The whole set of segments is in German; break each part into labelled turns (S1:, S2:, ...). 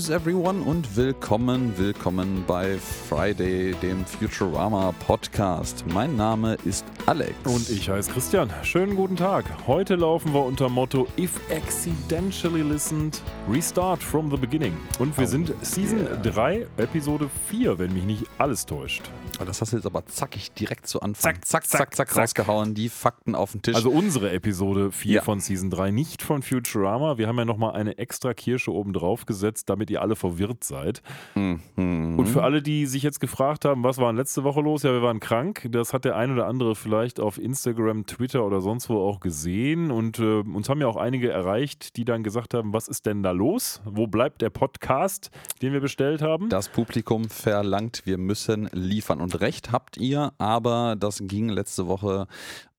S1: News everyone und willkommen, willkommen bei Friday, dem Futurama Podcast. Mein Name ist Alex.
S2: Und ich heiße Christian. Schönen guten Tag. Heute laufen wir unter Motto If accidentally listened, restart from the beginning. Und wir oh, sind Season yeah. 3, Episode 4, wenn mich nicht alles täuscht.
S1: Oh, das hast du jetzt aber zackig direkt zu Anfang. Zack, zack, zack, zack, zack rausgehauen, die Fakten auf den Tisch.
S2: Also unsere Episode 4 ja. von Season 3, nicht von Futurama. Wir haben ja nochmal eine extra Kirsche oben drauf gesetzt, damit ihr alle verwirrt seid. Mhm. Und für alle, die sich jetzt gefragt haben, was war letzte Woche los? Ja, wir waren krank. Das hat der ein oder andere vielleicht auf Instagram, Twitter oder sonst wo auch gesehen. Und äh, uns haben ja auch einige erreicht, die dann gesagt haben, was ist denn da los? Wo bleibt der Podcast, den wir bestellt haben?
S1: Das Publikum verlangt, wir müssen liefern. Und und Recht habt ihr, aber das ging letzte Woche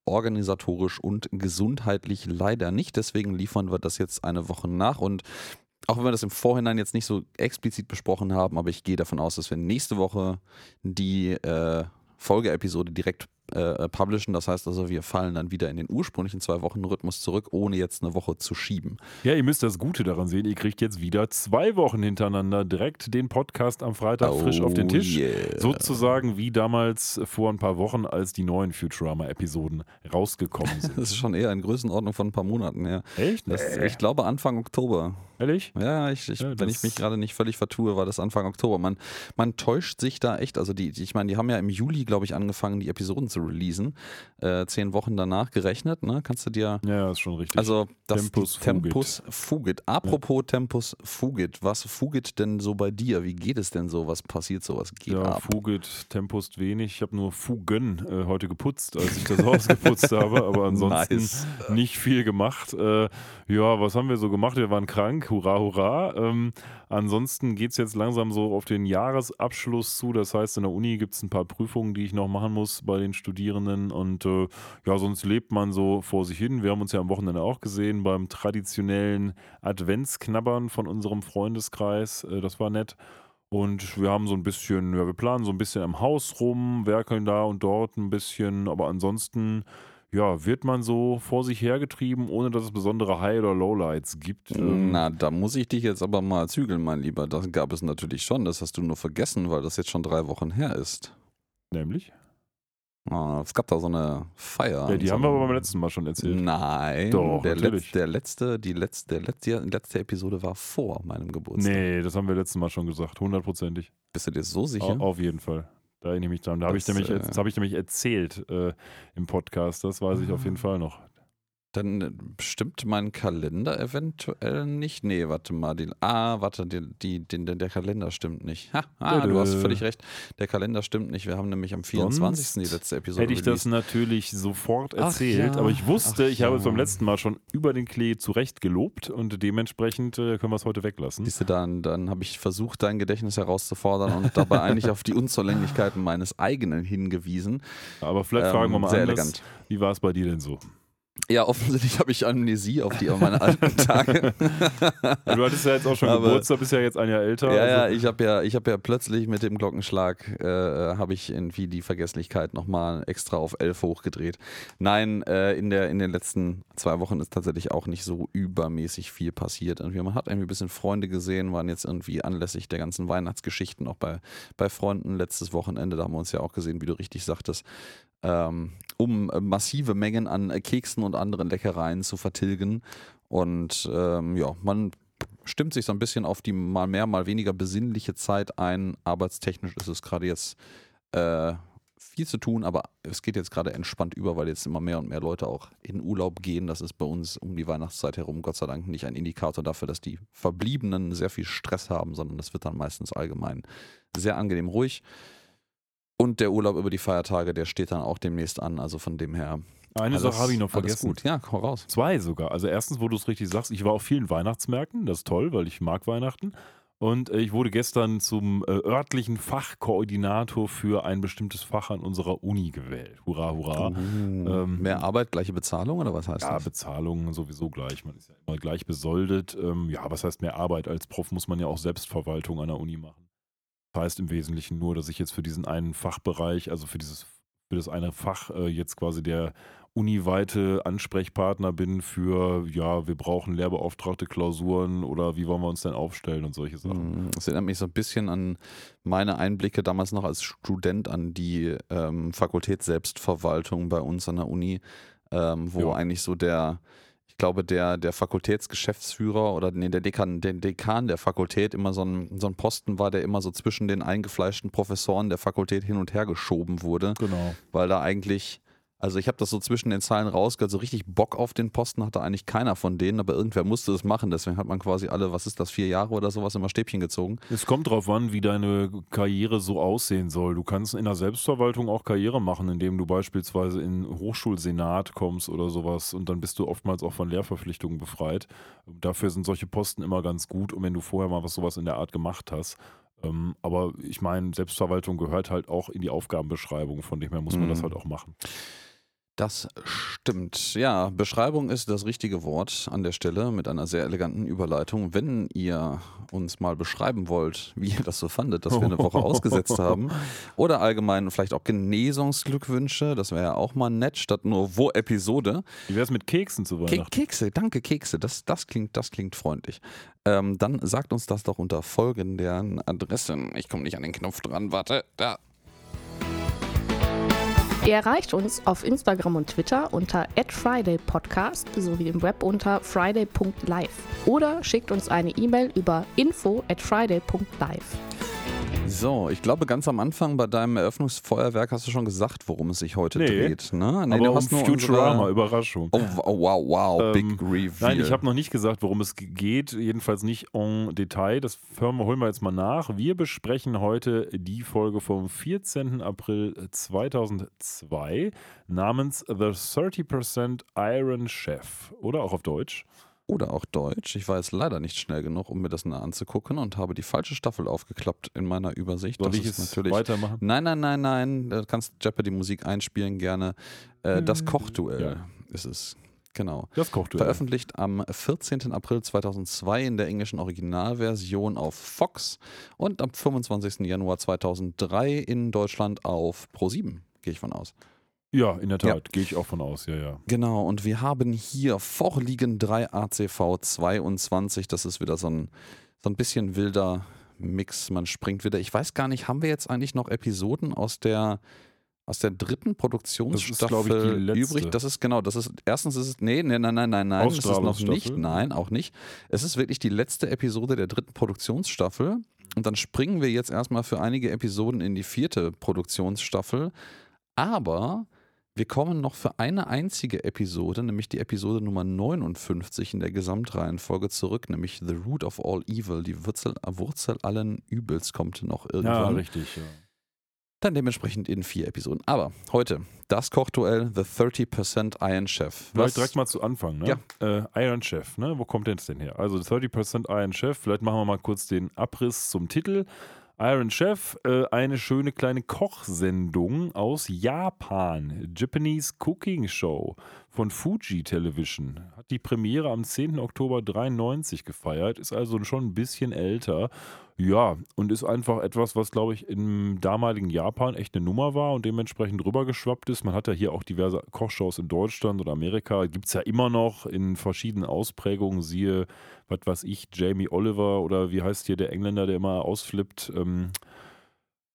S1: organisatorisch und gesundheitlich leider nicht. Deswegen liefern wir das jetzt eine Woche nach und auch wenn wir das im Vorhinein jetzt nicht so explizit besprochen haben, aber ich gehe davon aus, dass wir nächste Woche die äh, Folgeepisode direkt äh, publishen. Das heißt also, wir fallen dann wieder in den ursprünglichen Zwei-Wochen-Rhythmus zurück, ohne jetzt eine Woche zu schieben.
S2: Ja, ihr müsst das Gute daran sehen, ihr kriegt jetzt wieder zwei Wochen hintereinander direkt den Podcast am Freitag oh, frisch auf den oh Tisch. Yeah. Sozusagen wie damals vor ein paar Wochen, als die neuen Futurama-Episoden rausgekommen sind.
S1: das ist schon eher in Größenordnung von ein paar Monaten her.
S2: Echt?
S1: Das, ich glaube Anfang Oktober.
S2: Ehrlich?
S1: Ja, ich, ich ja, wenn ich mich gerade nicht völlig vertue, war das Anfang Oktober. Man, man täuscht sich da echt. Also die, ich meine, die haben ja im Juli, glaube ich, angefangen, die Episoden zu releasen. Äh, zehn Wochen danach gerechnet, ne? Kannst du dir.
S2: Ja, ist schon richtig.
S1: Also das Tempus Fugit. Tempus Fugit. Apropos ja. Tempus Fugit, was fugit denn so bei dir? Wie geht es denn so? Was passiert so? Was geht
S2: ja,
S1: ab?
S2: Fugit, Tempus wenig. Ich habe nur Fugen äh, heute geputzt, als ich das Haus geputzt habe, aber ansonsten nice. nicht viel gemacht. Äh, ja, was haben wir so gemacht? Wir waren krank, hurra, hurra. Ähm, ansonsten geht es jetzt langsam so auf den Jahresabschluss zu. Das heißt, in der Uni gibt es ein paar Prüfungen, die ich noch machen muss bei den Studierenden. Und äh, ja, sonst lebt man so vor sich hin. Wir haben uns ja am Wochenende auch gesehen beim traditionellen Adventsknabbern von unserem Freundeskreis. Äh, das war nett. Und wir haben so ein bisschen, ja, wir planen so ein bisschen im Haus rum, werkeln da und dort ein bisschen, aber ansonsten ja, wird man so vor sich hergetrieben, ohne dass es besondere High- oder Lowlights gibt?
S1: Ähm Na, da muss ich dich jetzt aber mal zügeln, mein Lieber. Das gab es natürlich schon. Das hast du nur vergessen, weil das jetzt schon drei Wochen her ist.
S2: Nämlich?
S1: Oh, es gab da so eine Feier.
S2: Ja, die
S1: so
S2: haben wir aber beim letzten Mal schon erzählt.
S1: Nein,
S2: Doch,
S1: der, Letz, der letzte, die letzte, der letzte, letzte Episode war vor meinem Geburtstag.
S2: Nee, das haben wir letztes Mal schon gesagt, hundertprozentig.
S1: Bist du dir so sicher?
S2: Auf jeden Fall. Da erinnere ich mich dran. Da habe ich, nämlich, äh, hab ich nämlich erzählt äh, im Podcast. Das weiß ich auf jeden ah. Fall noch.
S1: Dann äh, stimmt mein Kalender eventuell nicht. Nee, warte mal. Die, ah, warte, die, die, die, der Kalender stimmt nicht. Ha, ah, du hast völlig recht. Der Kalender stimmt nicht. Wir haben nämlich am 24. Sonst die letzte Episode.
S2: Hätte ich released. das natürlich sofort erzählt, ja. aber ich wusste, Ach ich ja. habe es beim letzten Mal schon über den Klee zurecht gelobt und dementsprechend äh, können wir es heute weglassen.
S1: Siehst du, dann, dann habe ich versucht, dein Gedächtnis herauszufordern und dabei eigentlich auf die Unzulänglichkeiten meines eigenen hingewiesen.
S2: Aber vielleicht ähm, fragen wir mal
S1: sehr
S2: anders.
S1: elegant.
S2: Wie war es bei dir denn so?
S1: Ja, offensichtlich habe ich Amnesie auf die auf meine alten Tage.
S2: du hattest ja jetzt auch schon Aber, Geburtstag, bist ja jetzt ein Jahr älter.
S1: Ja, also. ja, ich habe ja, ich ja plötzlich mit dem Glockenschlag äh, habe ich irgendwie die Vergesslichkeit nochmal extra auf elf hochgedreht. Nein, äh, in, der, in den letzten zwei Wochen ist tatsächlich auch nicht so übermäßig viel passiert. Irgendwie, man hat irgendwie ein bisschen Freunde gesehen, waren jetzt irgendwie anlässlich der ganzen Weihnachtsgeschichten auch bei, bei Freunden letztes Wochenende, da haben wir uns ja auch gesehen, wie du richtig sagtest ähm, um äh, massive Mengen an äh, Keksen und anderen Leckereien zu vertilgen. Und ähm, ja, man stimmt sich so ein bisschen auf die mal mehr, mal weniger besinnliche Zeit ein. Arbeitstechnisch ist es gerade jetzt äh, viel zu tun, aber es geht jetzt gerade entspannt über, weil jetzt immer mehr und mehr Leute auch in Urlaub gehen. Das ist bei uns um die Weihnachtszeit herum Gott sei Dank nicht ein Indikator dafür, dass die Verbliebenen sehr viel Stress haben, sondern das wird dann meistens allgemein sehr angenehm ruhig. Und der Urlaub über die Feiertage, der steht dann auch demnächst an. Also von dem her.
S2: Eine alles, Sache habe ich noch vergessen.
S1: Gut. Ja, hau raus.
S2: Zwei sogar. Also erstens, wo du es richtig sagst, ich war auf vielen Weihnachtsmärkten. Das ist toll, weil ich mag Weihnachten. Und äh, ich wurde gestern zum äh, örtlichen Fachkoordinator für ein bestimmtes Fach an unserer Uni gewählt. Hurra, hurra. Uh,
S1: ähm, mehr Arbeit, gleiche Bezahlung oder was heißt
S2: ja,
S1: das?
S2: Ja, Bezahlung sowieso gleich. Man ist ja immer gleich besoldet. Ähm, ja, was heißt mehr Arbeit? Als Prof muss man ja auch Selbstverwaltung an der Uni machen. Das heißt im Wesentlichen nur, dass ich jetzt für diesen einen Fachbereich, also für dieses für das eine Fach äh, jetzt quasi der uniweite Ansprechpartner bin für, ja, wir brauchen lehrbeauftragte Klausuren oder wie wollen wir uns denn aufstellen und solche Sachen.
S1: Das erinnert mich so ein bisschen an meine Einblicke damals noch als Student an die ähm, Fakultät Selbstverwaltung bei uns an der Uni, ähm, wo ja. eigentlich so der, glaube, der, der Fakultätsgeschäftsführer oder nee, der Dekan, der Dekan der Fakultät immer so ein, so ein Posten war, der immer so zwischen den eingefleischten Professoren der Fakultät hin und her geschoben wurde.
S2: Genau.
S1: Weil da eigentlich also ich habe das so zwischen den Zeilen rausgehört, so richtig Bock auf den Posten hatte eigentlich keiner von denen, aber irgendwer musste es machen. Deswegen hat man quasi alle, was ist das, vier Jahre oder sowas immer Stäbchen gezogen.
S2: Es kommt drauf an, wie deine Karriere so aussehen soll. Du kannst in der Selbstverwaltung auch Karriere machen, indem du beispielsweise in Hochschulsenat kommst oder sowas und dann bist du oftmals auch von Lehrverpflichtungen befreit. Dafür sind solche Posten immer ganz gut und wenn du vorher mal was sowas in der Art gemacht hast. Ähm, aber ich meine, Selbstverwaltung gehört halt auch in die Aufgabenbeschreibung, von dem her muss man mhm. das halt auch machen.
S1: Das stimmt. Ja, Beschreibung ist das richtige Wort an der Stelle mit einer sehr eleganten Überleitung. Wenn ihr uns mal beschreiben wollt, wie ihr das so fandet, dass wir eine Woche ausgesetzt haben, oder allgemein vielleicht auch Genesungsglückwünsche, das wäre ja auch mal nett, statt nur wo Episode.
S2: Wie wäre es mit Keksen zu Weihnachten?
S1: Ke Kekse, danke Kekse, das, das, klingt, das klingt freundlich. Ähm, dann sagt uns das doch unter folgenden Adressen. Ich komme nicht an den Knopf dran, warte, da.
S3: Ihr erreicht uns auf Instagram und Twitter unter @fridaypodcast sowie im Web unter friday.live oder schickt uns eine E-Mail über info at friday.live.
S1: So, ich glaube, ganz am Anfang bei deinem Eröffnungsfeuerwerk hast du schon gesagt, worum es sich heute nee, dreht. Ne?
S2: Nee, aber du hast um nur Futurama, unsere... Überraschung.
S1: Oh, oh, wow, wow, ähm, big reveal.
S2: Nein, ich habe noch nicht gesagt, worum es geht, jedenfalls nicht en Detail. Das holen wir jetzt mal nach. Wir besprechen heute die Folge vom 14. April 2002 namens The 30% Iron Chef oder auch auf Deutsch
S1: oder auch Deutsch. Ich war jetzt leider nicht schnell genug, um mir das nah anzugucken und habe die falsche Staffel aufgeklappt in meiner Übersicht.
S2: Soll das ich ist es natürlich weitermachen?
S1: Nein, nein, nein, nein. Du kannst Jeopardy-Musik einspielen gerne. Äh, das hm. Kochduell ja. ist es. Genau.
S2: Das Kochduell.
S1: Veröffentlicht am 14. April 2002 in der englischen Originalversion auf Fox und am 25. Januar 2003 in Deutschland auf Pro7, gehe ich von aus.
S2: Ja, in der Tat, ja. gehe ich auch von aus, ja, ja.
S1: Genau, und wir haben hier vorliegen 3 ACV 22. Das ist wieder so ein, so ein bisschen wilder Mix. Man springt wieder. Ich weiß gar nicht, haben wir jetzt eigentlich noch Episoden aus der aus der dritten Produktionsstaffel
S2: das ist,
S1: übrig. Das ist genau, das ist erstens ist es nee, nee nein, nein, nein, nein, das ist noch nicht, nein, auch nicht. Es ist wirklich die letzte Episode der dritten Produktionsstaffel und dann springen wir jetzt erstmal für einige Episoden in die vierte Produktionsstaffel, aber wir kommen noch für eine einzige Episode, nämlich die Episode Nummer 59 in der Gesamtreihenfolge zurück, nämlich The Root of All Evil, die Wurzel, Wurzel allen Übels kommt noch irgendwann. Ja,
S2: richtig, ja.
S1: Dann dementsprechend in vier Episoden. Aber heute das Kochduell The 30% Iron Chef.
S2: Vielleicht direkt mal zu Anfang. Ne?
S1: Ja.
S2: Äh, Iron Chef, ne? wo kommt das denn her? Also 30% Iron Chef, vielleicht machen wir mal kurz den Abriss zum Titel. Iron Chef, äh, eine schöne kleine Kochsendung aus Japan. Japanese Cooking Show von Fuji Television. Hat die Premiere am 10. Oktober 93 gefeiert, ist also schon ein bisschen älter. Ja, und ist einfach etwas, was, glaube ich, im damaligen Japan echt eine Nummer war und dementsprechend rübergeschwappt ist. Man hat ja hier auch diverse Kochshows in Deutschland oder Amerika. Gibt es ja immer noch in verschiedenen Ausprägungen. Siehe, was weiß ich, Jamie Oliver oder wie heißt hier der Engländer, der immer ausflippt. Ähm,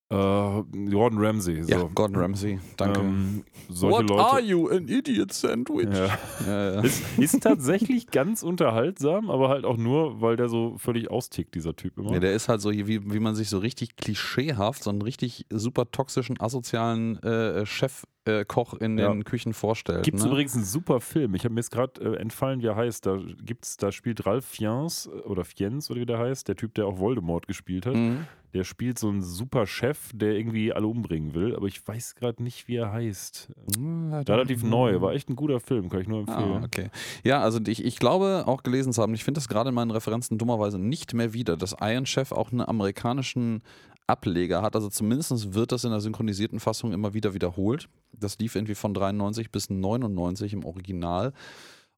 S2: äh, Gordon Ramsay.
S1: So. Ja, Gordon Ramsay, danke. Ähm,
S2: What Leute,
S1: are you, an idiot sandwich? Ja.
S2: Ja, ja. Ist, ist, tatsächlich ganz unterhaltsam, aber halt auch nur, weil der so völlig austickt, dieser Typ immer.
S1: Ja, der ist halt so, wie, wie man sich so richtig klischeehaft, so einen richtig super toxischen, asozialen äh, Chef äh, Koch in den Küchen vorstellt.
S2: Gibt es
S1: ne?
S2: übrigens einen super Film. Ich habe mir jetzt gerade äh, entfallen, wie er heißt. Da gibt's, da spielt Ralph Fiennes äh, oder Fiennes oder wie der heißt, der Typ, der auch Voldemort gespielt hat. Mhm. Der spielt so einen super Chef, der irgendwie alle umbringen will, aber ich weiß gerade nicht, wie er heißt. Mhm, Relativ neu, war echt ein guter Film, kann ich nur empfehlen.
S1: Ah, okay. Ja, also ich, ich glaube auch gelesen zu haben, ich finde das gerade in meinen Referenzen dummerweise nicht mehr wieder, dass Iron Chef auch einen amerikanischen Ableger hat. Also zumindest wird das in der synchronisierten Fassung immer wieder wiederholt. Das lief irgendwie von 93 bis 99 im Original.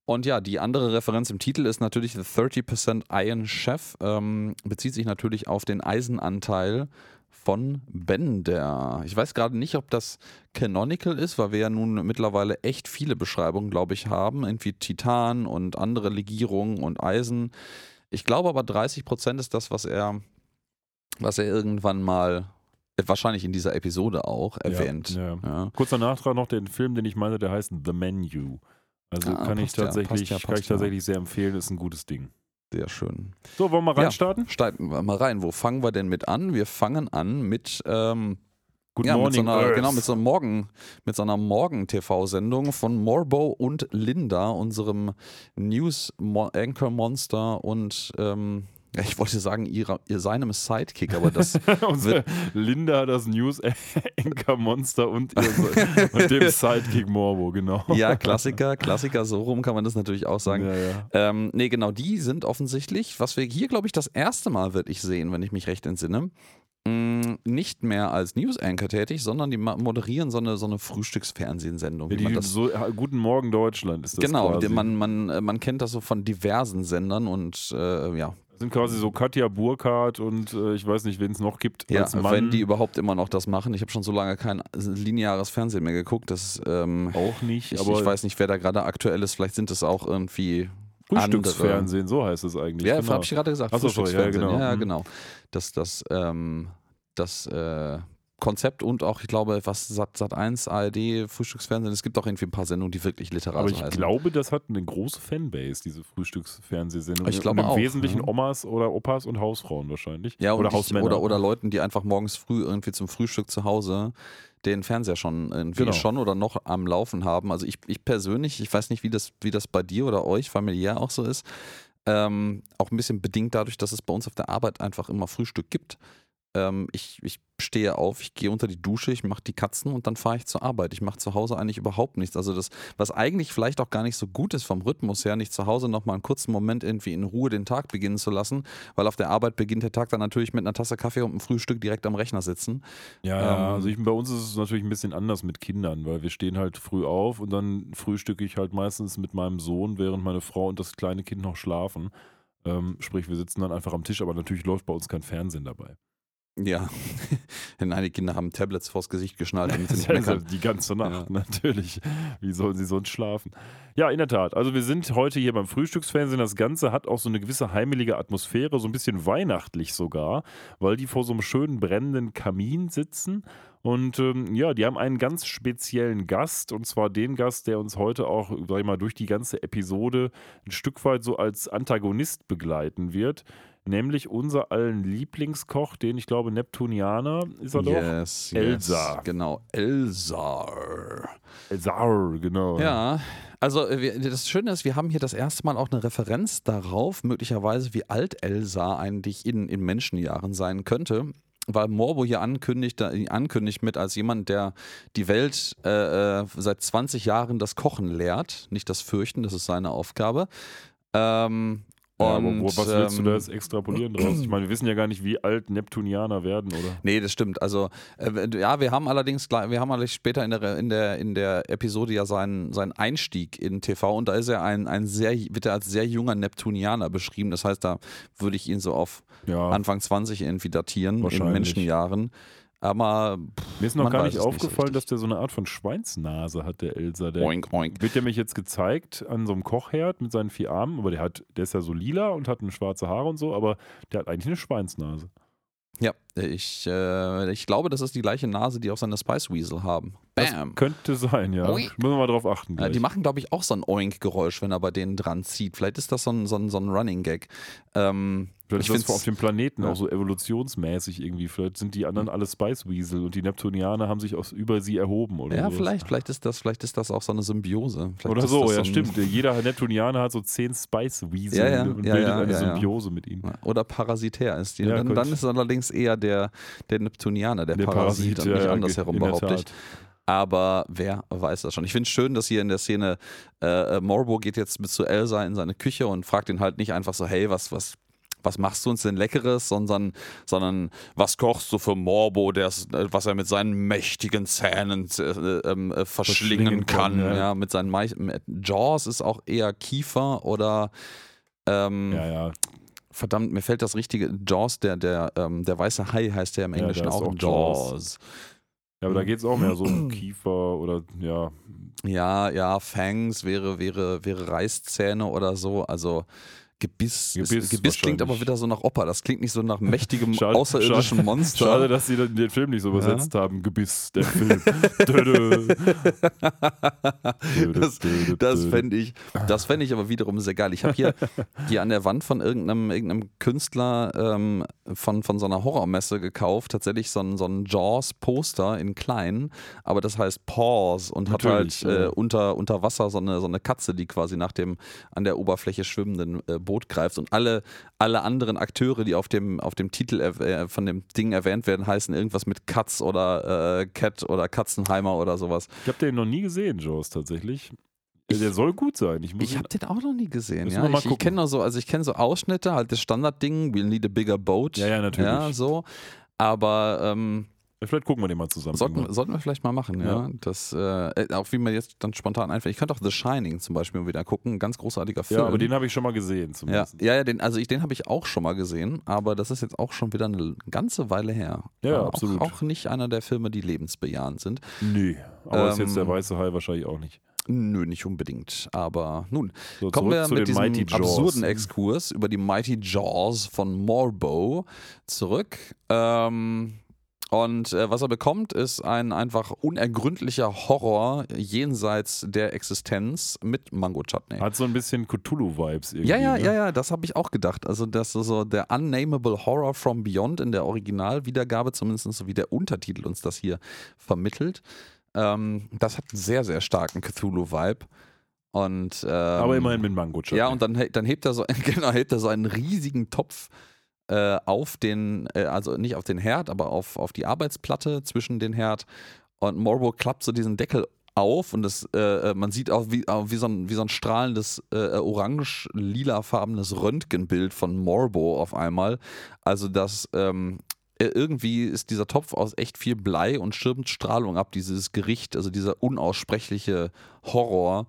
S1: Und ja, die andere Referenz im Titel ist natürlich The 30% Iron Chef. Ähm, bezieht sich natürlich auf den Eisenanteil von Bender. Ich weiß gerade nicht, ob das canonical ist, weil wir ja nun mittlerweile echt viele Beschreibungen, glaube ich, haben. Irgendwie Titan und andere Legierungen und Eisen. Ich glaube aber 30 Prozent ist das, was er, was er irgendwann mal wahrscheinlich in dieser Episode auch erwähnt.
S2: Ja, ja. Ja. Kurzer Nachtrag noch, den Film, den ich meinte, der heißt The Menu. Also ah, kann, ich tatsächlich, kann ich tatsächlich sehr empfehlen, ist ein gutes Ding.
S1: Sehr schön.
S2: So, wollen wir mal reinstarten?
S1: Ja, starten wir mal rein. Wo fangen wir denn mit an? Wir fangen an mit ähm,
S2: Good ja, Morning
S1: mit so einer, genau, mit so, einem Morgen, mit so einer Morgen-TV-Sendung von Morbo und Linda, unserem News-Anchor-Monster und ähm, ich wollte sagen, ihrer, ihr seinem Sidekick, aber das wird
S2: Linda, das News-Anchor-Monster und, und dem Sidekick Morbo, genau.
S1: Ja, Klassiker, Klassiker, so rum kann man das natürlich auch sagen. Ja, ja. Ähm, nee, genau, die sind offensichtlich, was wir hier, glaube ich, das erste Mal wirklich sehen, wenn ich mich recht entsinne, Mm, nicht mehr als News-Anchor tätig, sondern die moderieren so eine, so eine Frühstücksfernsehsendung.
S2: Ja, so, Guten Morgen Deutschland ist das
S1: Genau,
S2: quasi.
S1: man, man, man kennt das so von diversen Sendern und äh, ja.
S2: Sind quasi so Katja Burkhardt und äh, ich weiß nicht, wen es noch gibt.
S1: Ja, wenn die überhaupt immer noch das machen. Ich habe schon so lange kein lineares Fernsehen mehr geguckt. Das, ähm,
S2: auch nicht.
S1: Ich, ich weiß nicht, wer da gerade aktuell ist. Vielleicht sind es auch irgendwie
S2: Frühstücksfernsehen, so heißt es eigentlich.
S1: Ja, genau. habe ich gerade gesagt.
S2: Achso, ja, genau.
S1: Ja, mhm. genau. Das, das, ähm, das äh, Konzept und auch, ich glaube, was Sat, Sat 1, ARD, Frühstücksfernsehen, es gibt auch irgendwie ein paar Sendungen, die wirklich literarisch
S2: Aber ich
S1: heißen.
S2: glaube, das hat eine große Fanbase, diese Frühstücksfernsehsendung.
S1: Ich glaube
S2: und
S1: Im auch,
S2: Wesentlichen
S1: ja.
S2: Omas oder Opas und Hausfrauen wahrscheinlich.
S1: Ja,
S2: oder Hausmänner.
S1: Oder, oder Leuten, die einfach morgens früh irgendwie zum Frühstück zu Hause den Fernseher schon irgendwie
S2: Genau.
S1: schon oder noch am Laufen haben. Also ich, ich persönlich, ich weiß nicht, wie das, wie das bei dir oder euch familiär auch so ist, ähm, auch ein bisschen bedingt dadurch, dass es bei uns auf der Arbeit einfach immer Frühstück gibt. Ähm, ich, ich stehe auf, ich gehe unter die Dusche, ich mache die Katzen und dann fahre ich zur Arbeit. Ich mache zu Hause eigentlich überhaupt nichts. Also das, was eigentlich vielleicht auch gar nicht so gut ist vom Rhythmus her, nicht zu Hause nochmal einen kurzen Moment irgendwie in Ruhe den Tag beginnen zu lassen, weil auf der Arbeit beginnt der Tag dann natürlich mit einer Tasse Kaffee und einem Frühstück direkt am Rechner sitzen.
S2: Ja,
S1: Ähm,
S2: also ich, bei uns ist es natürlich ein bisschen anders mit Kindern, weil wir stehen halt früh auf und dann frühstücke ich halt meistens mit meinem Sohn, während meine Frau und das kleine Kind noch schlafen. Ähm, sprich, wir sitzen dann einfach am Tisch, aber natürlich läuft bei uns kein Fernsehen dabei.
S1: Ja, nein, die Kinder haben Tablets vors Gesicht geschnallt, damit sie nicht
S2: Also die ganze Nacht,
S1: Ja.
S2: natürlich. Wie sollen sie sonst schlafen? Ja, in der Tat. Also wir sind heute hier beim Frühstücksfernsehen. Das Ganze hat auch so eine gewisse heimelige Atmosphäre, so ein bisschen weihnachtlich sogar, weil die vor so einem schönen brennenden Kamin sitzen. Und ähm, ja, die haben einen ganz speziellen Gast, und zwar den Gast, der uns heute auch, sag ich mal, durch die ganze Episode ein Stück weit so als Antagonist begleiten wird. Nämlich unser allen Lieblingskoch, den ich glaube Neptunianer ist er doch.
S1: Yes,
S2: Elsa.
S1: Yes, genau, Elsa.
S2: Elzar, genau.
S1: Ja, also äh, das Schöne ist, wir haben hier das erste Mal auch eine Referenz darauf, möglicherweise wie alt Elsa eigentlich in, in Menschenjahren sein könnte. Weil Morbo hier ankündigt, äh, ankündigt mit als jemand, der die Welt äh, äh, seit 20 Jahren das Kochen lehrt, nicht das Fürchten, das ist seine Aufgabe. Ähm,
S2: Ja, aber wo, was willst du
S1: ähm,
S2: da jetzt extrapolieren draus? Ich meine, wir wissen ja gar nicht, wie alt Neptunianer werden, oder?
S1: Nee, das stimmt. Also äh, ja, wir haben allerdings wir haben allerdings später in der in der in der Episode ja seinen seinen Einstieg in TV und da ist er ein ein sehr wird er als sehr junger Neptunianer beschrieben. Das heißt, da würde ich ihn so auf
S2: Ja,
S1: Anfang 20 irgendwie datieren in. Menschenjahren. Aber pff,
S2: mir ist noch gar nicht aufgefallen,
S1: so
S2: dass der so eine Art von Schweinsnase hat, der Elsa. Der
S1: oink oink.
S2: wird ja mich jetzt gezeigt an so einem Kochherd mit seinen vier Armen, aber der hat, der ist ja so lila und hat eine schwarze Haare und so, aber der hat eigentlich eine Schweinsnase.
S1: Ja, ich äh, ich glaube, das ist die gleiche Nase, die auch seine Spice Weasel haben. Bam.
S2: Könnte sein, ja.
S1: Oink.
S2: Müssen wir mal drauf achten. Gleich.
S1: die machen, glaube ich, auch so ein Oink-Geräusch, wenn er bei denen dran zieht. Vielleicht ist das so ein, so ein, so ein Running-Gag. Ähm,
S2: Vielleicht
S1: ich
S2: ist das auf dem Planeten
S1: ja.
S2: auch so evolutionsmäßig irgendwie. Vielleicht sind die anderen alle Spice Weasel und die Neptunianer haben sich aus, über sie erhoben oder
S1: ja,
S2: sowas.
S1: vielleicht, vielleicht ist das, vielleicht ist das auch so eine Symbiose. Vielleicht
S2: Oder so,
S1: das
S2: ja,
S1: ein-
S2: stimmt. Jeder Neptunianer hat so zehn Spice Weasel
S1: Ja, ja,
S2: und
S1: ja,
S2: bildet eine. Symbiose mit ihnen.
S1: Oder parasitär ist die.
S2: Ja,
S1: dann, dann ist es allerdings eher der, der Neptunianer, der,
S2: Der
S1: Parasit,
S2: Parasit,
S1: und nicht andersherum, behaupte ich. Aber wer weiß das schon. Ich finde es schön, dass hier in der Szene äh, äh, Morbo geht jetzt mit zu Elsa in seine Küche und fragt ihn halt nicht einfach so, hey, was, was, was machst du uns denn Leckeres, sondern, sondern was kochst du für Morbo, der's, äh, was er mit seinen mächtigen Zähnen äh, ähm, äh, verschlingen
S2: Verschlingen
S1: kann.
S2: kann,
S1: ja.
S2: ja.
S1: mit seinen mit Jaws ist auch eher Kiefer oder ähm,
S2: Ja, ja.
S1: verdammt, mir fällt das richtige Jaws, der, der, ähm, der weiße Hai heißt der im Englischen auch,
S2: auch
S1: Jaws.
S2: Jaws. Ja, aber da geht es auch mehr so um Kiefer oder ja.
S1: Ja, ja, Fangs wäre, wäre, wäre Reißzähne oder so. Also Gebiss. Gebiss,
S2: Gebiss
S1: Gebiss klingt aber wieder so nach Opa. Das klingt nicht so nach mächtigem
S2: Schade-
S1: außerirdischen
S2: schade-
S1: Monster.
S2: Schade, dass sie den Film nicht so übersetzt haben. Gebiss, der Film.
S1: Das, das fände ich, das fänd ich aber wiederum sehr geil. Ich habe hier, hier an der Wand von irgendeinem, irgendeinem Künstler ähm, von, von so einer Horrormesse gekauft, tatsächlich so ein, so ein Jaws-Poster in klein, aber das heißt Paws und hat
S2: Natürlich,
S1: halt äh,
S2: ja.
S1: unter, unter Wasser so eine, so eine Katze, die quasi nach dem an der Oberfläche schwimmenden äh, Boot greift. Und alle, alle anderen Akteure, die auf dem, auf dem Titel äh, von dem Ding erwähnt werden, heißen irgendwas mit Katz oder äh, Cat oder Katzenheimer oder sowas.
S2: Ich habe den noch nie gesehen, Jaws, tatsächlich. der soll gut sein. Ich, muss
S1: Ich habe den auch noch nie gesehen. Ja. Ich, ich kenne so, also ich kenne so Ausschnitte, halt das Standardding, we'll need a bigger boat.
S2: Ja, ja, natürlich.
S1: Ja, so. Aber ähm,
S2: Vielleicht gucken wir den mal zusammen.
S1: sollten, sollten wir vielleicht mal machen, ja.
S2: Ja.
S1: Das, äh, äh, auch wie mir jetzt dann spontan einfällt. Ich könnte auch The Shining zum Beispiel mal wieder gucken. Ein ganz großartiger Film.
S2: ja, aber den habe ich schon mal gesehen.
S1: ja,
S2: Zumindest.
S1: ja, ja, den, also ich, den habe ich auch schon mal gesehen, aber das ist jetzt auch schon wieder eine ganze Weile her.
S2: Ja,
S1: Aber
S2: absolut.
S1: Auch, auch nicht einer der Filme, die lebensbejahend sind.
S2: Nee, aber ist jetzt der
S1: Ähm,
S2: weiße Hai wahrscheinlich auch nicht.
S1: Nö, nicht unbedingt. Aber nun,
S2: So,
S1: Kommen wir mit diesem
S2: Mighty Jaws.
S1: absurden Exkurs über die Mighty Jaws von Morbo zurück. Ähm, und äh, was er bekommt, ist ein einfach unergründlicher Horror jenseits der Existenz mit Mango Chutney.
S2: Hat so ein bisschen Cthulhu-Vibes irgendwie.
S1: Ja, ja,
S2: ne?
S1: ja, ja, das habe ich auch gedacht. Also, das ist so der Unnamable Horror from Beyond in der Originalwiedergabe, zumindest so wie der Untertitel uns das hier vermittelt. Ähm, das hat einen sehr, sehr starken Cthulhu-Vibe. Und, ähm,
S2: Aber immerhin mit Mango Chutney.
S1: ja, und dann, dann hebt er so, genau, hebt er so einen riesigen Topf äh, auf den, äh, also nicht auf den Herd, aber auf, auf die Arbeitsplatte zwischen den Herd. Und Morbo klappt so diesen Deckel auf und das, äh, äh, man sieht auch wie, wie, so, ein, wie so ein strahlendes äh, orange-lilafarbenes Röntgenbild von Morbo auf einmal. Also das ähm, äh, irgendwie ist dieser Topf aus echt viel Blei und schirmt Strahlung ab, dieses Gericht, also dieser unaussprechliche Horror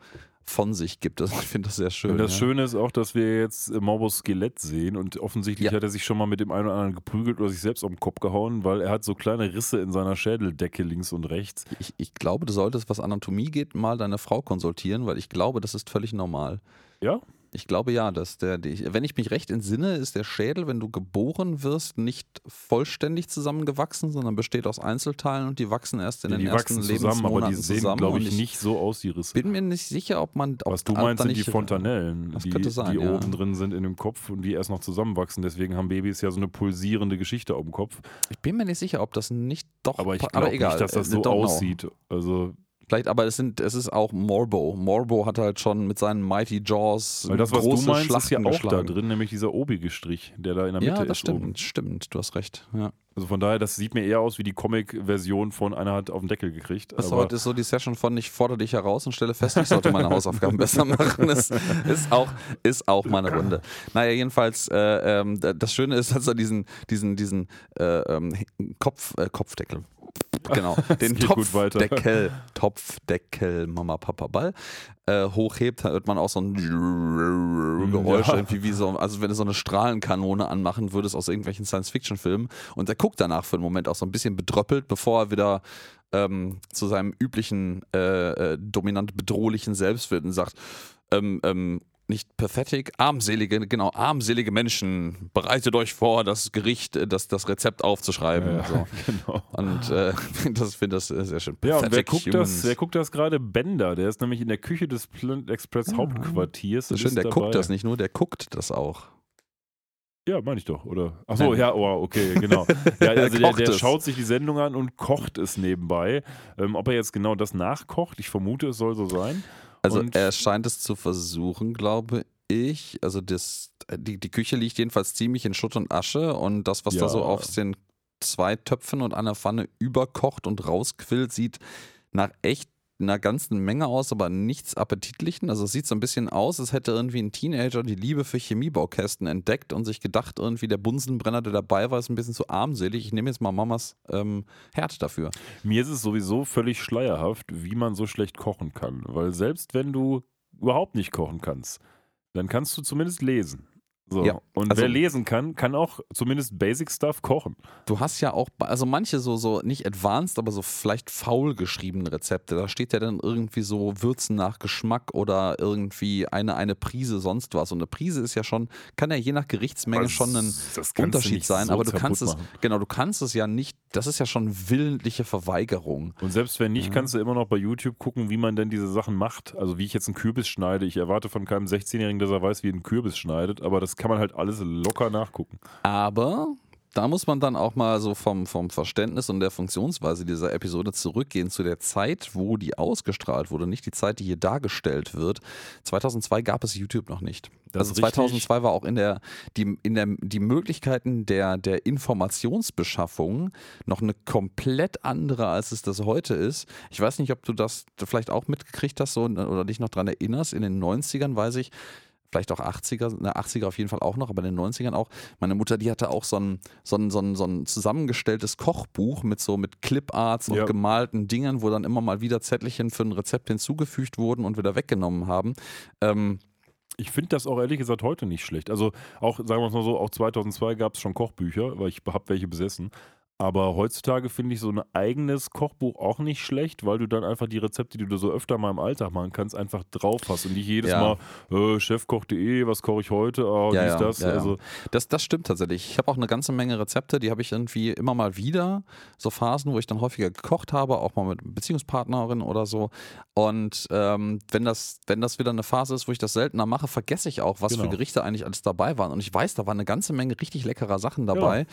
S1: von sich gibt. Das, ich finde das sehr schön.
S2: Und das
S1: ja.
S2: Schöne ist auch, dass wir jetzt äh, Morbos Skelett sehen und offensichtlich
S1: Ja.
S2: hat er sich schon mal mit dem einen oder anderen geprügelt oder sich selbst auf den Kopf gehauen, weil er hat so kleine Risse in seiner Schädeldecke links und rechts.
S1: Ich, ich glaube, du solltest, was Anatomie geht, mal deine Frau konsultieren, weil ich glaube, das ist völlig normal.
S2: Ja?
S1: Ich glaube ja, dass der, wenn ich mich recht entsinne, ist der Schädel, wenn du geboren wirst, nicht vollständig zusammengewachsen, sondern besteht aus Einzelteilen und die wachsen erst in
S2: Ja,
S1: den
S2: die
S1: ersten
S2: wachsen zusammen, aber die
S1: Lebensmonaten
S2: sehen,
S1: zusammen.
S2: glaube ich, nicht so aus, die Risse.
S1: bin mir nicht sicher, ob man. Ob,
S2: Was du meinst, sind die Fontanellen, die,
S1: sein,
S2: die
S1: ja.
S2: oben drin sind in dem Kopf und die erst noch zusammenwachsen. Deswegen haben Babys ja so eine pulsierende Geschichte auf dem Kopf.
S1: Ich bin mir nicht sicher, ob das nicht doch.
S2: Aber ich glaube nicht, dass das
S1: äh,
S2: so aussieht. Also,
S1: Vielleicht, aber es, sind, es ist auch Morbo. Morbo hat halt schon mit seinen Mighty Jaws
S2: weil das, was
S1: große
S2: du meinst,
S1: Schlachten
S2: ist ja auch
S1: geschlagen.
S2: da drin, nämlich dieser obige Strich, der da in der Mitte
S1: Ja, das
S2: ist.
S1: stimmt,
S2: Oben.
S1: stimmt, du hast recht. Ja.
S2: Also von daher, das sieht mir eher aus wie die Comic-Version von einer hat auf den Deckel gekriegt.
S1: Das heute ist so die Session von ich fordere dich heraus und stelle fest, ich sollte meine Hausaufgaben besser machen. Das ist auch, ist auch mal eine Runde. Naja, jedenfalls, äh, d- das Schöne ist, dass er diesen, diesen, diesen äh, ähm, Kopf, äh, Kopfdeckel. Genau, den. Topfdeckel, Topfdeckel, Mama, Papa, Ball, äh, hochhebt, hört man auch so ein Geräusch,
S2: Ja.
S1: irgendwie wie so, also wenn du so eine Strahlenkanone anmachen würdest aus irgendwelchen Science-Fiction-Filmen und der guckt danach für einen Moment auch so ein bisschen bedröppelt, bevor er wieder ähm, zu seinem üblichen äh, äh, dominant bedrohlichen Selbst wird und sagt, ähm, ähm, nicht pathetic, armselige, genau, armselige Menschen, bereitet euch vor, das Gericht, äh, das, das Rezept aufzuschreiben.
S2: Ja,
S1: so.
S2: genau.
S1: Und äh, das finde das äh, sehr schön.
S2: Ja, und wer
S1: Pathetic
S2: guckt,
S1: humans.
S2: das, wer guckt das gerade? Bender, der ist nämlich in der Küche des Planet Express Hauptquartiers.
S1: Das
S2: und
S1: ist schön, der
S2: dabei.
S1: guckt das nicht nur, der guckt das auch.
S2: Ja, meine ich doch, oder? Achso, ja, oh, okay, genau. Ja,
S1: Der
S2: also der, der schaut sich die Sendung an und kocht es nebenbei. Ähm, ob er jetzt genau das nachkocht, ich vermute, es soll so sein.
S1: Also
S2: Und-
S1: er scheint es zu versuchen, glaube ich. Also das, die, die Küche liegt jedenfalls ziemlich in Schutt und Asche und das, was da
S2: Ja.
S1: so auf den zwei Töpfen und einer Pfanne überkocht und rausquillt, sieht nach echt einer ganzen Menge aus, aber nichts Appetitlichen. Also es sieht so ein bisschen aus, als hätte irgendwie ein Teenager die Liebe für Chemiebaukästen entdeckt und sich gedacht, irgendwie der Bunsenbrenner, der dabei war, ist ein bisschen zu armselig. Ich nehme jetzt mal Mamas ähm, Herd dafür.
S2: Mir ist es sowieso völlig schleierhaft, wie man so schlecht kochen kann. Weil selbst wenn du überhaupt nicht kochen kannst, dann kannst du zumindest lesen. So.
S1: Ja,
S2: und
S1: also-
S2: wer lesen kann, kann auch zumindest Basic Stuff kochen.
S1: Du hast ja auch, also manche so, so nicht advanced, aber so vielleicht faul geschriebene Rezepte. Da steht ja dann irgendwie so Würzen nach Geschmack oder irgendwie eine, eine Prise sonst was. Und eine Prise ist ja schon, kann ja je nach Gerichtsmenge
S2: Das-
S1: schon ein Unterschied sein,
S2: so
S1: aber du kannst es,
S2: machen.
S1: genau, du kannst es ja nicht, das ist ja schon willentliche Verweigerung.
S2: Und selbst wenn nicht,
S1: Mhm.
S2: kannst du immer noch bei YouTube gucken, wie man denn diese Sachen macht. Also wie ich jetzt einen Kürbis schneide. Ich erwarte von keinem 16-Jährigen, dass er weiß, wie er einen Kürbis schneidet, aber das kann man halt alles locker nachgucken.
S1: Aber da muss man dann auch mal so vom, vom Verständnis und der Funktionsweise dieser Episode zurückgehen zu der Zeit, wo die ausgestrahlt wurde, nicht die Zeit, die hier dargestellt wird. 2002 gab es YouTube noch nicht.
S2: Das
S1: also
S2: ist richtig.
S1: 2002 war auch in der, die, in der, die Möglichkeiten der, der Informationsbeschaffung noch eine komplett andere, als es das heute ist. Ich weiß nicht, ob du das vielleicht auch mitgekriegt hast so, oder dich noch dran erinnerst. In den 90ern weiß ich, vielleicht auch 80er, na 80er auf jeden Fall auch noch, aber in den 90ern auch. Meine Mutter, die hatte auch so ein, so ein, so ein, so ein zusammengestelltes Kochbuch mit so mit Cliparts und
S2: Ja.
S1: gemalten Dingen, wo dann immer mal wieder Zettelchen für ein Rezept hinzugefügt wurden und wieder weggenommen haben. Ähm,
S2: Ich finde das auch ehrlich gesagt heute nicht schlecht. Also auch, sagen wir es mal so, auch 2002 gab es schon Kochbücher, weil ich habe welche besessen. Aber heutzutage finde ich so ein eigenes Kochbuch auch nicht schlecht, weil du dann einfach die Rezepte, die du so öfter mal im Alltag machen kannst, einfach drauf hast und nicht jedes
S1: Ja.
S2: Mal äh, chefkoch.de, was koche ich heute, ah,
S1: Ja,
S2: dies,
S1: ja,
S2: das. Also
S1: Das, das stimmt tatsächlich. Ich habe auch eine ganze Menge Rezepte, die habe ich irgendwie immer mal wieder. So Phasen, wo ich dann häufiger gekocht habe, auch mal mit Beziehungspartnerin oder so. Und ähm, wenn, das, wenn das wieder eine Phase ist, wo ich das seltener mache, vergesse ich auch, was für
S2: Genau.
S1: Gerichte eigentlich alles dabei waren. Und ich weiß, da waren eine ganze Menge richtig leckerer Sachen dabei,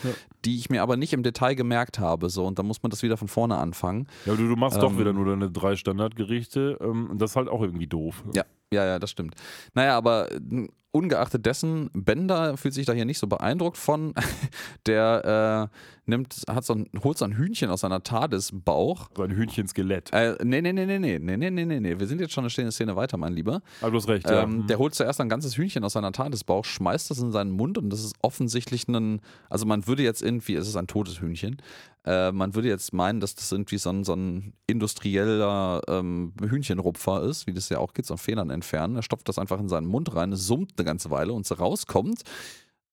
S1: die ich mir aber nicht im Detail gemerkt habe. So, und dann muss man das wieder von vorne anfangen.
S2: Ja, du, du machst doch
S1: Ähm,
S2: wieder nur deine drei Standardgerichte. Ähm, das ist halt auch irgendwie doof.
S1: Ja, ja, ja, das stimmt. Naja, aber ungeachtet dessen, Bender fühlt sich da hier nicht so beeindruckt von. Der äh, nimmt, hat so ein, holt so ein Hühnchen aus seiner TARDIS-Bauch.
S2: So ein Hühnchenskelett.
S1: Äh, nee, nee, nee, nee, nee, nee, nee, nee, nee. Wir sind jetzt schon eine stehende Szene weiter, mein Lieber.
S2: Aber du hast recht, ja.
S1: Ähm,
S2: Mhm.
S1: der holt zuerst ein ganzes Hühnchen aus seiner TARDIS-Bauch, schmeißt das in seinen Mund und das ist offensichtlich ein, also man würde jetzt irgendwie, es ist ein totes Hühnchen, äh, man würde jetzt meinen, dass das irgendwie so ein, so ein industrieller ähm, Hühnchenrupfer ist, wie das ja auch geht, so ein Federn entfernen. Er stopft das einfach in seinen Mund rein, es summt ganze Weile und so rauskommt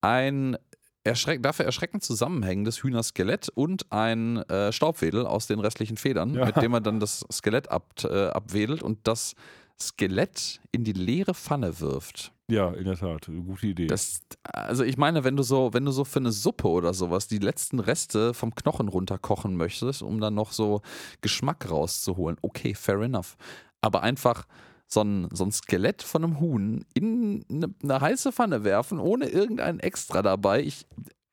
S1: ein erschreck dafür erschreckend zusammenhängendes Hühnerskelett und ein äh, Staubwedel aus den restlichen Federn,
S2: Ja.
S1: mit dem er dann das Skelett ab, äh, abwedelt und das Skelett in die leere Pfanne wirft.
S2: ja, in der Tat. Gute Idee.
S1: Das, also ich meine, wenn du so, wenn du so für eine Suppe oder sowas die letzten Reste vom Knochen runterkochen möchtest, um dann noch so Geschmack rauszuholen, okay, fair enough. Aber einfach so ein, so ein Skelett von einem Huhn in eine, eine heiße Pfanne werfen, ohne irgendein Extra dabei. Ich,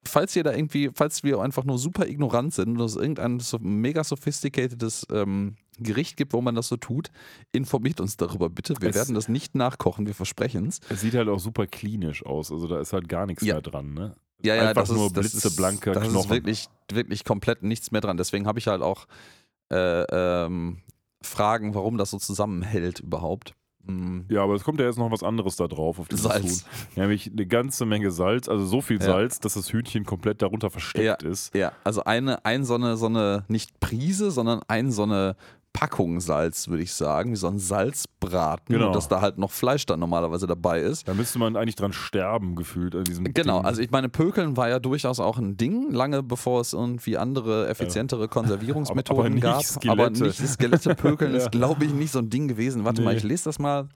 S1: falls ihr da irgendwie, falls wir einfach nur super ignorant sind und es irgendein so mega sophisticatedes ähm, Gericht gibt, wo man das so tut, informiert uns darüber bitte. Wir
S2: Es-
S1: werden das nicht nachkochen, wir versprechen es.
S2: es sieht halt auch super klinisch aus. Also da ist halt gar nichts
S1: Ja.
S2: mehr dran, ne?
S1: Ja, ja,
S2: Einfach
S1: das
S2: nur
S1: ist, das
S2: blitzeblanker
S1: ist, das
S2: Knochen.
S1: ist wirklich, wirklich komplett nichts mehr dran. Deswegen habe ich halt auch äh, ähm, Fragen, warum das so zusammenhält überhaupt. Mm.
S2: Ja, aber es kommt ja jetzt noch was anderes da drauf auf dieses
S1: Salz.
S2: Huhn. Nämlich eine ganze Menge Salz, also so viel
S1: Ja.
S2: Salz, dass das Hühnchen komplett darunter versteckt ist.
S1: Ja, also eine, ein so eine, so eine, nicht Prise, sondern ein so eine Packung Salz, würde ich sagen, wie so ein Salzbraten,
S2: Genau.
S1: dass da halt noch Fleisch dann normalerweise dabei ist.
S2: Da müsste man eigentlich dran sterben, gefühlt an diesem
S1: Genau,
S2: Ding.
S1: also ich meine, Pökeln war ja durchaus auch ein Ding, lange bevor es irgendwie andere, effizientere Konservierungsmethoden
S2: Aber- aber
S1: gab.
S2: Skelette.
S1: Aber nicht Skelette pökeln
S2: Ja.
S1: ist, glaube ich, nicht so ein Ding gewesen. Warte mal,
S2: Nee.
S1: ich lese das mal.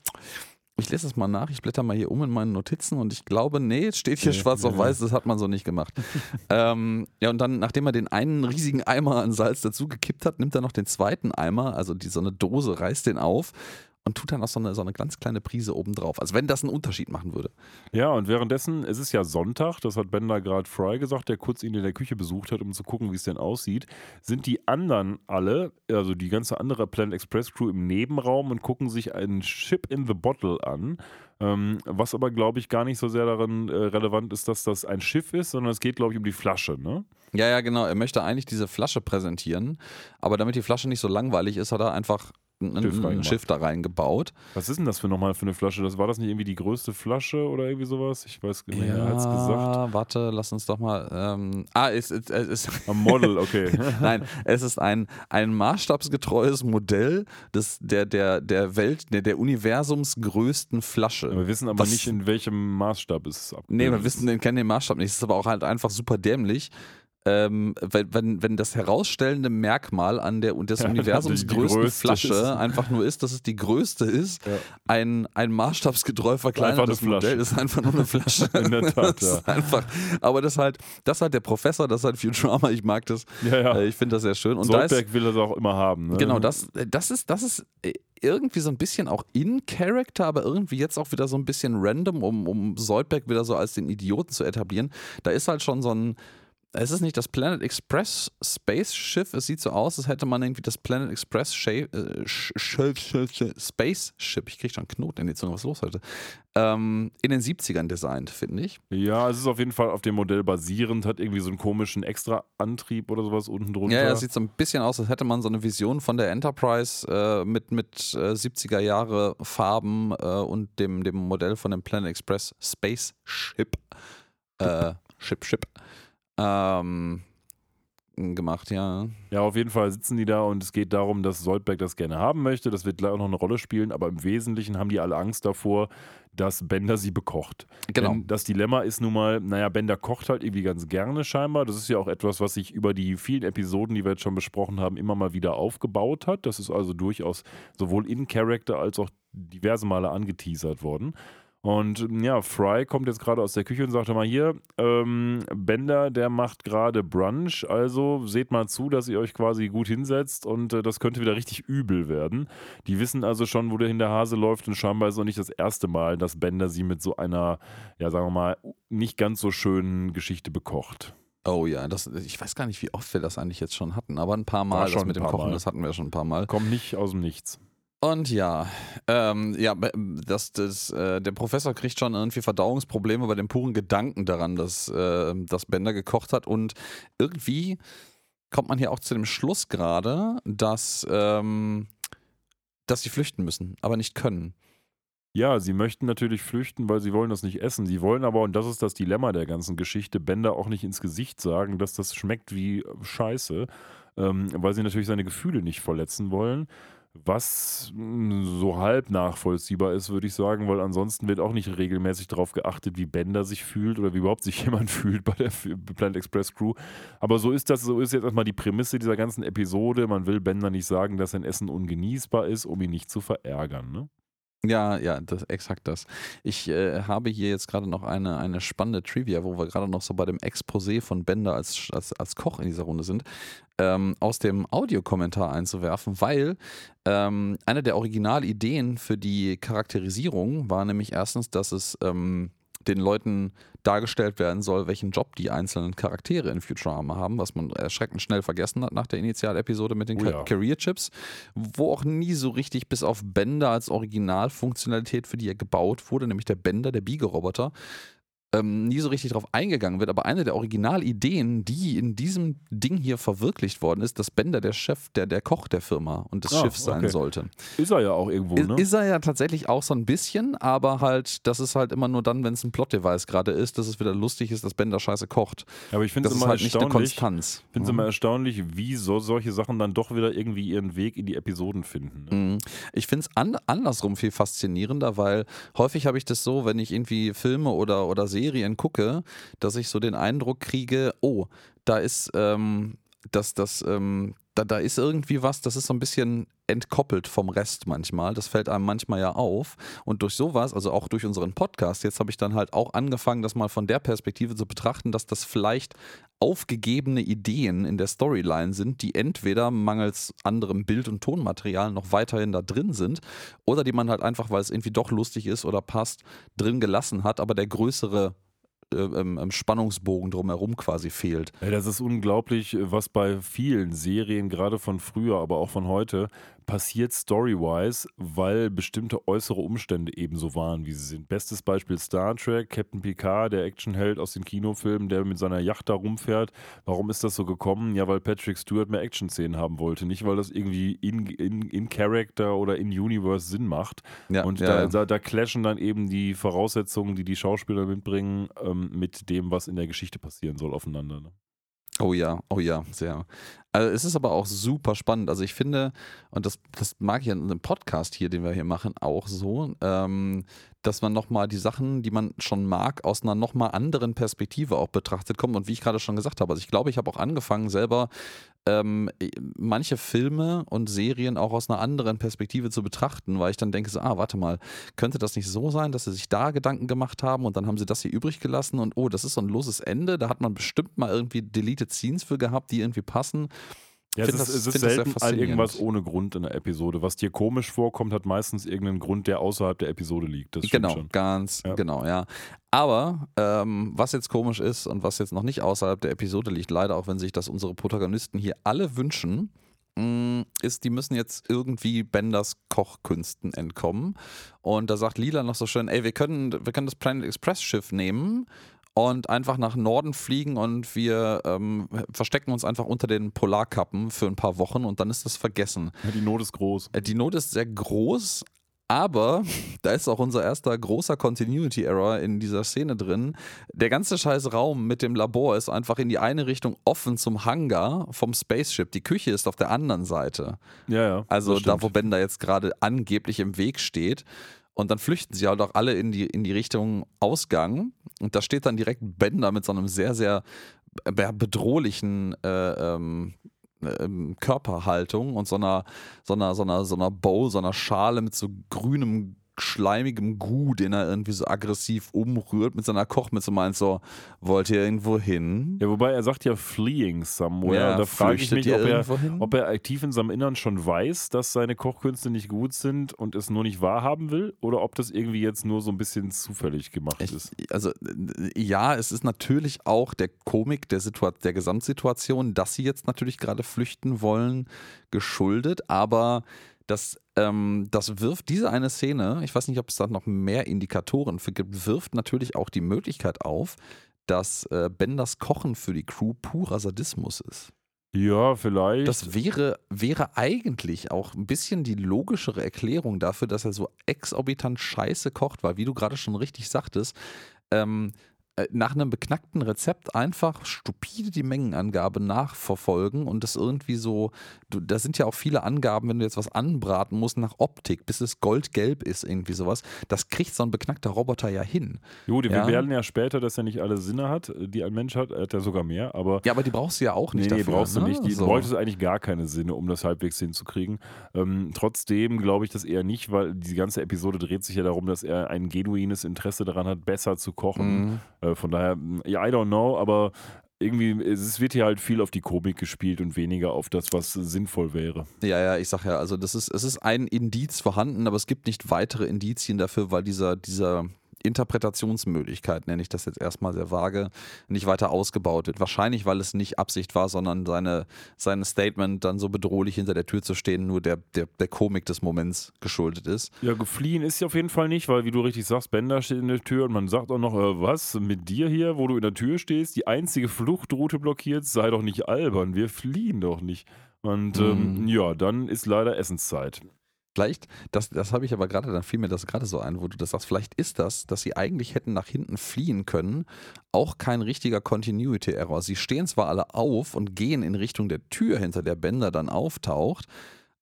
S1: Ich lese das mal nach, ich blätter mal hier um in meinen Notizen und ich glaube, nee, es steht hier
S2: Nee,
S1: schwarz auf
S2: nee.
S1: weiß, das hat man so nicht gemacht. ähm, ja, und dann, nachdem er den einen riesigen Eimer an Salz dazu gekippt hat, nimmt er noch den zweiten Eimer, also die, so eine Dose, reißt den auf und tut dann noch so eine, so eine ganz kleine Prise oben drauf. Also wenn das einen Unterschied machen würde.
S2: Ja, und währenddessen, es ist ja Sonntag, das hat Bender gerade Fry gesagt, der kurz ihn in der Küche besucht hat, um zu gucken, wie es denn aussieht, sind die anderen alle, also die ganze andere Planet Express Crew im Nebenraum und gucken sich einen Chip in the Bottle an. Ähm, was aber, glaube ich, gar nicht so sehr daran äh, relevant ist, dass das ein Schiff ist, sondern es geht, glaube ich, um die Flasche, ne?
S1: Ja, ja, genau. Er möchte eigentlich diese Flasche präsentieren, aber damit die Flasche nicht so langweilig ist, hat er einfach ein, Schiff, ein Schiff, da reingebaut.
S2: Was ist denn das für nochmal für eine Flasche? Das war das nicht irgendwie die größte Flasche oder irgendwie sowas? Ich weiß
S1: nicht, ja, er es gesagt. Warte, lass uns doch mal. Ähm, ah, es ist. Es ist
S2: ein Model, okay.
S1: Nein, es ist ein, ein maßstabsgetreues Modell des, der, der, der Welt, der, der Universums größten Flasche.
S2: wir wissen aber das, nicht, in welchem Maßstab es
S1: abgebildet Nee, wir wissen, kennen den Maßstab nicht. Es ist aber auch halt einfach super dämlich ähm, wenn, wenn das herausstellende Merkmal an der des ja, Universums größten Flasche ist. einfach nur ist, dass es die größte ist, ja. ein, ein maßstabsgetreu verkleinertes Modell ist einfach nur eine Flasche.
S2: In der Tat, ja.
S1: einfach, aber das halt, das halt der Professor, das halt Futurama, ich mag das.
S2: Ja.
S1: Äh, ich finde das sehr schön.
S2: Und Soldberg da ist, will das auch immer haben. Ne?
S1: Genau, das, das ist, das ist irgendwie so ein bisschen auch in Character, aber irgendwie jetzt auch wieder so ein bisschen random, um, um Soldberg wieder so als den Idioten zu etablieren. Da ist halt schon so ein es ist nicht das Planet Express Space Schiff. Es sieht so aus, als hätte man irgendwie das Planet Express äh, Space Ship, ich kriege schon einen Knoten in die Zunge, was ist los heute, ähm, in den 70ern designt, finde ich.
S2: Ja, es ist auf jeden Fall auf dem Modell basierend, hat irgendwie so einen komischen Extra-Antrieb oder sowas unten drunter.
S1: Ja, es sieht so ein bisschen aus, als hätte man so eine Vision von der Enterprise äh, mit, mit äh, 70er Jahre Farben äh, und dem, dem Modell von dem Planet Express Space Ship. Äh, Ship, Ship ähm, gemacht, ja.
S2: Ja, auf jeden Fall sitzen die da und es geht darum, dass Soldberg das gerne haben möchte. Das wird gleich auch noch eine Rolle spielen, aber im Wesentlichen haben die alle Angst davor, dass Bender sie bekocht.
S1: Genau.
S2: Denn das Dilemma ist nun mal, naja, Bender kocht halt irgendwie ganz gerne scheinbar. Das ist ja auch etwas, was sich über die vielen Episoden, die wir jetzt schon besprochen haben, immer mal wieder aufgebaut hat. Das ist also durchaus sowohl in Character als auch diverse Male angeteasert worden. Und ja, Fry kommt jetzt gerade aus der Küche und sagt mal hier, ähm, Bender, der macht gerade Brunch, also seht mal zu, dass ihr euch quasi gut hinsetzt und äh, das könnte wieder richtig übel werden. Die wissen also schon, wo der in der Hase läuft und scheinbar ist auch nicht das erste Mal, dass Bender sie mit so einer, ja sagen wir mal, nicht ganz so schönen Geschichte bekocht.
S1: Oh ja, das, ich weiß gar nicht, wie oft wir das eigentlich jetzt schon hatten, aber ein paar Mal, das mit dem Kochen, Mal. das hatten wir schon ein paar Mal.
S2: Kommt nicht aus dem Nichts.
S1: Und ja, ähm, ja, das, das, äh, der Professor kriegt schon irgendwie Verdauungsprobleme bei dem puren Gedanken daran, dass, äh, dass Bender gekocht hat. Und irgendwie kommt man hier auch zu dem Schluss gerade, dass, ähm, dass sie flüchten müssen, aber nicht können.
S2: Ja, sie möchten natürlich flüchten, weil sie wollen das nicht essen. Sie wollen aber, und das ist das Dilemma der ganzen Geschichte, Bender auch nicht ins Gesicht sagen, dass das schmeckt wie Scheiße, ähm, weil sie natürlich seine Gefühle nicht verletzen wollen. Was hm, so halb nachvollziehbar ist, würde ich sagen, weil ansonsten wird auch nicht regelmäßig darauf geachtet, wie Bender sich fühlt oder wie überhaupt sich jemand fühlt bei der Planet Express Crew. Aber so ist das, so ist jetzt erstmal die Prämisse dieser ganzen Episode. Man will Bender nicht sagen, dass sein Essen ungenießbar ist, um ihn nicht zu verärgern. Ne?
S1: Ja, ja, das, exakt das. Ich äh, habe hier jetzt gerade noch eine, eine spannende Trivia, wo wir gerade noch so bei dem Exposé von Bender als, als, als Koch in dieser Runde sind, ähm, aus dem Audiokommentar einzuwerfen, weil ähm, eine der Originalideen für die Charakterisierung war nämlich erstens, dass es ähm, den Leuten dargestellt werden soll, welchen Job die einzelnen Charaktere in Futurama haben, was man erschreckend schnell vergessen hat nach der Initialepisode mit den oh ja. Career Chips, wo auch nie so richtig bis auf Bender als Originalfunktionalität für die er gebaut wurde, nämlich der Bender, der Biegeroboter, ähm, nie so richtig darauf eingegangen wird. Aber eine der Originalideen, die in diesem Ding hier verwirklicht worden ist, dass Bender der Chef, der, der Koch der Firma und des ah, Schiffs sein okay. sollte.
S2: Ist er ja auch irgendwo, ne?
S1: Ist, ist er ja tatsächlich auch so ein bisschen, aber halt, das ist halt immer nur dann, wenn es ein Plot-Device gerade ist, dass es wieder lustig ist, dass Bender scheiße kocht.
S2: Ja, aber ich finde es immer
S1: halt nicht eine Konstanz.
S2: Ich finde es mhm. immer erstaunlich, wie so, solche Sachen dann doch wieder irgendwie ihren Weg in die Episoden finden.
S1: Ne? Mhm. Ich finde es an, andersrum viel faszinierender, weil häufig habe ich das so, wenn ich irgendwie Filme oder, oder Serien Serien gucke, dass ich so den Eindruck kriege, oh, da ist ähm, das, das, ähm, da, da ist irgendwie was, das ist so ein bisschen entkoppelt vom Rest manchmal. Das fällt einem manchmal ja auf. Und durch sowas, also auch durch unseren Podcast, jetzt habe ich dann halt auch angefangen, das mal von der Perspektive zu betrachten, dass das vielleicht aufgegebene Ideen in der Storyline sind, die entweder mangels anderem Bild- und Tonmaterial noch weiterhin da drin sind oder die man halt einfach, weil es irgendwie doch lustig ist oder passt, drin gelassen hat, aber der größere ähm, Spannungsbogen drumherum quasi fehlt.
S2: Das ist unglaublich, was bei vielen Serien, gerade von früher, aber auch von heute, passiert story-wise, weil bestimmte äußere Umstände eben so waren, wie sie sind. Bestes Beispiel Star Trek, Captain Picard, der Actionheld aus den Kinofilmen, der mit seiner Yacht da rumfährt. Warum ist das so gekommen? Ja, weil Patrick Stewart mehr Action-Szenen haben wollte. Nicht, weil das irgendwie in, in, in Character oder in Universe Sinn macht. Ja, und ja, da, da, da, clashen dann eben die Voraussetzungen, die die Schauspieler mitbringen, ähm, mit dem, was in der Geschichte passieren soll, aufeinander. Ne?
S1: Oh ja, oh ja, sehr. Also es ist aber auch super spannend. Also ich finde, und das, das mag ich an einem Podcast hier, den wir hier machen, auch so, ähm, dass man nochmal die Sachen, die man schon mag, aus einer nochmal anderen Perspektive auch betrachtet kommt. Und wie ich gerade schon gesagt habe, also ich glaube, ich habe auch angefangen, selber ähm, manche Filme und Serien auch aus einer anderen Perspektive zu betrachten, weil ich dann denke, so, ah, warte mal, könnte das nicht so sein, dass sie sich da Gedanken gemacht haben und dann haben sie das hier übrig gelassen und oh, das ist so ein loses Ende, da hat man bestimmt mal irgendwie Deleted Scenes für gehabt, die irgendwie passen.
S2: Ja, es ist, das, es ist selten all irgendwas ohne Grund in der Episode. Was dir komisch vorkommt, hat meistens irgendeinen Grund, der außerhalb der Episode liegt. Das
S1: genau,
S2: schon.
S1: ganz ja. genau, ja. Aber ähm, was jetzt komisch ist und was jetzt noch nicht außerhalb der Episode liegt, leider auch wenn sich das unsere Protagonisten hier alle wünschen, mm, ist, die müssen jetzt irgendwie Benders Kochkünsten entkommen. Und da sagt Lila noch so schön, ey, wir können, wir können das Planet Express Schiff nehmen und einfach nach Norden fliegen und wir ähm, verstecken uns einfach unter den Polarkappen für ein paar Wochen und dann ist das vergessen.
S2: Die Not ist groß.
S1: Äh, die Not ist sehr groß, aber da ist auch unser erster großer Continuity Error in dieser Szene drin. Der ganze scheiß Raum mit dem Labor ist einfach in die eine Richtung offen zum Hangar vom Spaceship. Die Küche ist auf der anderen Seite.
S2: Ja, ja.
S1: Also da, wo Ben da jetzt gerade angeblich im Weg steht. Und dann flüchten sie halt auch alle in die, in die Richtung Ausgang. Und da steht dann direkt Bender mit so einem sehr, sehr bedrohlichen äh, ähm, ähm, Körperhaltung und so einer, so einer, so einer, so einer Bow, so einer Schale mit so grünem schleimigem Gu, den er irgendwie so aggressiv umrührt mit seiner Kochmütze meint so, wollt ihr irgendwo hin?
S2: Ja, wobei er sagt ja fleeing somewhere. Ja, da frage ich mich, ob er, ob er aktiv in seinem Innern schon weiß, dass seine Kochkünste nicht gut sind und es nur nicht wahrhaben will oder ob das irgendwie jetzt nur so ein bisschen zufällig gemacht ich, ist.
S1: Also ja, es ist natürlich auch der Komik der, Situation, der Gesamtsituation, dass sie jetzt natürlich gerade flüchten wollen, geschuldet, aber das, ähm, das wirft diese eine Szene, ich weiß nicht, ob es da noch mehr Indikatoren für gibt, wirft natürlich auch die Möglichkeit auf, dass äh, Benders Kochen für die Crew purer Sadismus ist.
S2: Ja, vielleicht.
S1: Das wäre, wäre eigentlich auch ein bisschen die logischere Erklärung dafür, dass er so exorbitant scheiße kocht, weil, wie du gerade schon richtig sagtest, ähm, äh, nach einem beknackten Rezept einfach stupide die Mengenangabe nachverfolgen und das irgendwie so, du, da sind ja auch viele Angaben, wenn du jetzt was anbraten musst nach Optik, bis es goldgelb ist, irgendwie sowas. Das kriegt so ein beknackter Roboter ja hin.
S2: Wir ja? werden ja später, dass er nicht alle Sinne hat, die ein Mensch hat, er hat ja sogar mehr, aber.
S1: Ja, aber die brauchst du ja auch nicht.
S2: Nee,
S1: dafür,
S2: brauchst ne? du nicht. Die so. bräuchtest eigentlich gar keine Sinne, um das halbwegs hinzukriegen. Ähm, trotzdem glaube ich das eher nicht, weil die ganze Episode dreht sich ja darum, dass er ein genuines Interesse daran hat, besser zu kochen. Mhm äh, von daher, ja, I don't know, aber irgendwie, es wird hier halt viel auf die Komik gespielt und weniger auf das, was sinnvoll wäre.
S1: Ja, ja, ich sag ja, also das ist, es ist ein Indiz vorhanden, aber es gibt nicht weitere Indizien dafür, weil dieser, dieser, Interpretationsmöglichkeit, nenne ich das jetzt erstmal sehr vage, nicht weiter ausgebaut wird. Wahrscheinlich, weil es nicht Absicht war, sondern seine, sein Statement dann so bedrohlich hinter der Tür zu stehen, nur der, der, der Komik des Moments geschuldet ist.
S2: Ja, gefliehen ist sie auf jeden Fall nicht, weil wie du richtig sagst, Bender steht in der Tür und man sagt auch noch, äh, was mit dir hier, wo du in der Tür stehst, die einzige Fluchtroute blockiert, sei doch nicht albern, wir fliehen doch nicht. Und ähm, mhm. ja, dann ist leider Essenszeit.
S1: Vielleicht, das, das habe ich aber gerade, dann fiel mir das gerade so ein, wo du das sagst, vielleicht ist das, dass sie eigentlich hätten nach hinten fliehen können, auch kein richtiger Continuity-Error. Sie stehen zwar alle auf und gehen in Richtung der Tür, hinter der Bender dann auftaucht,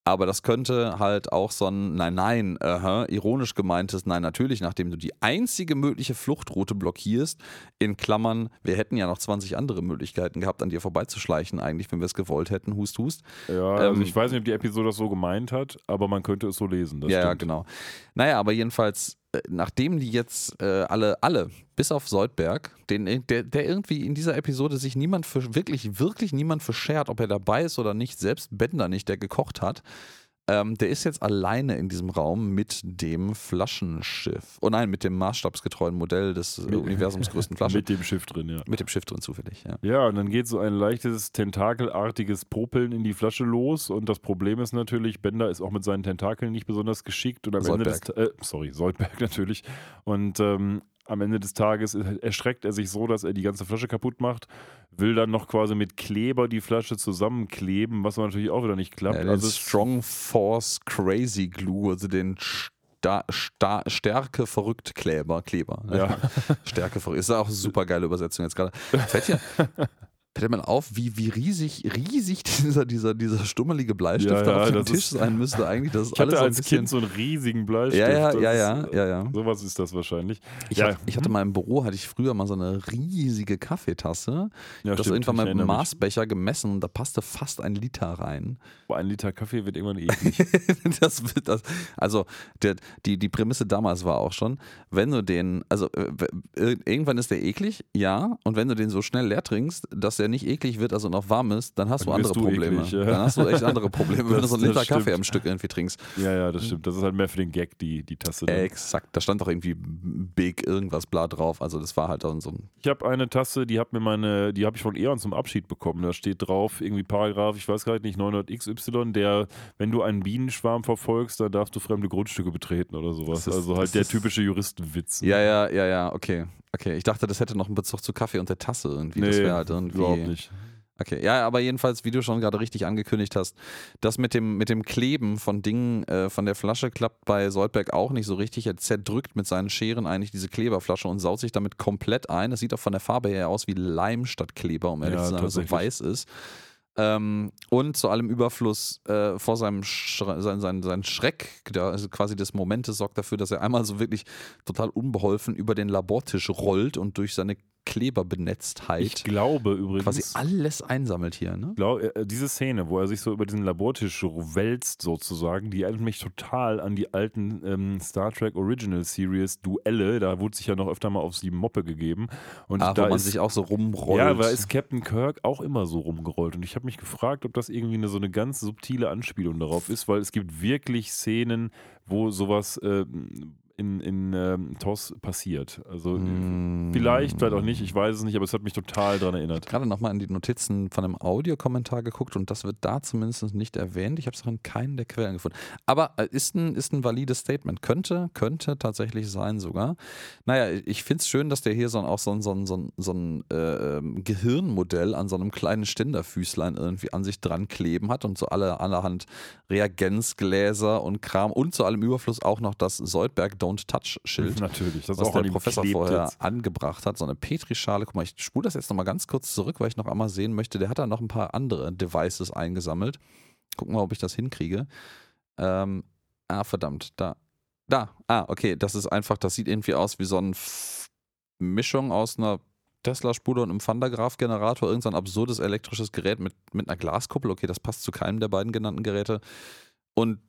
S1: aber das könnte halt auch so ein Nein, nein, uh ironisch gemeintes Nein, natürlich, nachdem du die einzige mögliche Fluchtroute blockierst, in Klammern, wir hätten ja noch 20 andere Möglichkeiten gehabt, an dir vorbeizuschleichen, eigentlich, wenn wir es gewollt hätten, hust, hust.
S2: Ja, also ähm, ich weiß nicht, ob die Episode das so gemeint hat, aber man könnte es so lesen.
S1: ja, ja, genau. Naja, aber jedenfalls nachdem die jetzt äh, alle, alle, bis auf Soldberg, den, äh, der, der irgendwie in dieser Episode sich niemand für, wirklich, wirklich niemand für schert, ob er dabei ist oder nicht, selbst Bender nicht, der gekocht hat, Ähm, der ist jetzt alleine in diesem Raum mit dem Flaschenschiff. Oh nein, mit dem maßstabsgetreuen Modell des mit, Universums größten Flaschen.
S2: Mit dem Schiff drin, ja.
S1: Mit dem Schiff drin zufällig, ja.
S2: Ja, und dann geht so ein leichtes, tentakelartiges Popeln in die Flasche los. Und das Problem ist natürlich, Bender ist auch mit seinen Tentakeln nicht besonders geschickt. Und am
S1: Soldberg.
S2: Ende des, äh, sorry, Soldberg natürlich. Und ähm, am Ende des Tages erschreckt er sich so, dass er die ganze Flasche kaputt macht, will dann noch quasi mit Kleber die Flasche zusammenkleben, was natürlich auch wieder nicht klappt.
S1: Ja, also Strong Force Crazy Glue, also den Sta Sta Stärke verrückt Kleber, Kleber.
S2: Ne? Ja.
S1: Stärke verrückt. Ist auch eine super geile Übersetzung jetzt gerade. Fällt dir, fällt mal auf, wie, wie riesig, riesig dieser, dieser, dieser stummelige Bleistift
S2: Ja, ja,
S1: auf dem Tisch
S2: ist-
S1: sein müsste. Eigentlich, das
S2: Ich hatte
S1: alles ein
S2: als
S1: bisschen.
S2: Kind so einen riesigen Bleistift.
S1: ja, ja,
S2: Das
S1: ja,
S2: ist,
S1: ja, ja, ja.
S2: Sowas ist das wahrscheinlich.
S1: Ich,
S2: ja,
S1: hatte, ich hatte mal im Büro, hatte ich früher mal so eine riesige Kaffeetasse.
S2: ja,
S1: das
S2: stimmt,
S1: irgendwann mal mit einem. Maßbecher gemessen und da passte fast ein Liter rein.
S2: Boah, ein Liter Kaffee wird irgendwann eklig.
S1: das das, also der, die, die Prämisse damals war auch schon, wenn du den, also äh, irgendwann ist der eklig, ja, und wenn du den so schnell leer trinkst, dass der nicht eklig wird, also noch warm ist, dann hast
S2: Dann
S1: du andere
S2: du
S1: Probleme.
S2: eklig, ja.
S1: Dann hast du echt andere Probleme, wenn du
S2: Das-
S1: so einen Liter
S2: das
S1: Kaffee
S2: stimmt.
S1: am Stück irgendwie trinkst.
S2: ja, ja, das stimmt. Das ist halt mehr für den Gag, die, die Tasse. dann.
S1: Exakt, da stand doch irgendwie Big irgendwas bla drauf, also das war halt dann so ein
S2: Ich habe eine Tasse, die hat mir meine, die habe ich von Eon zum Abschied bekommen. Da steht drauf, irgendwie Paragraph, ich weiß gar nicht, 900XY, der, wenn du einen Bienenschwarm verfolgst, dann darfst du fremde Grundstücke betreten oder sowas.
S1: Das ist-
S2: also
S1: das
S2: halt der typische Juristenwitz.
S1: Ja, ja, ja, ja, okay. Okay, ich dachte, das hätte noch einen Bezug zu Kaffee und der Tasse irgendwie. das
S2: Nee,
S1: wäre halt irgendwie.
S2: überhaupt nicht.
S1: Okay, ja, aber jedenfalls, wie du schon gerade richtig angekündigt hast, das mit dem, mit dem Kleben von Dingen äh, von der Flasche klappt bei Soldberg auch nicht so richtig. Er zerdrückt mit seinen Scheren eigentlich diese Kleberflasche und saut sich damit komplett ein. Das sieht auch von der Farbe her aus wie Leim statt Kleber, um ehrlich
S2: Ja,
S1: zu sein, weil es so weiß ist. Ähm, und zu allem Überfluss äh, vor seinem Schre sein, sein, sein Schreck, der, also quasi des Momentes sorgt dafür, dass er einmal so wirklich total unbeholfen über den Labortisch rollt und durch seine Kleberbenetztheit
S2: Ich glaube übrigens.
S1: quasi alles einsammelt hier. Ne?
S2: Glau- äh, diese Szene, wo er sich so über diesen Labortisch wälzt, sozusagen, die erinnert mich total an die alten ähm, Star Trek Original Series Duelle. Da wurde sich ja noch öfter mal auf die Moppe gegeben. Und
S1: Ah,
S2: da
S1: wo man
S2: ist,
S1: sich auch so rumrollt.
S2: Ja, da ist Captain Kirk auch immer so rumgerollt. Und ich habe mich gefragt, ob das irgendwie eine, so eine ganz subtile Anspielung darauf ist, weil es gibt wirklich Szenen, wo sowas ähm, in, in ähm, TOS passiert. Also
S1: Mm.
S2: vielleicht, vielleicht auch nicht, ich weiß es nicht, aber es hat mich total daran erinnert.
S1: gerade nochmal in die Notizen von einem Audiokommentar geguckt und das wird da zumindest nicht erwähnt. Ich habe es auch in keinen der Quellen gefunden. Aber äh, ist ein, ist ein valides Statement. Könnte, könnte tatsächlich sein sogar. Naja, ich finde es schön, dass der hier so ein, auch so ein, so ein, so ein, so ein äh, Gehirnmodell an so einem kleinen Ständerfüßlein irgendwie an sich dran kleben hat und so alle allerhand Reagenzgläser und Kram und zu allem Überfluss auch noch das Soldberg Don't Touch Schild.
S2: Natürlich, das ist
S1: was
S2: auch
S1: der Professor vorher
S2: jetzt.
S1: angebracht hat. So eine Petrischale. Guck mal, ich spule das jetzt nochmal ganz kurz zurück, weil ich noch einmal sehen möchte. Der hat da noch ein paar andere Devices eingesammelt. Gucken wir mal, ob ich das hinkriege. Ähm, ah, verdammt. Da. Da. Ah, okay. Das ist einfach, das sieht irgendwie aus wie so eine Mischung aus einer Tesla-Spule und einem Van-der-Graaf-Generator. Irgend so ein absurdes elektrisches Gerät mit, mit einer Glaskuppel. Okay, das passt zu keinem der beiden genannten Geräte. Und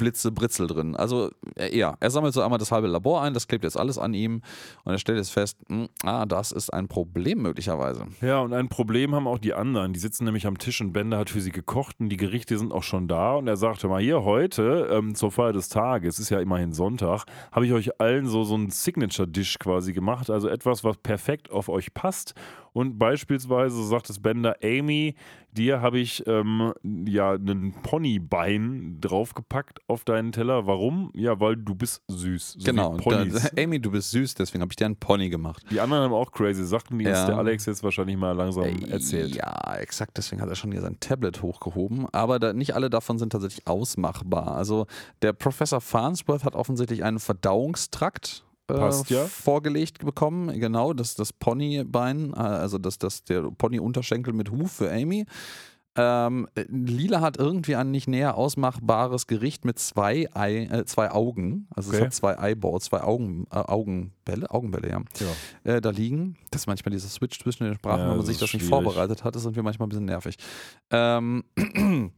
S1: Blitze, Britzel drin. Also äh, ja, er sammelt so einmal das halbe Labor ein, das klebt jetzt alles an ihm und er stellt jetzt fest, hm, ah, das ist ein Problem möglicherweise.
S2: Ja, und ein Problem haben auch die anderen. Die sitzen nämlich am Tisch und Bender hat für sie gekocht und die Gerichte sind auch schon da. Und er sagte mal, hier heute ähm, zur Feier des Tages, ist ja immerhin Sonntag, habe ich euch allen so, so ein Signature-Dish quasi gemacht. Also etwas, was perfekt auf euch passt. Und beispielsweise sagt es Bender, Amy, dir habe ich ähm, ja einen Ponybein draufgepackt auf deinen Teller. Warum? Ja, weil du bist süß. So
S1: genau.
S2: wie
S1: Da,
S2: Ponys.
S1: Amy, du bist süß, deswegen habe ich dir einen Pony gemacht.
S2: Die anderen haben auch crazy Sachen, die
S1: Ja.
S2: uns der Alex jetzt wahrscheinlich mal langsam erzählt.
S1: Ja, exakt. Deswegen hat er schon hier sein Tablet hochgehoben. Aber da, nicht alle davon sind tatsächlich ausmachbar. Also der Professor Farnsworth hat offensichtlich einen Verdauungstrakt. Äh,
S2: Passt ja.
S1: vorgelegt bekommen, genau, das, das Ponybein, äh, also das, das, der Pony-Unterschenkel mit Huf für Amy. Ähm, äh, Lila hat irgendwie ein nicht näher ausmachbares Gericht mit zwei, Ei, äh, zwei Augen. Also es
S2: Okay.
S1: hat zwei Eyeballs, zwei Augen, äh, Augenbälle, Augenbälle, ja.
S2: Ja.
S1: Äh, da liegen. Das ist manchmal dieser Switch zwischen den Sprachen,
S2: Ja,
S1: wenn man sich das nicht
S2: schwierig.
S1: vorbereitet hat, ist irgendwie manchmal ein bisschen nervig. Ähm,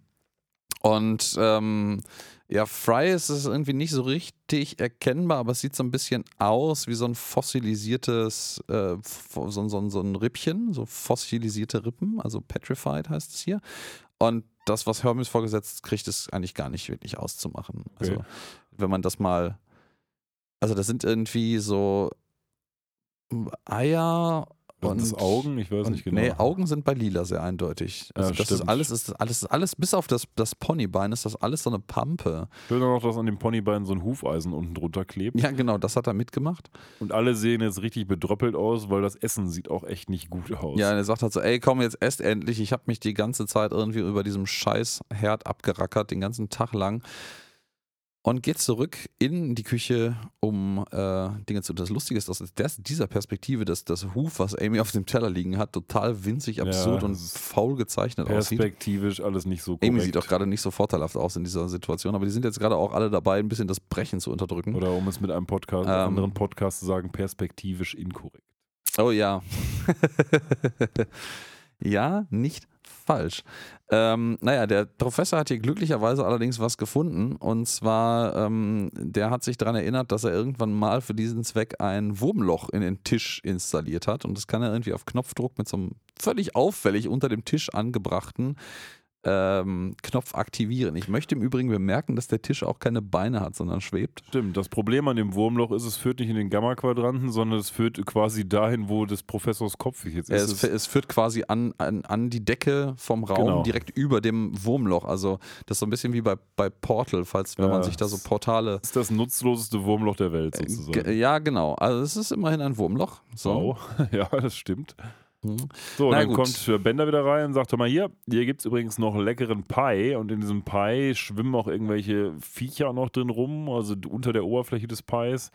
S1: und ähm, ja, Fry ist es irgendwie nicht so richtig erkennbar, aber es sieht so ein bisschen aus wie so ein fossilisiertes, äh, so, so, so ein Rippchen, so fossilisierte Rippen, also petrified heißt es hier. Und das, was Hermes vorgesetzt kriegt, ist eigentlich gar nicht wirklich auszumachen. Also,
S2: Okay.
S1: wenn man das mal. Also, das sind irgendwie so Eier und.
S2: das Augen? Ich weiß nicht genau.
S1: Nee, Augen sind bei Lila sehr eindeutig. Also
S2: Ja,
S1: das ist
S2: stimmt.
S1: alles, ist alles, ist alles, bis auf das, das Ponybein ist das alles so eine Pampe.
S2: Ich will noch, dass an dem Ponybein so ein Hufeisen unten drunter klebt.
S1: Ja, genau, das hat er mitgemacht.
S2: Und alle sehen jetzt richtig bedröppelt aus, weil das Essen sieht auch echt nicht gut aus.
S1: Ja, und er sagt halt so, ey, komm, jetzt esst endlich. Ich habe mich die ganze Zeit irgendwie über diesem scheiß Herd abgerackert, den ganzen Tag lang. Und geht zurück in die Küche, um äh, Dinge zu tun. Das Lustige ist, dass aus der, dieser Perspektive dass das Huf, was Amy auf dem Teller liegen hat, total winzig, absurd
S2: Ja,
S1: und
S2: das
S1: faul gezeichnet aussieht.
S2: Perspektivisch alles nicht so korrekt.
S1: Amy sieht auch gerade nicht so vorteilhaft aus in dieser Situation, aber die sind jetzt gerade auch alle dabei, ein bisschen das Brechen zu unterdrücken.
S2: Oder um es mit einem Podcast,
S1: Ähm.
S2: anderen Podcast zu sagen, perspektivisch inkorrekt.
S1: Oh ja. ja, nicht falsch. Ähm, naja, der Professor hat hier glücklicherweise allerdings was gefunden. Und zwar, ähm, der hat sich daran erinnert, dass er irgendwann mal für diesen Zweck ein Wurmloch in den Tisch installiert hat. Und das kann er irgendwie auf Knopfdruck mit so einem völlig auffällig unter dem Tisch angebrachten ähm, Knopf aktivieren. Ich möchte im Übrigen bemerken, dass der Tisch auch keine Beine hat, sondern schwebt.
S2: Stimmt, das Problem an dem Wurmloch ist, es führt nicht in den Gamma-Quadranten, sondern es führt quasi dahin, wo des Professors Kopf jetzt ist.
S1: es, es führt quasi an, an, an die Decke vom Raum,
S2: Genau.
S1: direkt über dem Wurmloch. Also das ist so ein bisschen wie bei, bei Portal, falls wenn
S2: Ja,
S1: man sich da so Portale.
S2: ist das nutzloseste Wurmloch der Welt sozusagen.
S1: Ge- Ja, genau. Also es ist immerhin ein Wurmloch. So.
S2: Wow. Ja, das stimmt.
S1: Mhm.
S2: So,
S1: Na
S2: dann
S1: gut.
S2: kommt Bender wieder rein und sagt, hör mal hier, hier gibt es übrigens noch leckeren Pie und in diesem Pie schwimmen auch irgendwelche Viecher noch drin rum, also unter der Oberfläche des Pies.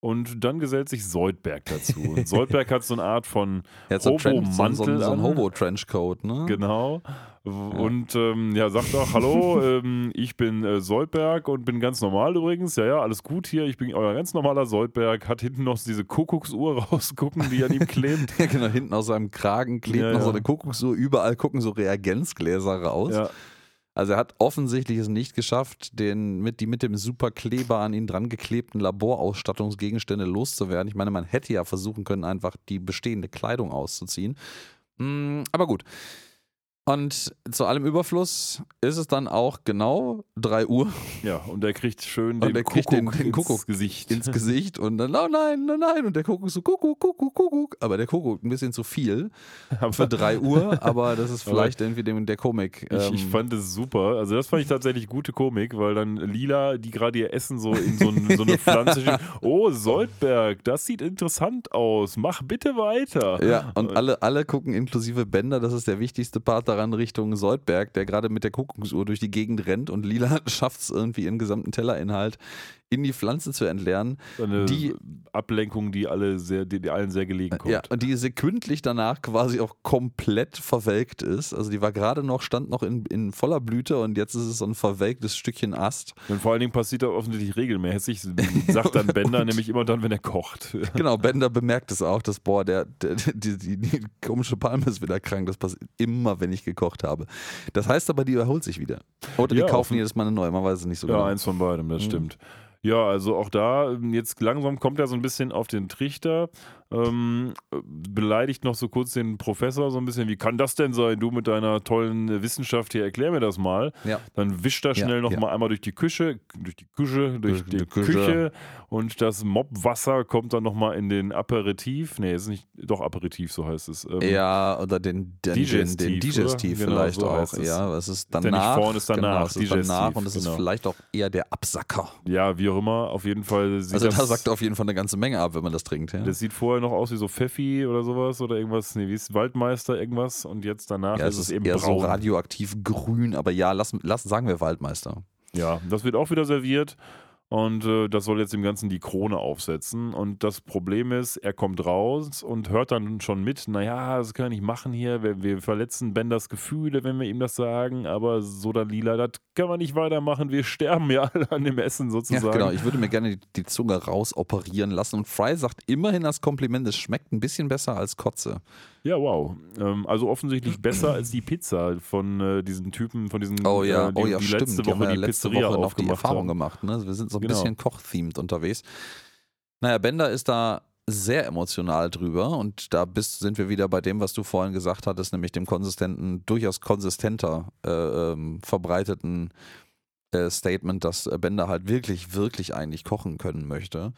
S2: Und dann gesellt sich Soldberg dazu. Und Soldberg hat so eine Art von
S1: hat so, so, so, ein-
S2: Hobo-Mantel
S1: so. Hobo-Trenchcoat, ne?
S2: Genau. Und ähm, ja, sagt auch, hallo, ähm, ich bin äh, Soldberg und bin ganz normal übrigens. Ja, ja, alles gut hier. Ich bin euer ganz normaler Soldberg. Hat hinten noch diese Kuckucksuhr rausgucken, die an ihm klebt.
S1: Ja, genau, hinten aus seinem Kragen klebt
S2: Ja,
S1: noch so
S2: ja.
S1: eine Kuckucksuhr. Überall gucken so Reagenzgläser raus.
S2: Ja,
S1: Also er hat offensichtlich es nicht geschafft, den, mit, die mit dem Superkleber an ihn dran geklebten Laborausstattungsgegenstände loszuwerden. Ich meine, man hätte ja versuchen können, einfach die bestehende Kleidung auszuziehen. Mm, aber gut. Und zu allem Überfluss ist es dann auch genau 3 Uhr
S2: ja, und er kriegt schön den
S1: kriegt
S2: Kuckuck,
S1: den- den
S2: ins
S1: Kuckuck
S2: Gesicht.
S1: ins Gesicht und dann, oh nein, nein, nein. Und der Kuckuck so, Kuckuck, Kuckuck, Kuckuck. Aber der Kuckuck ein bisschen zu viel für 3 Uhr, aber das ist vielleicht irgendwie dem, der Komik.
S2: Ich, ich
S1: ähm,
S2: fand es super. Also das fand ich tatsächlich gute Komik, weil dann Lila, die gerade ihr Essen so in so, ein, so eine Pflanze schiebt. Oh, Soldberg, das sieht interessant aus. Mach bitte weiter.
S1: Ja, und alle, alle gucken inklusive Bender, das ist der wichtigste Part daran, Richtung Soldberg, der gerade mit der Kuckucksuhr durch die Gegend rennt und Lila schafft es irgendwie ihren gesamten Tellerinhalt in die Pflanze zu entleeren.
S2: Eine
S1: Die-
S2: Ablenkung, die alle sehr, die, die allen sehr gelegen kommt.
S1: Ja, und die sekündlich danach quasi auch komplett verwelkt ist. Also die war gerade noch, stand noch in, in voller Blüte und jetzt ist es so ein verwelktes Stückchen Ast.
S2: Und vor allen Dingen passiert das offensichtlich regelmäßig, sagt dann Bender nämlich immer dann, wenn er kocht.
S1: Genau, Bender bemerkt es auch, dass, boah, der, der, die, die, die komische Palme ist wieder krank. Das passiert immer, wenn ich gekocht habe. Das heißt aber, die erholt sich wieder. Oder die
S2: Ja,
S1: kaufen
S2: offen-
S1: jedes Mal eine neue, man weiß es nicht so
S2: Ja,
S1: genau.
S2: eins von beidem, das
S1: Mhm.
S2: stimmt. Ja, also auch da, ähm, jetzt langsam kommt er so ein bisschen auf den Trichter, ähm, äh, beleidigt noch so kurz den Professor so ein bisschen, wie kann das denn sein, du mit deiner tollen Wissenschaft hier, erklär mir das mal.
S1: Ja.
S2: Dann wischt er
S1: Ja,
S2: schnell noch
S1: ja.
S2: mal einmal durch die Küche, durch die Küche, durch
S1: Durch
S2: die,
S1: die
S2: Küche.
S1: Küche.
S2: und das Mobwasser kommt dann noch mal in den Aperitif, nee, ist nicht, doch Aperitif, so heißt es. Ähm,
S1: Ja, oder den, den,
S2: Digestiv,
S1: den, den Digestiv?
S2: Genau,
S1: vielleicht
S2: so
S1: auch. Ja, es ist
S2: ja nicht
S1: danach.
S2: vorne, ist danach,
S1: Genau, ist danach und es ist
S2: genau.
S1: vielleicht auch eher der Absacker.
S2: Ja, wie auch immer, auf jeden Fall sieht
S1: Also
S2: das...
S1: da sagt auf jeden Fall eine ganze Menge ab, wenn man das trinkt. Ja,
S2: Das sieht vorher noch aus wie so Pfeffi oder sowas oder irgendwas, nee, wie ist Waldmeister irgendwas und jetzt danach
S1: ja
S2: ist
S1: es
S2: es
S1: ist
S2: eben
S1: eher so
S2: braun.
S1: radioaktiv grün, aber ja, lass, lass, sagen wir Waldmeister.
S2: ja, das wird auch wieder serviert und äh, das soll jetzt dem Ganzen die Krone aufsetzen und das Problem ist, er kommt raus und hört dann schon mit, naja, das können wir nicht machen hier, wir, wir verletzen Benders Gefühle, wenn wir ihm das sagen, aber so dann lila, das können wir nicht weitermachen, wir sterben ja alle an dem Essen
S1: Ja,
S2: sozusagen.
S1: genau. Ich würde mir gerne die, die Zunge rausoperieren lassen. Und Fry sagt immerhin das Kompliment, es schmeckt ein bisschen besser als Kotze.
S2: Ja, wow. Ähm, also offensichtlich besser als die Pizza von äh, diesen Typen, von diesen,
S1: Oh ja,
S2: äh, die,
S1: oh ja,
S2: die
S1: stimmt.
S2: letzte
S1: die
S2: Woche
S1: ja
S2: die
S1: letzte
S2: Pizzeria
S1: Woche noch die Erfahrung
S2: haben.
S1: gemacht. Ne? Wir sind so ein
S2: Genau.
S1: bisschen koch-themed unterwegs. Naja, Bender ist da sehr emotional drüber und da bist, sind wir wieder bei dem, was du vorhin gesagt hattest, nämlich dem konsistenten, durchaus konsistenter äh, ähm, verbreiteten äh, Statement, dass Bender halt wirklich, wirklich eigentlich kochen können möchte.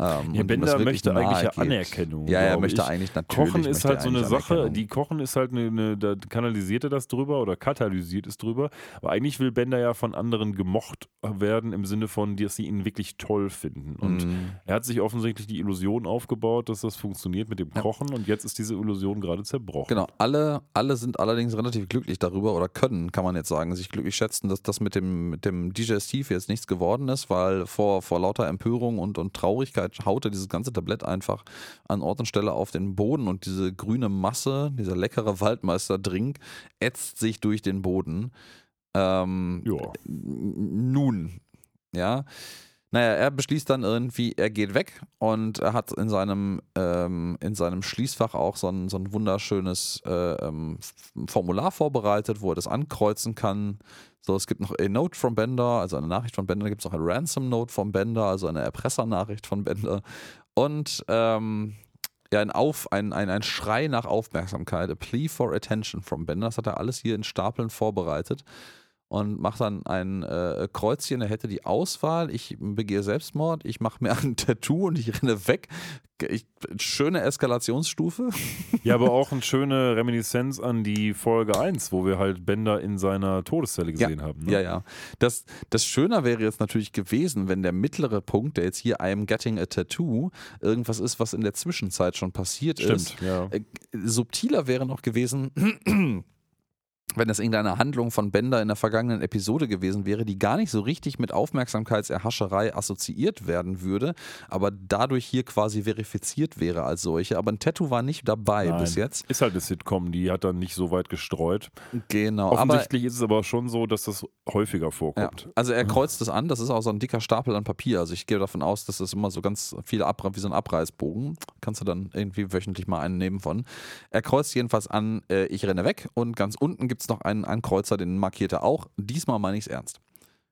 S2: Ähm, ja, Bender möchte eigentlich ja Anerkennung.
S1: Ja, er möchte ich. eigentlich natürlich.
S2: Kochen ist halt so eine Sache, die Kochen ist halt eine, eine, da kanalisiert er das drüber oder katalysiert es drüber. Aber eigentlich will Bender ja von anderen gemocht werden im Sinne von, dass sie ihn wirklich toll finden. Und mm. er hat sich offensichtlich die Illusion aufgebaut, dass das funktioniert mit dem Kochen ja. und jetzt ist diese Illusion gerade zerbrochen.
S1: Genau, alle, alle sind allerdings relativ glücklich darüber oder können, kann man jetzt sagen, sich glücklich schätzen, dass das mit dem, mit dem Digestiv jetzt nichts geworden ist, weil vor, vor lauter Empörung und, und Traurigkeit Zeit haut er dieses ganze Tablett einfach an Ort und Stelle auf den Boden und diese grüne Masse, dieser leckere Waldmeister-Drink, ätzt sich durch den Boden. Ähm, ja. Nun, ja. Naja, er beschließt dann irgendwie, er geht weg und er hat in seinem, ähm, in seinem Schließfach auch so ein, so ein wunderschönes äh, ähm, Formular vorbereitet, wo er das ankreuzen kann. So, es gibt noch a Note from Bender, also eine Nachricht von Bender, gibt es noch eine Ransom Note von Bender, also eine Erpressernachricht von Bender. Und ähm, ja, ein, Auf, ein, ein, ein Schrei nach Aufmerksamkeit, a plea for attention from Bender. Das hat er alles hier in Stapeln vorbereitet und macht dann ein äh, Kreuzchen, er hätte die Auswahl, ich begehe Selbstmord, ich mache mir ein Tattoo und ich renne weg. Ich, schöne Eskalationsstufe.
S2: Ja, aber auch eine schöne Reminiszenz an die Folge 1, wo wir halt Bender in seiner Todeszelle gesehen
S1: ja,
S2: haben. Ne?
S1: Ja, ja. Das, das Schöner wäre jetzt natürlich gewesen, wenn der mittlere Punkt, der jetzt hier I am getting a tattoo, irgendwas ist, was in der Zwischenzeit schon passiert
S2: Stimmt,
S1: ist.
S2: Ja.
S1: Äh, subtiler wäre noch gewesen, wenn das irgendeine Handlung von Bender in der vergangenen Episode gewesen wäre, die gar nicht so richtig mit Aufmerksamkeitserhascherei assoziiert werden würde, aber dadurch hier quasi verifiziert wäre als solche. Aber ein Tattoo war nicht dabei Nein. bis jetzt.
S2: Ist halt eine Sitcom, die hat dann nicht so weit gestreut.
S1: Genau.
S2: Offensichtlich aber, ist es aber schon so, dass das häufiger vorkommt.
S1: Ja, also er kreuzt es an, das ist auch so ein dicker Stapel an Papier. Also ich gehe davon aus, dass das immer so ganz viele Abra wie so ein Abreißbogen. Kannst du dann irgendwie wöchentlich mal einen nehmen von. Er kreuzt jedenfalls an, äh, ich renne weg und ganz unten gibt gibt es noch einen Ankreuzer, den markiert er auch. Diesmal meine ich es ernst.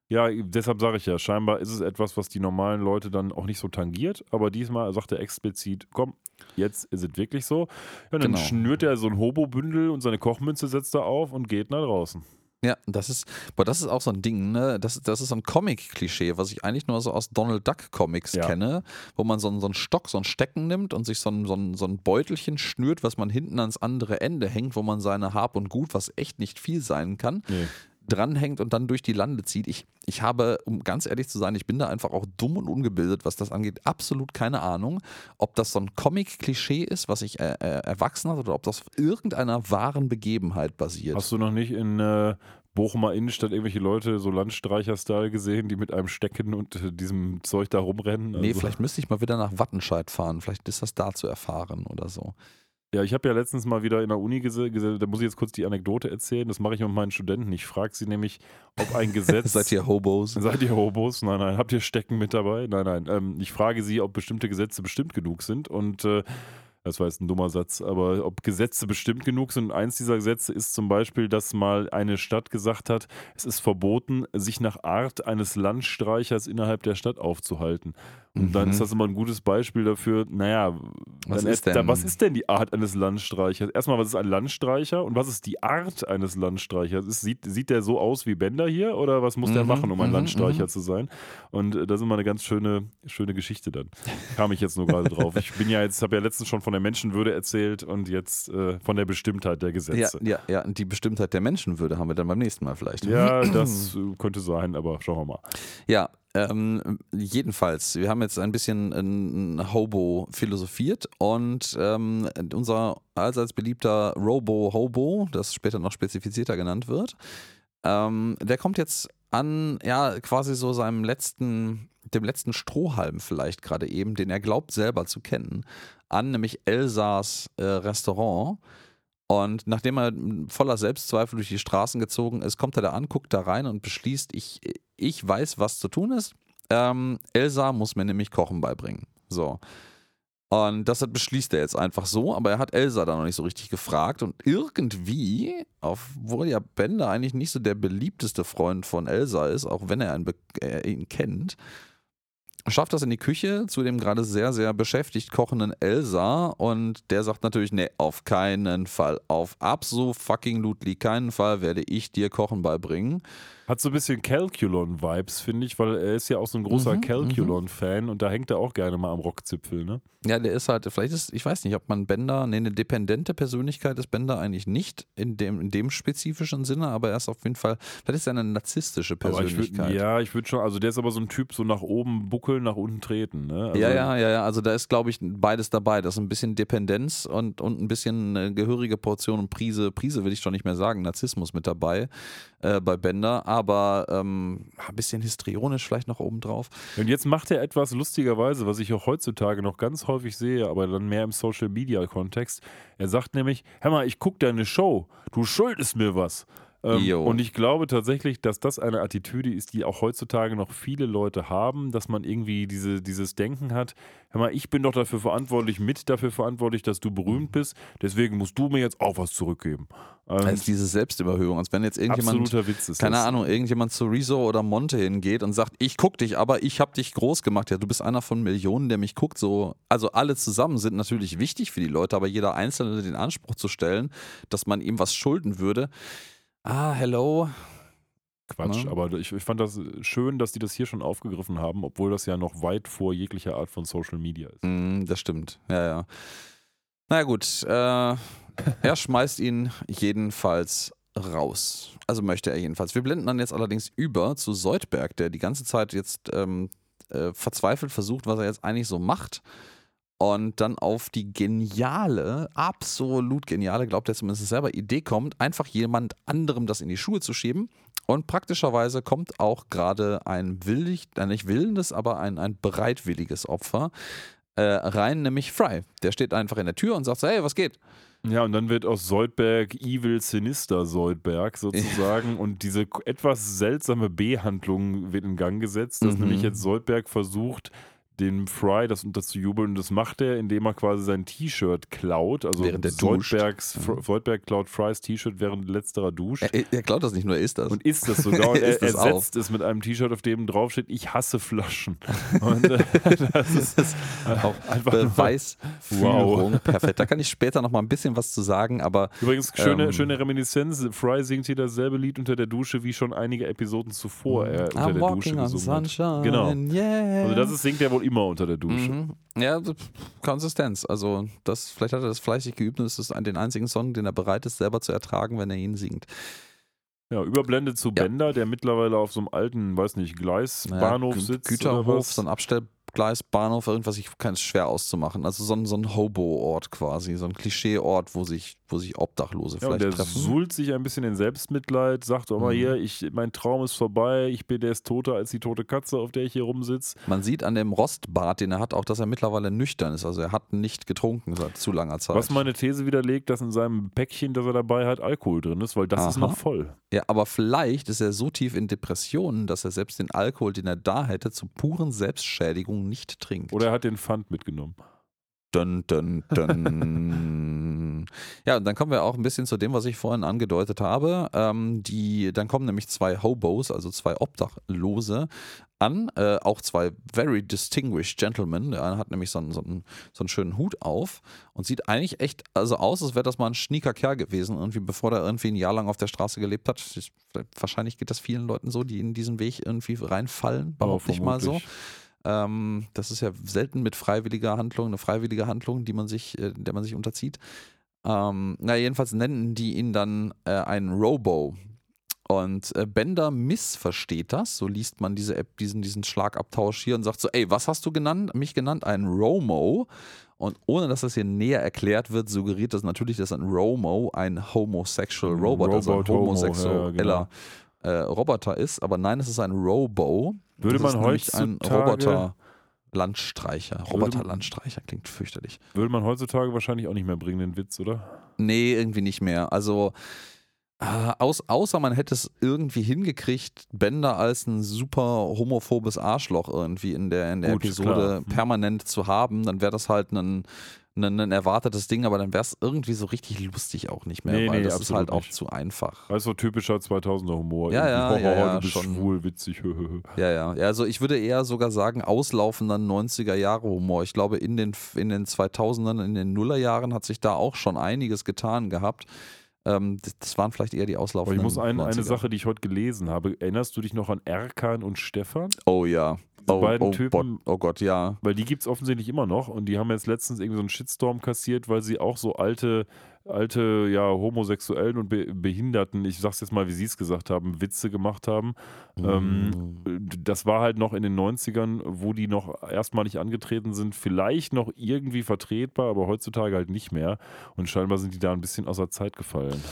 S2: Ja, deshalb sage ich ja, scheinbar ist es etwas, was die normalen Leute dann auch nicht so tangiert, aber diesmal sagt er explizit, komm, jetzt ist es wirklich so. Ja, dann genau. schnürt er so ein Hobo-Bündel und seine Kochmünze setzt er auf und geht nach draußen.
S1: Ja, das ist, boah, das ist auch so ein Ding, ne? Das, das ist so ein Comic-Klischee, was ich eigentlich nur so aus Donald Duck-Comics ja. kenne, wo man so einen, so einen Stock, so einen Stecken nimmt und sich so ein, so, ein, so ein Beutelchen schnürt, was man hinten ans andere Ende hängt, wo man seine Hab und Gut, was echt nicht viel sein kann, nee dranhängt und dann durch die Lande zieht. Ich, ich habe, um ganz ehrlich zu sein, ich bin da einfach auch dumm und ungebildet, was das angeht. Absolut keine Ahnung, ob das so ein Comic-Klischee ist, was sich äh, äh, erwachsen hat oder ob das auf irgendeiner wahren Begebenheit basiert.
S2: Hast du noch nicht in äh, Bochumer Innenstadt irgendwelche Leute so Landstreicher-Style gesehen, die mit einem Stecken und äh, diesem Zeug da rumrennen?
S1: Also nee, vielleicht müsste ich mal wieder nach Wattenscheid fahren. Vielleicht ist das da zu erfahren oder so.
S2: Ja, ich habe ja letztens mal wieder in der Uni gesehen, da muss ich jetzt kurz die Anekdote erzählen, das mache ich mit meinen Studenten. Ich frage sie nämlich, ob ein Gesetz.
S1: Seid ihr Hobos?
S2: Seid ihr Hobos? Nein, nein. Habt ihr Stecken mit dabei? Nein, nein. Ähm, ich frage sie, ob bestimmte Gesetze bestimmt genug sind und äh, das war jetzt ein dummer Satz, aber ob Gesetze bestimmt genug sind. Und eins dieser Gesetze ist zum Beispiel, dass mal eine Stadt gesagt hat, es ist verboten, sich nach Art eines Landstreichers innerhalb der Stadt aufzuhalten. Und mhm. dann ist das immer ein gutes Beispiel dafür, naja, was ist, da, was ist denn die Art eines Landstreichers? Erstmal, was ist ein Landstreicher und was ist die Art eines Landstreichers? Ist, sieht, sieht der so aus wie Bender hier oder was muss mhm. der machen, um ein mhm. Landstreicher mhm. zu sein? Und äh, das ist immer eine ganz schöne, schöne Geschichte dann. Kam ich jetzt nur gerade drauf. Ich bin ja jetzt, habe ja letztens schon von der Menschenwürde erzählt und jetzt äh, von der Bestimmtheit der Gesetze.
S1: Ja, ja, ja, und die Bestimmtheit der Menschenwürde haben wir dann beim nächsten Mal vielleicht.
S2: Ja, das äh, könnte sein, aber schauen wir mal.
S1: Ja, ähm, jedenfalls, wir haben jetzt ein bisschen ein Hobo philosophiert und ähm, unser allseits beliebter Robo-Hobo, das später noch spezifizierter genannt wird, ähm, der kommt jetzt an, ja, quasi so seinem letzten, dem letzten Strohhalm vielleicht gerade eben, den er glaubt selber zu kennen, an, nämlich Elsas äh, Restaurant. Und nachdem er voller Selbstzweifel durch die Straßen gezogen ist, kommt er da an, guckt da rein und beschließt, ich, ich weiß, was zu tun ist. Ähm, Elsa muss mir nämlich Kochen beibringen. So. Und das beschließt er jetzt einfach so, aber er hat Elsa da noch nicht so richtig gefragt und irgendwie, obwohl ja Bender eigentlich nicht so der beliebteste Freund von Elsa ist, auch wenn er ihn, äh, ihn kennt, schafft das in die Küche zu dem gerade sehr, sehr beschäftigt kochenden Elsa und der sagt natürlich, nee, auf keinen Fall, auf absolut fucking Ludli keinen Fall werde ich dir Kochen beibringen.
S2: Hat so ein bisschen Calculon-Vibes, finde ich, weil er ist ja auch so ein großer mhm, Calculon-Fan und da hängt er auch gerne mal am Rockzipfel, ne?
S1: Ja, der ist halt, vielleicht ist, ich weiß nicht, ob man Bender, nee, eine dependente Persönlichkeit ist Bender eigentlich nicht in dem, in dem spezifischen Sinne, aber er ist auf jeden Fall, vielleicht ist er eine narzisstische Persönlichkeit.
S2: Ich würd, ja, ich würde schon, also der ist aber so ein Typ, so nach oben buckeln, nach unten treten, ne? Also
S1: ja, ja, ja, ja, also da ist, glaube ich, beides dabei. Das ist ein bisschen Dependenz und, und ein bisschen eine gehörige Portion und Prise, Prise will ich schon nicht mehr sagen, Narzissmus mit dabei äh, bei Bender, aber ähm, ein bisschen histrionisch vielleicht noch obendrauf.
S2: Und jetzt macht er etwas lustigerweise, was ich auch heutzutage noch ganz häufig sehe, aber dann mehr im Social Media Kontext. Er sagt nämlich: Hör mal, ich gucke deine Show, du schuldest mir was. Ähm, und ich glaube tatsächlich, dass das eine Attitüde ist, die auch heutzutage noch viele Leute haben, dass man irgendwie diese, dieses Denken hat, hör mal, ich bin doch dafür verantwortlich, mit dafür verantwortlich, dass du berühmt bist, deswegen musst du mir jetzt auch was zurückgeben.
S1: Das ist diese Selbstüberhöhung, als wenn jetzt irgendjemand,
S2: absoluter Witz ist
S1: keine
S2: das.
S1: Ahnung, irgendjemand zu Rezo oder Monte hingeht und sagt, ich guck dich, aber ich hab dich groß gemacht. Ja, du bist einer von Millionen, der mich guckt. So, also alle zusammen sind natürlich wichtig für die Leute, aber jeder Einzelne den Anspruch zu stellen, dass man ihm was schulden würde, ah, hello.
S2: Quatsch, ja. aber ich, ich, fand das schön, dass die das hier schon aufgegriffen haben, obwohl das ja noch weit vor jeglicher Art von Social Media ist.
S1: Mm, das stimmt, ja, ja. Naja gut, äh, er schmeißt ihn jedenfalls raus. Also möchte er jedenfalls. Wir blenden dann jetzt allerdings über zu Seudberg, der die ganze Zeit jetzt ähm, äh, verzweifelt versucht, was er jetzt eigentlich so macht und dann auf die geniale, absolut geniale, glaubt er zumindest selber, Idee kommt, einfach jemand anderem das in die Schuhe zu schieben. Und praktischerweise kommt auch gerade ein willig, äh nicht willendes, aber ein, ein bereitwilliges Opfer äh, rein, nämlich Fry. Der steht einfach in der Tür und sagt so, hey, was geht?
S2: Ja, und dann wird aus Soldberg Evil Sinister Soldberg sozusagen und diese etwas seltsame B-Handlung wird in Gang gesetzt, dass mhm. nämlich jetzt Soldberg versucht, dem Fry das unterzujubeln. Und das macht er, indem er quasi sein T-Shirt klaut. Also
S1: während der
S2: Soldbergs, mhm. Soldberg klaut Frys T-Shirt während letzterer duscht.
S1: Er, er, klaut das nicht nur, er isst das.
S2: Und isst das sogar. Und er, er setzt es mit einem T-Shirt, auf dem draufsteht, ich hasse Flaschen. Und äh,
S1: das ist, das ist auch einfach Beweisführung. Wow. Perfekt. Da kann ich später noch mal ein bisschen was zu sagen, aber
S2: Übrigens, schöne, ähm, schöne Reminiszenz. Fry singt hier dasselbe Lied unter der Dusche wie schon einige Episoden zuvor er unter I'm der Dusche gesungen hat. Genau. Yeah. Also das ist, singt er wohl immer unter der Dusche. Mhm.
S1: Ja, Konsistenz. Also das, vielleicht hat er das fleißig geübt und es ist den einzigen Song, den er bereit ist, selber zu ertragen, wenn er ihn singt.
S2: Ja, überblendet zu ja. Bender, der mittlerweile auf so einem alten, weiß nicht, Gleisbahnhof naja, sitzt.
S1: Güterhof, so ein Abstell Gleis, Bahnhof, irgendwas, ich kann es schwer auszumachen. Also so ein, so ein Hobo-Ort quasi, so ein Klischee-Ort, wo sich, wo sich Obdachlose ja, vielleicht
S2: der
S1: treffen.
S2: suhlt sich ein bisschen in Selbstmitleid, sagt auch mal mhm. hier, ich, mein Traum ist vorbei, ich bin der ist toter als die tote Katze, auf der ich hier rumsitze.
S1: Man sieht an dem Rostbart, den er hat, auch, dass er mittlerweile nüchtern ist. Also er hat nicht getrunken seit zu langer Zeit.
S2: Was meine These widerlegt, dass in seinem Päckchen, das er dabei hat, Alkohol drin ist, weil das Aha. ist noch voll.
S1: Ja, aber vielleicht ist er so tief in Depressionen, dass er selbst den Alkohol, den er da hätte, zu puren Selbstschädigung nicht trinkt.
S2: Oder er hat den Pfand mitgenommen.
S1: Dun, dun, dun. ja, und dann kommen wir auch ein bisschen zu dem, was ich vorhin angedeutet habe. Ähm, die, dann kommen nämlich zwei Hobos, also zwei Obdachlose, an. Äh, auch zwei very distinguished Gentlemen. Der eine hat nämlich so einen, so, einen, so einen schönen Hut auf und sieht eigentlich echt also aus, als wäre das mal ein schnieker Kerl gewesen, irgendwie bevor der irgendwie ein Jahr lang auf der Straße gelebt hat. Ich, wahrscheinlich geht das vielen Leuten so, die in diesen Weg irgendwie reinfallen, behaupte ich mal so. Ähm, das ist ja selten mit freiwilliger Handlung, eine freiwillige Handlung, die man sich, äh, der man sich unterzieht. Ähm, na, jedenfalls nennen die ihn dann äh, einen Robo. Und äh, Bender missversteht das, so liest man diese App, diesen, diesen Schlagabtausch hier und sagt so, ey, was hast du genannt? Mich genannt? Ein Romo. Und ohne dass das hier näher erklärt wird, suggeriert das natürlich, dass ein Romo ein homosexual Robot, Robot also ein homosexueller ja, genau. Äh, Roboter ist. Aber nein, es ist ein Robo.
S2: Würde das man heutzutage ein
S1: Roboter Landstreicher. Roboter Landstreicher klingt fürchterlich.
S2: Würde man heutzutage wahrscheinlich auch nicht mehr bringen, den Witz, oder?
S1: Nee, irgendwie nicht mehr. Also äh, aus, außer man hätte es irgendwie hingekriegt, Bender als ein super homophobes Arschloch irgendwie in der, in der Gut, Episode klar. Hm. permanent zu haben, dann wäre das halt ein ein, ein erwartetes Ding, aber dann wäre es irgendwie so richtig lustig auch nicht mehr,
S2: Nee,
S1: weil
S2: nee,
S1: das ist halt auch
S2: absolut
S1: zu einfach.
S2: Also typischer 2000er Humor.
S1: Ja, ja,
S2: Irgendwie,
S1: ja, ja,
S2: du bist
S1: schon.
S2: schwul, witzig.
S1: Ja, ja. ja also ich würde eher sogar sagen, auslaufender 90er-Jahre-Humor. Ich glaube, in den, in den 2000ern, in den Nullerjahren hat sich da auch schon einiges getan gehabt. Ähm, das, das waren vielleicht eher die
S2: Aber
S1: auslaufenden
S2: ich muss ein, eine
S1: 90er.
S2: Sache, die ich heute gelesen habe. Erinnerst du dich noch an Erkan und Stefan?
S1: Oh ja. Oh,
S2: beiden
S1: oh,
S2: Typen-
S1: Gott, oh Gott, ja.
S2: Weil die gibt es offensichtlich immer noch und die haben jetzt letztens irgendwie so einen Shitstorm kassiert, weil sie auch so alte, alte, ja, Homosexuellen und Be Behinderten, ich sag's jetzt mal, wie sie es gesagt haben, Witze gemacht haben. Ähm, das war halt noch in den 90ern, wo die noch erstmalig angetreten sind, vielleicht noch irgendwie vertretbar, aber heutzutage halt nicht mehr. Und scheinbar sind die da ein bisschen außer Zeit gefallen.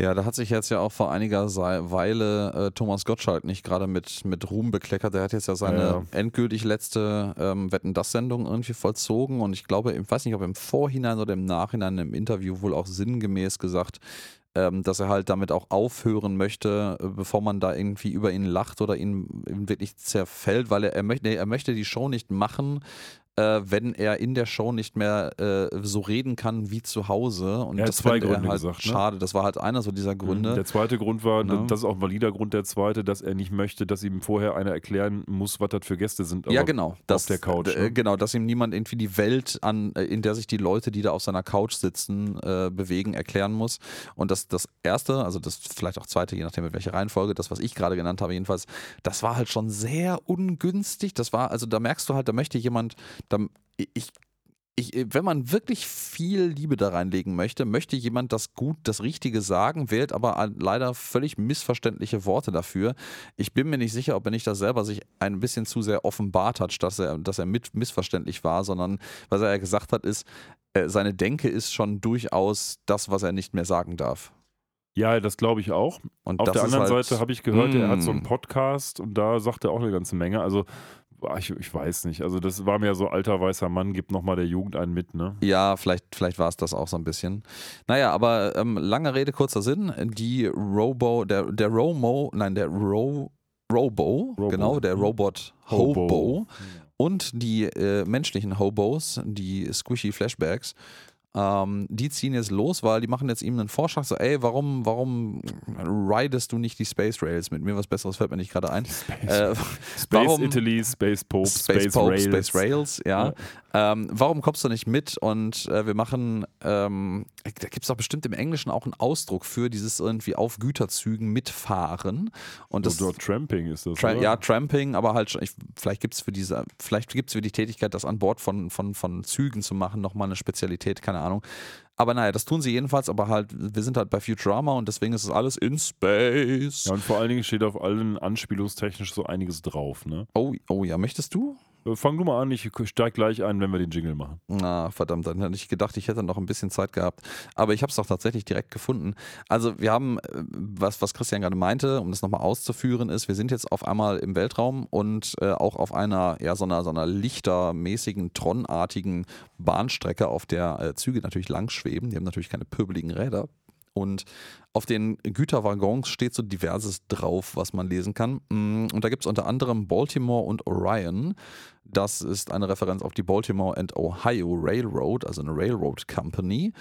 S1: Ja, da hat sich jetzt ja auch vor einiger Weile äh, Thomas Gottschalk nicht gerade mit, mit Ruhm bekleckert. Der hat jetzt ja seine
S2: Ja,
S1: endgültig letzte ähm, Wetten-Das-Sendung irgendwie vollzogen und ich glaube, ich weiß nicht, ob im Vorhinein oder im Nachhinein im Interview wohl auch sinngemäß gesagt, ähm, dass er halt damit auch aufhören möchte, äh, bevor man da irgendwie über ihn lacht oder ihn, ihn wirklich zerfällt, weil er, er, möchte, nee, er möchte die Show nicht machen, äh, wenn er in der Show nicht mehr äh, so reden kann wie zu Hause. Und
S2: Er
S1: das
S2: zwei
S1: fände er
S2: Gründe
S1: halt
S2: gesagt, ne?
S1: schade. Das war halt einer so dieser Gründe.
S2: Der zweite Grund war,
S1: Ne?
S2: das ist auch ein valider Grund, der zweite, dass er nicht möchte, dass ihm vorher einer erklären muss, was das für Gäste sind.
S1: ja, genau.
S2: auf der Couch. Ne?
S1: Genau, dass ihm niemand irgendwie die Welt an, äh, in der sich die Leute, die da auf seiner Couch sitzen, äh, bewegen, erklären muss. Und das, das erste, also das vielleicht auch zweite, je nachdem mit welcher Reihenfolge, das, was ich gerade genannt habe, jedenfalls, das war halt schon sehr ungünstig. Das war, also da merkst du halt, da möchte jemand, da, ich, ich, wenn man wirklich viel Liebe da reinlegen möchte, möchte jemand das gut, das Richtige sagen, wählt aber leider völlig missverständliche Worte dafür. Ich bin mir nicht sicher, ob er nicht das selber sich ein bisschen zu sehr offenbart hat, dass er, dass er mit missverständlich war, sondern was er ja gesagt hat, ist, äh, seine Denke ist schon durchaus das, was er nicht mehr sagen darf.
S2: Ja, das glaube ich auch.
S1: Und
S2: Auf der anderen
S1: halt,
S2: Seite habe ich gehört, er hat so einen
S1: Mm.
S2: Podcast und da sagt er auch eine ganze Menge. Also, ich, ich weiß nicht. Also, das war mir so alter weißer Mann, gibt nochmal der Jugend einen mit, ne?
S1: Ja, vielleicht, vielleicht war es das auch so ein bisschen. Naja, aber ähm, lange Rede, kurzer Sinn. Die Robo, der, der Romo, nein, der Ro, Robo,
S2: Robo.
S1: genau, der Robot Hobo,
S2: Hobo.
S1: und die äh, menschlichen Hobos, die Squishy Flashbacks, ähm, die ziehen jetzt los, weil die machen jetzt ihm einen Vorschlag, so, ey, warum, warum ridest du nicht die Space Rails mit mir? Was Besseres fällt mir nicht gerade ein. Äh,
S2: Space
S1: warum-
S2: Italy, Space Pope,
S1: Space,
S2: Space,
S1: Pope,
S2: Rails.
S1: Space Rails, ja. Ähm, warum kommst du nicht mit? Und äh, wir machen, ähm, da gibt es doch bestimmt im Englischen auch einen Ausdruck für dieses irgendwie auf Güterzügen mitfahren. Und das,
S2: Oder Tramping ist das,
S1: Tra
S2: oder?
S1: ja, Tramping, aber halt schon, ich, vielleicht gibt es für diese, vielleicht gibt es für die Tätigkeit, das an Bord von, von, von Zügen zu machen, nochmal eine Spezialität, keine Ahnung. Aber naja, das tun sie jedenfalls, aber halt, wir sind halt bei Futurama und deswegen ist es alles in Space.
S2: Ja, und vor allen Dingen steht auf allen anspielungstechnisch so einiges drauf, ne?
S1: Oh, oh ja, möchtest du?
S2: Äh, Fang du mal an, ich steig gleich ein, wenn wir den Jingle machen.
S1: Na, verdammt, dann hätte ich gedacht, ich hätte noch ein bisschen Zeit gehabt. Aber ich habe es doch tatsächlich direkt gefunden. Also wir haben, äh, was, was Christian gerade meinte, um das nochmal auszuführen, ist, wir sind jetzt auf einmal im Weltraum und äh, auch auf einer, ja, so einer, so einer lichtermäßigen, tronartigen Bahnstrecke, auf der äh, Züge natürlich lang schweben. Die haben natürlich keine pöbeligen Räder. Und auf den Güterwaggons steht so diverses drauf, was man lesen kann. Mm, Und da gibt es unter anderem Baltimore und Orion. Das ist eine Referenz auf die Baltimore and Ohio Railroad, also eine Railroad Company.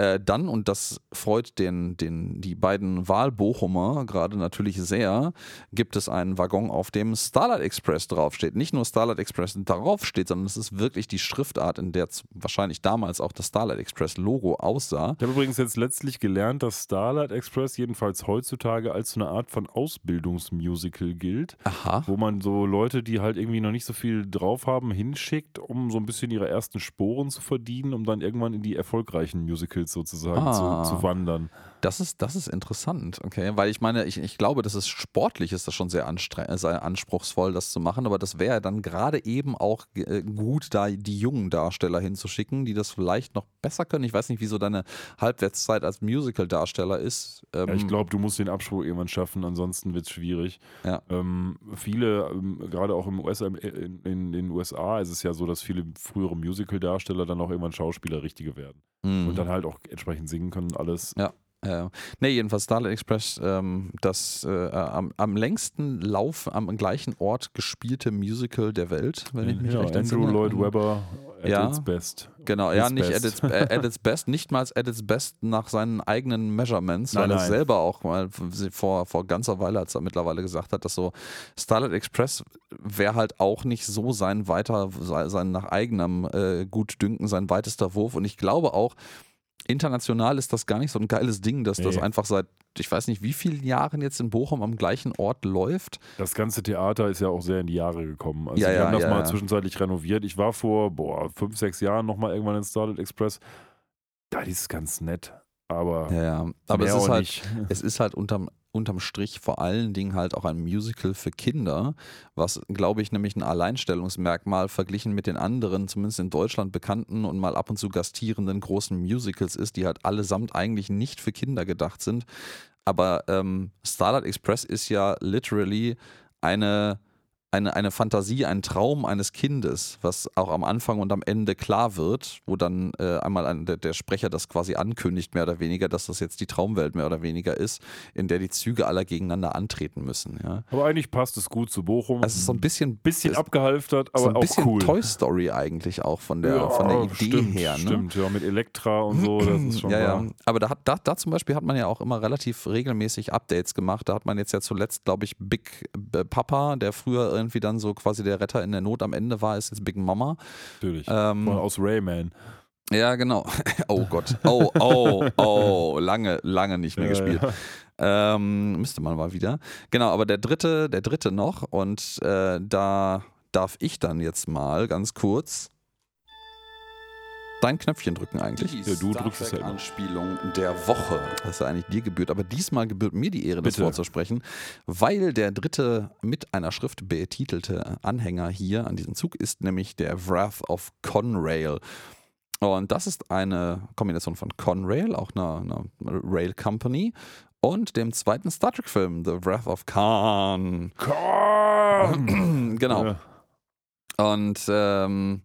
S1: Äh, dann, und das freut den, den, die beiden Wahlbochumer gerade natürlich sehr, gibt es einen Waggon, auf dem Starlight Express draufsteht. Nicht nur Starlight Express draufsteht, sondern es ist wirklich die Schriftart, in der wahrscheinlich damals auch das Starlight Express Logo aussah.
S2: Ich habe übrigens jetzt letztlich gelernt, dass Starlight Express jedenfalls heutzutage als so eine Art von Ausbildungsmusical gilt,
S1: Aha.
S2: wo man so Leute, die halt irgendwie noch nicht so viel drauf haben, hinschickt, um so ein bisschen ihre ersten Sporen zu verdienen, um dann irgendwann in die erfolgreichen Musicals sozusagen
S1: Ah.
S2: zu, zu wandern.
S1: Das ist, das ist interessant, okay. Weil ich meine, ich, ich glaube, das ist sportlich, ist das schon sehr, äh, sehr anspruchsvoll, das zu machen, aber das wäre dann gerade eben auch äh, gut, da die jungen Darsteller hinzuschicken, die das vielleicht noch besser können. Ich weiß nicht, wieso deine Halbwertszeit als Musical-Darsteller ist. Ähm,
S2: Ja, ich glaube, du musst den Absprung irgendwann schaffen, ansonsten wird es schwierig.
S1: Ja.
S2: Ähm, viele, ähm, gerade auch im US, in, in den USA, ist es ja so, dass viele frühere Musical-Darsteller dann auch irgendwann Schauspieler richtige werden.
S1: mh.
S2: Und dann halt auch entsprechend singen können, alles.
S1: Ja. Äh, ne, jedenfalls Starlight Express, ähm, das äh, am, am längsten Lauf am gleichen Ort gespielte Musical der Welt, wenn ich mich
S2: ja,
S1: recht
S2: Andrew. Lloyd
S1: Ähm,
S2: Webber, at
S1: Ja.
S2: its best.
S1: Genau, ja, nicht
S2: best.
S1: at its, at its best, nicht mal at its best nach seinen eigenen Measurements,
S2: Nein,
S1: weil er selber auch mal vor, vor ganzer Weile, als er mittlerweile gesagt hat, dass so Starlight Express wäre halt auch nicht so sein weiter, sein nach eigenem äh, Gutdünken, sein weitester Wurf. Und ich glaube auch, international ist das gar nicht so ein geiles Ding, dass das
S2: Nee.
S1: einfach seit, ich weiß nicht, wie vielen Jahren jetzt in Bochum am gleichen Ort läuft.
S2: Das ganze Theater ist ja auch sehr in die Jahre gekommen. Also
S1: Ja,
S2: die
S1: ja,
S2: haben das
S1: ja,
S2: mal zwischenzeitlich renoviert. Ich war vor boah, fünf, sechs Jahren nochmal irgendwann in Starlight Express. Da ist ganz nett. Aber,
S1: Ja, ja. Aber es ist halt,
S2: nicht.
S1: es ist halt unterm, unterm Strich vor allen Dingen halt auch ein Musical für Kinder, was, glaube ich, nämlich ein Alleinstellungsmerkmal verglichen mit den anderen, zumindest in Deutschland bekannten und mal ab und zu gastierenden großen Musicals ist, die halt allesamt eigentlich nicht für Kinder gedacht sind. Aber ähm, Starlight Express ist ja literally eine, eine, eine Fantasie, ein Traum eines Kindes, was auch am Anfang und am Ende klar wird, wo dann äh, einmal ein, der, der Sprecher das quasi ankündigt, mehr oder weniger, dass das jetzt die Traumwelt mehr oder weniger ist, in der die Züge aller gegeneinander antreten müssen. Ja.
S2: aber eigentlich passt es gut zu Bochum.
S1: Es ist so ein bisschen,
S2: bisschen abgehalftert, aber
S1: so ein
S2: auch
S1: bisschen
S2: cool.
S1: Toy Story eigentlich auch von der, von der Idee
S2: stimmt,
S1: her. Ne?
S2: Stimmt, ja, mit Elektra und so, das ist schon
S1: ja, ja. Aber da, hat, da, da zum Beispiel hat man ja auch immer relativ regelmäßig Updates gemacht. Da hat man jetzt ja zuletzt, glaube ich, Big Papa, der früher irgendwie dann so quasi der Retter in der Not am Ende war, ist jetzt Big Mama.
S2: Natürlich.
S1: Ähm,
S2: aus Rayman.
S1: Ja, genau. Oh Gott. Oh, oh, oh. Lange, lange nicht mehr
S2: Ja,
S1: gespielt.
S2: ja.
S1: Ähm, müsste man mal wieder. Genau, aber der dritte, der dritte noch. Und äh, da darf ich dann jetzt mal ganz kurz dein Knöpfchen drücken eigentlich.
S2: Ja, du drückst es ja immer.
S1: Anspielung der Woche. Das ist ja eigentlich dir gebührt, aber diesmal gebührt mir die Ehre, das
S2: Bitte.
S1: vorzusprechen, weil der dritte mit einer Schrift betitelte Anhänger hier an diesem Zug ist nämlich der Wrath of Conrail. Und das ist eine Kombination von Conrail, auch einer, einer Rail Company, und dem zweiten Star Trek-Film, The Wrath of Khan.
S2: Komm!
S1: genau.
S2: Ja.
S1: Und ähm,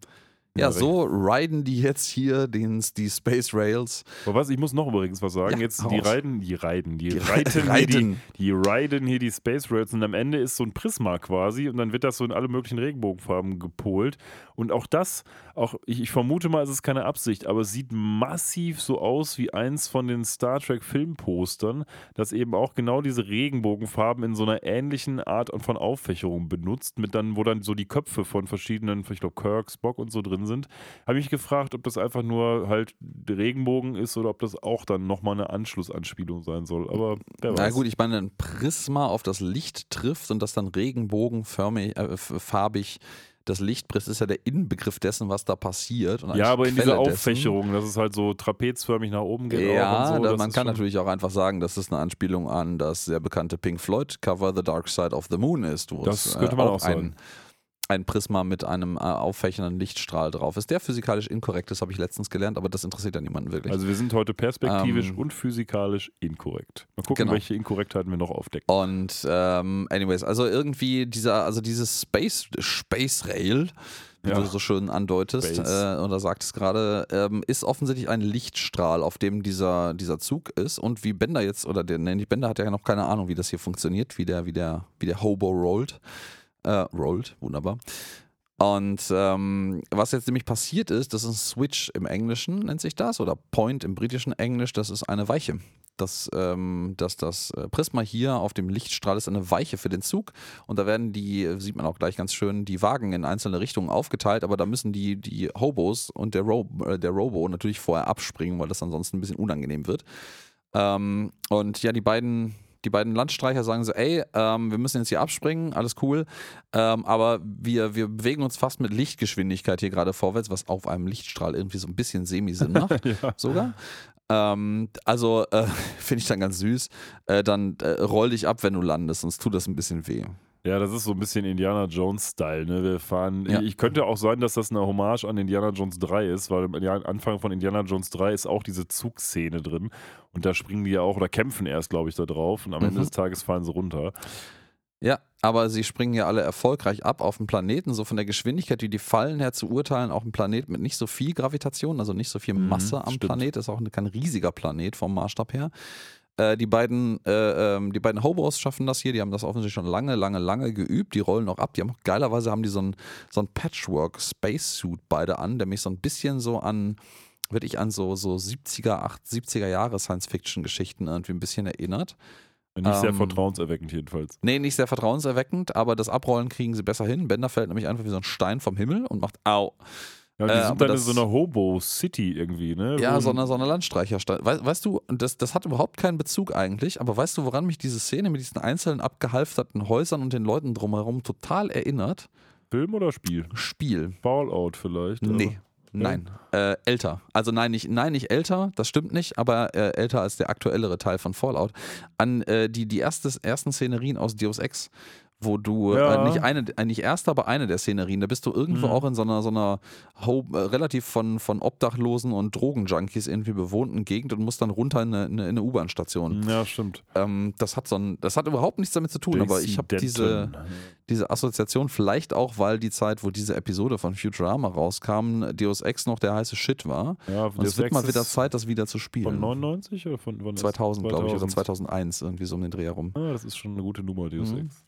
S1: ja, so riden die jetzt hier den, die Space Rails.
S2: Aber was, ich muss noch übrigens was sagen.
S1: Ja,
S2: Jetzt, die reiten, die reiten, die,
S1: Die
S2: reiten, Hier
S1: reiten.
S2: die, die riden hier die Space Rails und am Ende ist so ein Prisma quasi und dann wird das so in alle möglichen Regenbogenfarben gepolt. Und auch das, auch ich, ich vermute mal, es ist keine Absicht, aber es sieht massiv so aus wie eins von den Star Trek Filmpostern, das eben auch genau diese Regenbogenfarben in so einer ähnlichen Art von Auffächerung benutzt, mit dann, wo dann so die Köpfe von verschiedenen, ich glaube Kirk, Spock und so drin sind. Habe ich gefragt, ob das einfach nur halt der Regenbogen ist oder ob das auch dann nochmal eine Anschlussanspielung sein soll. Aber wer weiß.
S1: Na gut, ich meine, ein Prisma auf das Licht trifft und das dann regenbogenförmig, äh, farbig das Licht bricht, ist ja der Inbegriff dessen, was da passiert.
S2: Ja, aber in dieser
S1: Quelle dessen-
S2: Auffächerung, dass es halt so trapezförmig nach oben geht.
S1: Ja,
S2: auch so,
S1: da, man kann natürlich auch einfach sagen, dass es eine Anspielung an das sehr bekannte Pink Floyd Cover The Dark Side of the Moon ist, wo
S2: Das
S1: es
S2: könnte man auch
S1: ein,
S2: sagen.
S1: Ein Prisma mit einem äh, auffächernden Lichtstrahl drauf ist. Der physikalisch inkorrekt ist, habe ich letztens gelernt, aber das interessiert ja niemanden wirklich.
S2: Also wir sind heute perspektivisch
S1: Ähm,
S2: und physikalisch inkorrekt. Mal gucken,
S1: genau.
S2: welche Inkorrektheiten wir noch aufdecken.
S1: Und ähm, anyways, also irgendwie dieser, also dieses Space, Space Rail, wie
S2: Ja.
S1: du so schön andeutest äh, oder sagtest gerade, ähm, ist offensichtlich ein Lichtstrahl, auf dem dieser, dieser Zug ist. Und wie Bender jetzt, oder der, nee, nicht Bender hat ja noch keine Ahnung, wie das hier funktioniert, wie der, wie der, wie der Hobo rollt. Äh, rollt, wunderbar. Und ähm, was jetzt nämlich passiert ist, das ist ein Switch im Englischen, nennt sich das, oder Point im britischen Englisch, das ist eine Weiche. Das, ähm, dass das äh, Prisma hier auf dem Lichtstrahl ist eine Weiche für den Zug und da werden die, sieht man auch gleich ganz schön, die Wagen in einzelne Richtungen aufgeteilt, aber da müssen die, die Hobos und der, Ro äh, der Robo natürlich vorher abspringen, weil das ansonsten ein bisschen unangenehm wird. Ähm, und ja, die beiden, die beiden Landstreicher sagen so, ey, ähm, wir müssen jetzt hier abspringen, alles cool, ähm, aber wir, wir bewegen uns fast mit Lichtgeschwindigkeit hier gerade vorwärts, was auf einem Lichtstrahl irgendwie so ein bisschen Semi-Sinn macht, sogar. Ähm, also äh, finde ich dann ganz süß. Äh, dann äh, roll dich ab, wenn du landest, sonst tut das ein bisschen weh.
S2: Ja, das ist so ein bisschen Indiana Jones-Style. Ne? Wir fahren.
S1: Ja.
S2: Ich könnte auch sein, dass das eine Hommage an Indiana Jones 3 ist, weil am Anfang von Indiana Jones 3 ist auch diese Zugszene drin. Und da springen die ja auch oder kämpfen erst, glaube ich, da drauf. Und am Ende
S1: Mhm.
S2: des Tages fallen sie runter.
S1: Ja, aber sie springen ja alle erfolgreich ab auf dem Planeten, so von der Geschwindigkeit, wie die fallen her zu urteilen, auch ein Planet mit nicht so viel Gravitation, also nicht so viel
S2: Mhm,
S1: Masse am
S2: stimmt.
S1: Planet, ist auch kein riesiger Planet vom Maßstab her. Äh, die, beiden, äh, ähm, die beiden Hobos schaffen das hier, die haben das offensichtlich schon lange, lange, lange geübt, die rollen auch ab. Die haben geilerweise haben die so ein, so ein Patchwork-Spacesuit beide an, der mich so ein bisschen so an wirklich an so, so 70er, 80, 70er Jahre Science-Fiction-Geschichten irgendwie ein bisschen erinnert.
S2: Nicht sehr ähm, vertrauenserweckend jedenfalls.
S1: Nee, nicht sehr vertrauenserweckend, aber das Abrollen kriegen sie besser hin. Bender fällt nämlich einfach wie so ein Stein vom Himmel und macht Au.
S2: Ja, die äh, sind dann in so einer Hobo-City irgendwie, ne?
S1: Ja, so eine, so eine Landstreicherstadt. Weißt, weißt du, das, das hat überhaupt keinen Bezug eigentlich, aber weißt du, woran mich diese Szene mit diesen einzelnen abgehalfterten Häusern und den Leuten drumherum total erinnert?
S2: Film oder Spiel?
S1: Spiel.
S2: Fallout vielleicht?
S1: Nee. Nein, äh, älter. Also nein, nicht, nein, nicht älter, das stimmt nicht, aber äh, älter als der aktuellere Teil von Fallout. An äh, die, die erste, ersten Szenerien aus Deus Ex wo du äh, ja. äh, nicht eine, nicht erste, aber eine der Szenerien, da bist du irgendwo mhm. auch in so einer, so einer äh, relativ von, von Obdachlosen und Drogenjunkies irgendwie bewohnten Gegend und musst dann runter in eine, in eine U-Bahn-Station.
S2: Ja, stimmt.
S1: Ähm, das hat so ein, das hat überhaupt nichts damit zu tun, aber ich habe diese, diese Assoziation vielleicht auch, weil die Zeit, wo diese Episode von Futurama rauskam, Deus Ex noch der heiße Shit war. Ja, und es wird mal wieder Zeit, das wieder zu spielen.
S2: Von 99 oder von
S1: wann 2000, glaube ich, oder 2001, irgendwie so um den Dreh herum.
S2: Ah, das ist schon eine gute Nummer, Deus mhm. Ex.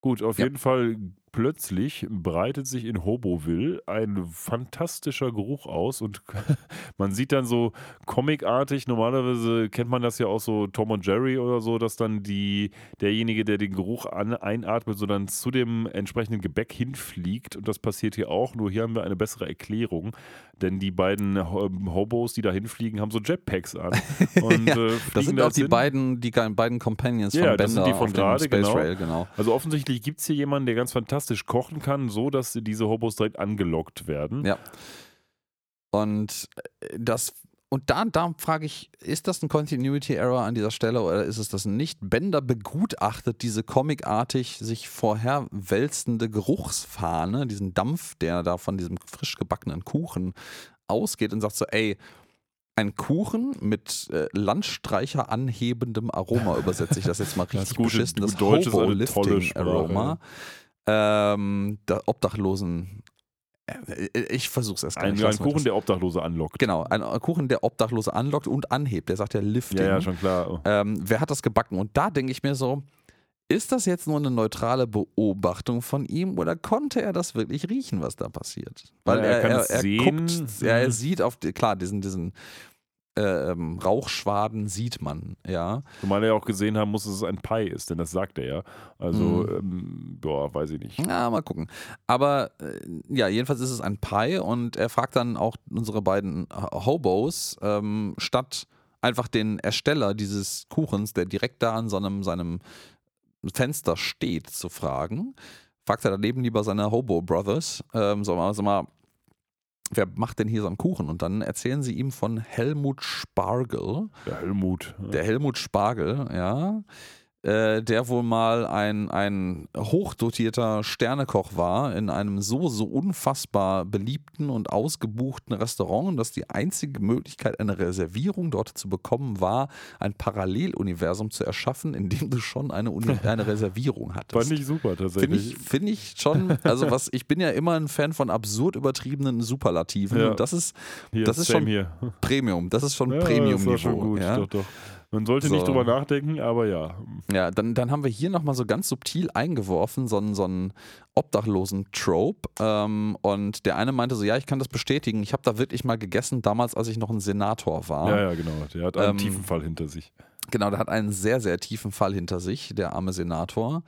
S2: Gut, auf ja. jeden Fall plötzlich breitet sich in Hoboville ein fantastischer Geruch aus und man sieht dann so comicartig, normalerweise kennt man das ja auch so Tom und Jerry oder so, dass dann die, derjenige, der den Geruch an, einatmet, so dann zu dem entsprechenden Gebäck hinfliegt und das passiert hier auch, nur hier haben wir eine bessere Erklärung, denn die beiden Hobos, die da hinfliegen, haben so Jetpacks an.
S1: Und, ja, äh, das sind auch die beiden, die beiden Companions
S2: ja,
S1: von Bender
S2: das sind die von gerade, genau.
S1: Rail, genau.
S2: Also offensichtlich gibt es hier jemanden, der ganz fantastisch fantastisch kochen kann, so dass diese Hobos direkt angelockt werden.
S1: Ja. Und äh, das und da, da frage ich, ist das ein Continuity Error an dieser Stelle oder ist es das nicht? Bender begutachtet diese comicartig sich vorher wälzende Geruchsfahne, diesen Dampf, der da von diesem frisch gebackenen Kuchen ausgeht und sagt so, ey, ein Kuchen mit äh, Landstreicher anhebendem Aroma, übersetze ich das jetzt mal richtig das gute, beschissen, das Hobo-Lifting-Aroma ähm, der Obdachlosen. Äh, ich versuche es erst
S2: gar nicht. Ein, ein Kuchen, der Obdachlose anlockt.
S1: Genau, ein Kuchen, der Obdachlose anlockt und anhebt. Der sagt ja Lifting. Ja,
S2: ja schon klar.
S1: Oh. Ähm, wer hat das gebacken? Und da denke ich mir so, ist das jetzt nur eine neutrale Beobachtung von ihm oder konnte er das wirklich riechen, was da passiert? Weil ja, er, er, er, er guckt, ja, er sieht auf, die, klar, diesen, diesen ähm, Rauchschwaden sieht man, ja.
S2: Zumal er ja auch gesehen haben muss, dass es ein Pi ist, denn das sagt er ja. Also, mhm. ähm, boah, weiß ich nicht.
S1: Ja, mal gucken. Aber äh, ja, jedenfalls ist es ein Pi und er fragt dann auch unsere beiden Hobos, ähm, statt einfach den Ersteller dieses Kuchens, der direkt da an so einem, seinem Fenster steht, zu fragen, fragt er daneben lieber seine Hobo Brothers, ähm, sag mal, sag mal wer macht denn hier so einen Kuchen? Und dann erzählen sie ihm von Helmut Spargel.
S2: Der Helmut.
S1: Ja. Der Helmut Spargel, ja äh, der wohl mal ein, ein hochdotierter Sternekoch war in einem so, so unfassbar beliebten und ausgebuchten Restaurant, dass die einzige Möglichkeit, eine Reservierung dort zu bekommen, war, ein Paralleluniversum zu erschaffen, in dem du schon eine, Uni eine Reservierung hattest.
S2: Fand ich super, tatsächlich.
S1: Finde ich, find ich schon, also was, ich bin ja immer ein Fan von absurd übertriebenen Superlativen. Ja. Das ist, hier, das ist schon hier. Premium. Das ist schon ja, Premium-Niveau.
S2: Ja? Doch, doch. Man sollte so. nicht drüber nachdenken, aber ja.
S1: Ja, dann, dann haben wir hier nochmal so ganz subtil eingeworfen, so einen, so einen obdachlosen Trope. Ähm, und der eine meinte so, ja, ich kann das bestätigen. Ich habe da wirklich mal gegessen, damals, als ich noch ein Senator war.
S2: Ja, ja, genau. Der hat einen ähm, tiefen Fall hinter sich.
S1: Genau, der hat einen sehr, sehr tiefen Fall hinter sich, der arme Senator.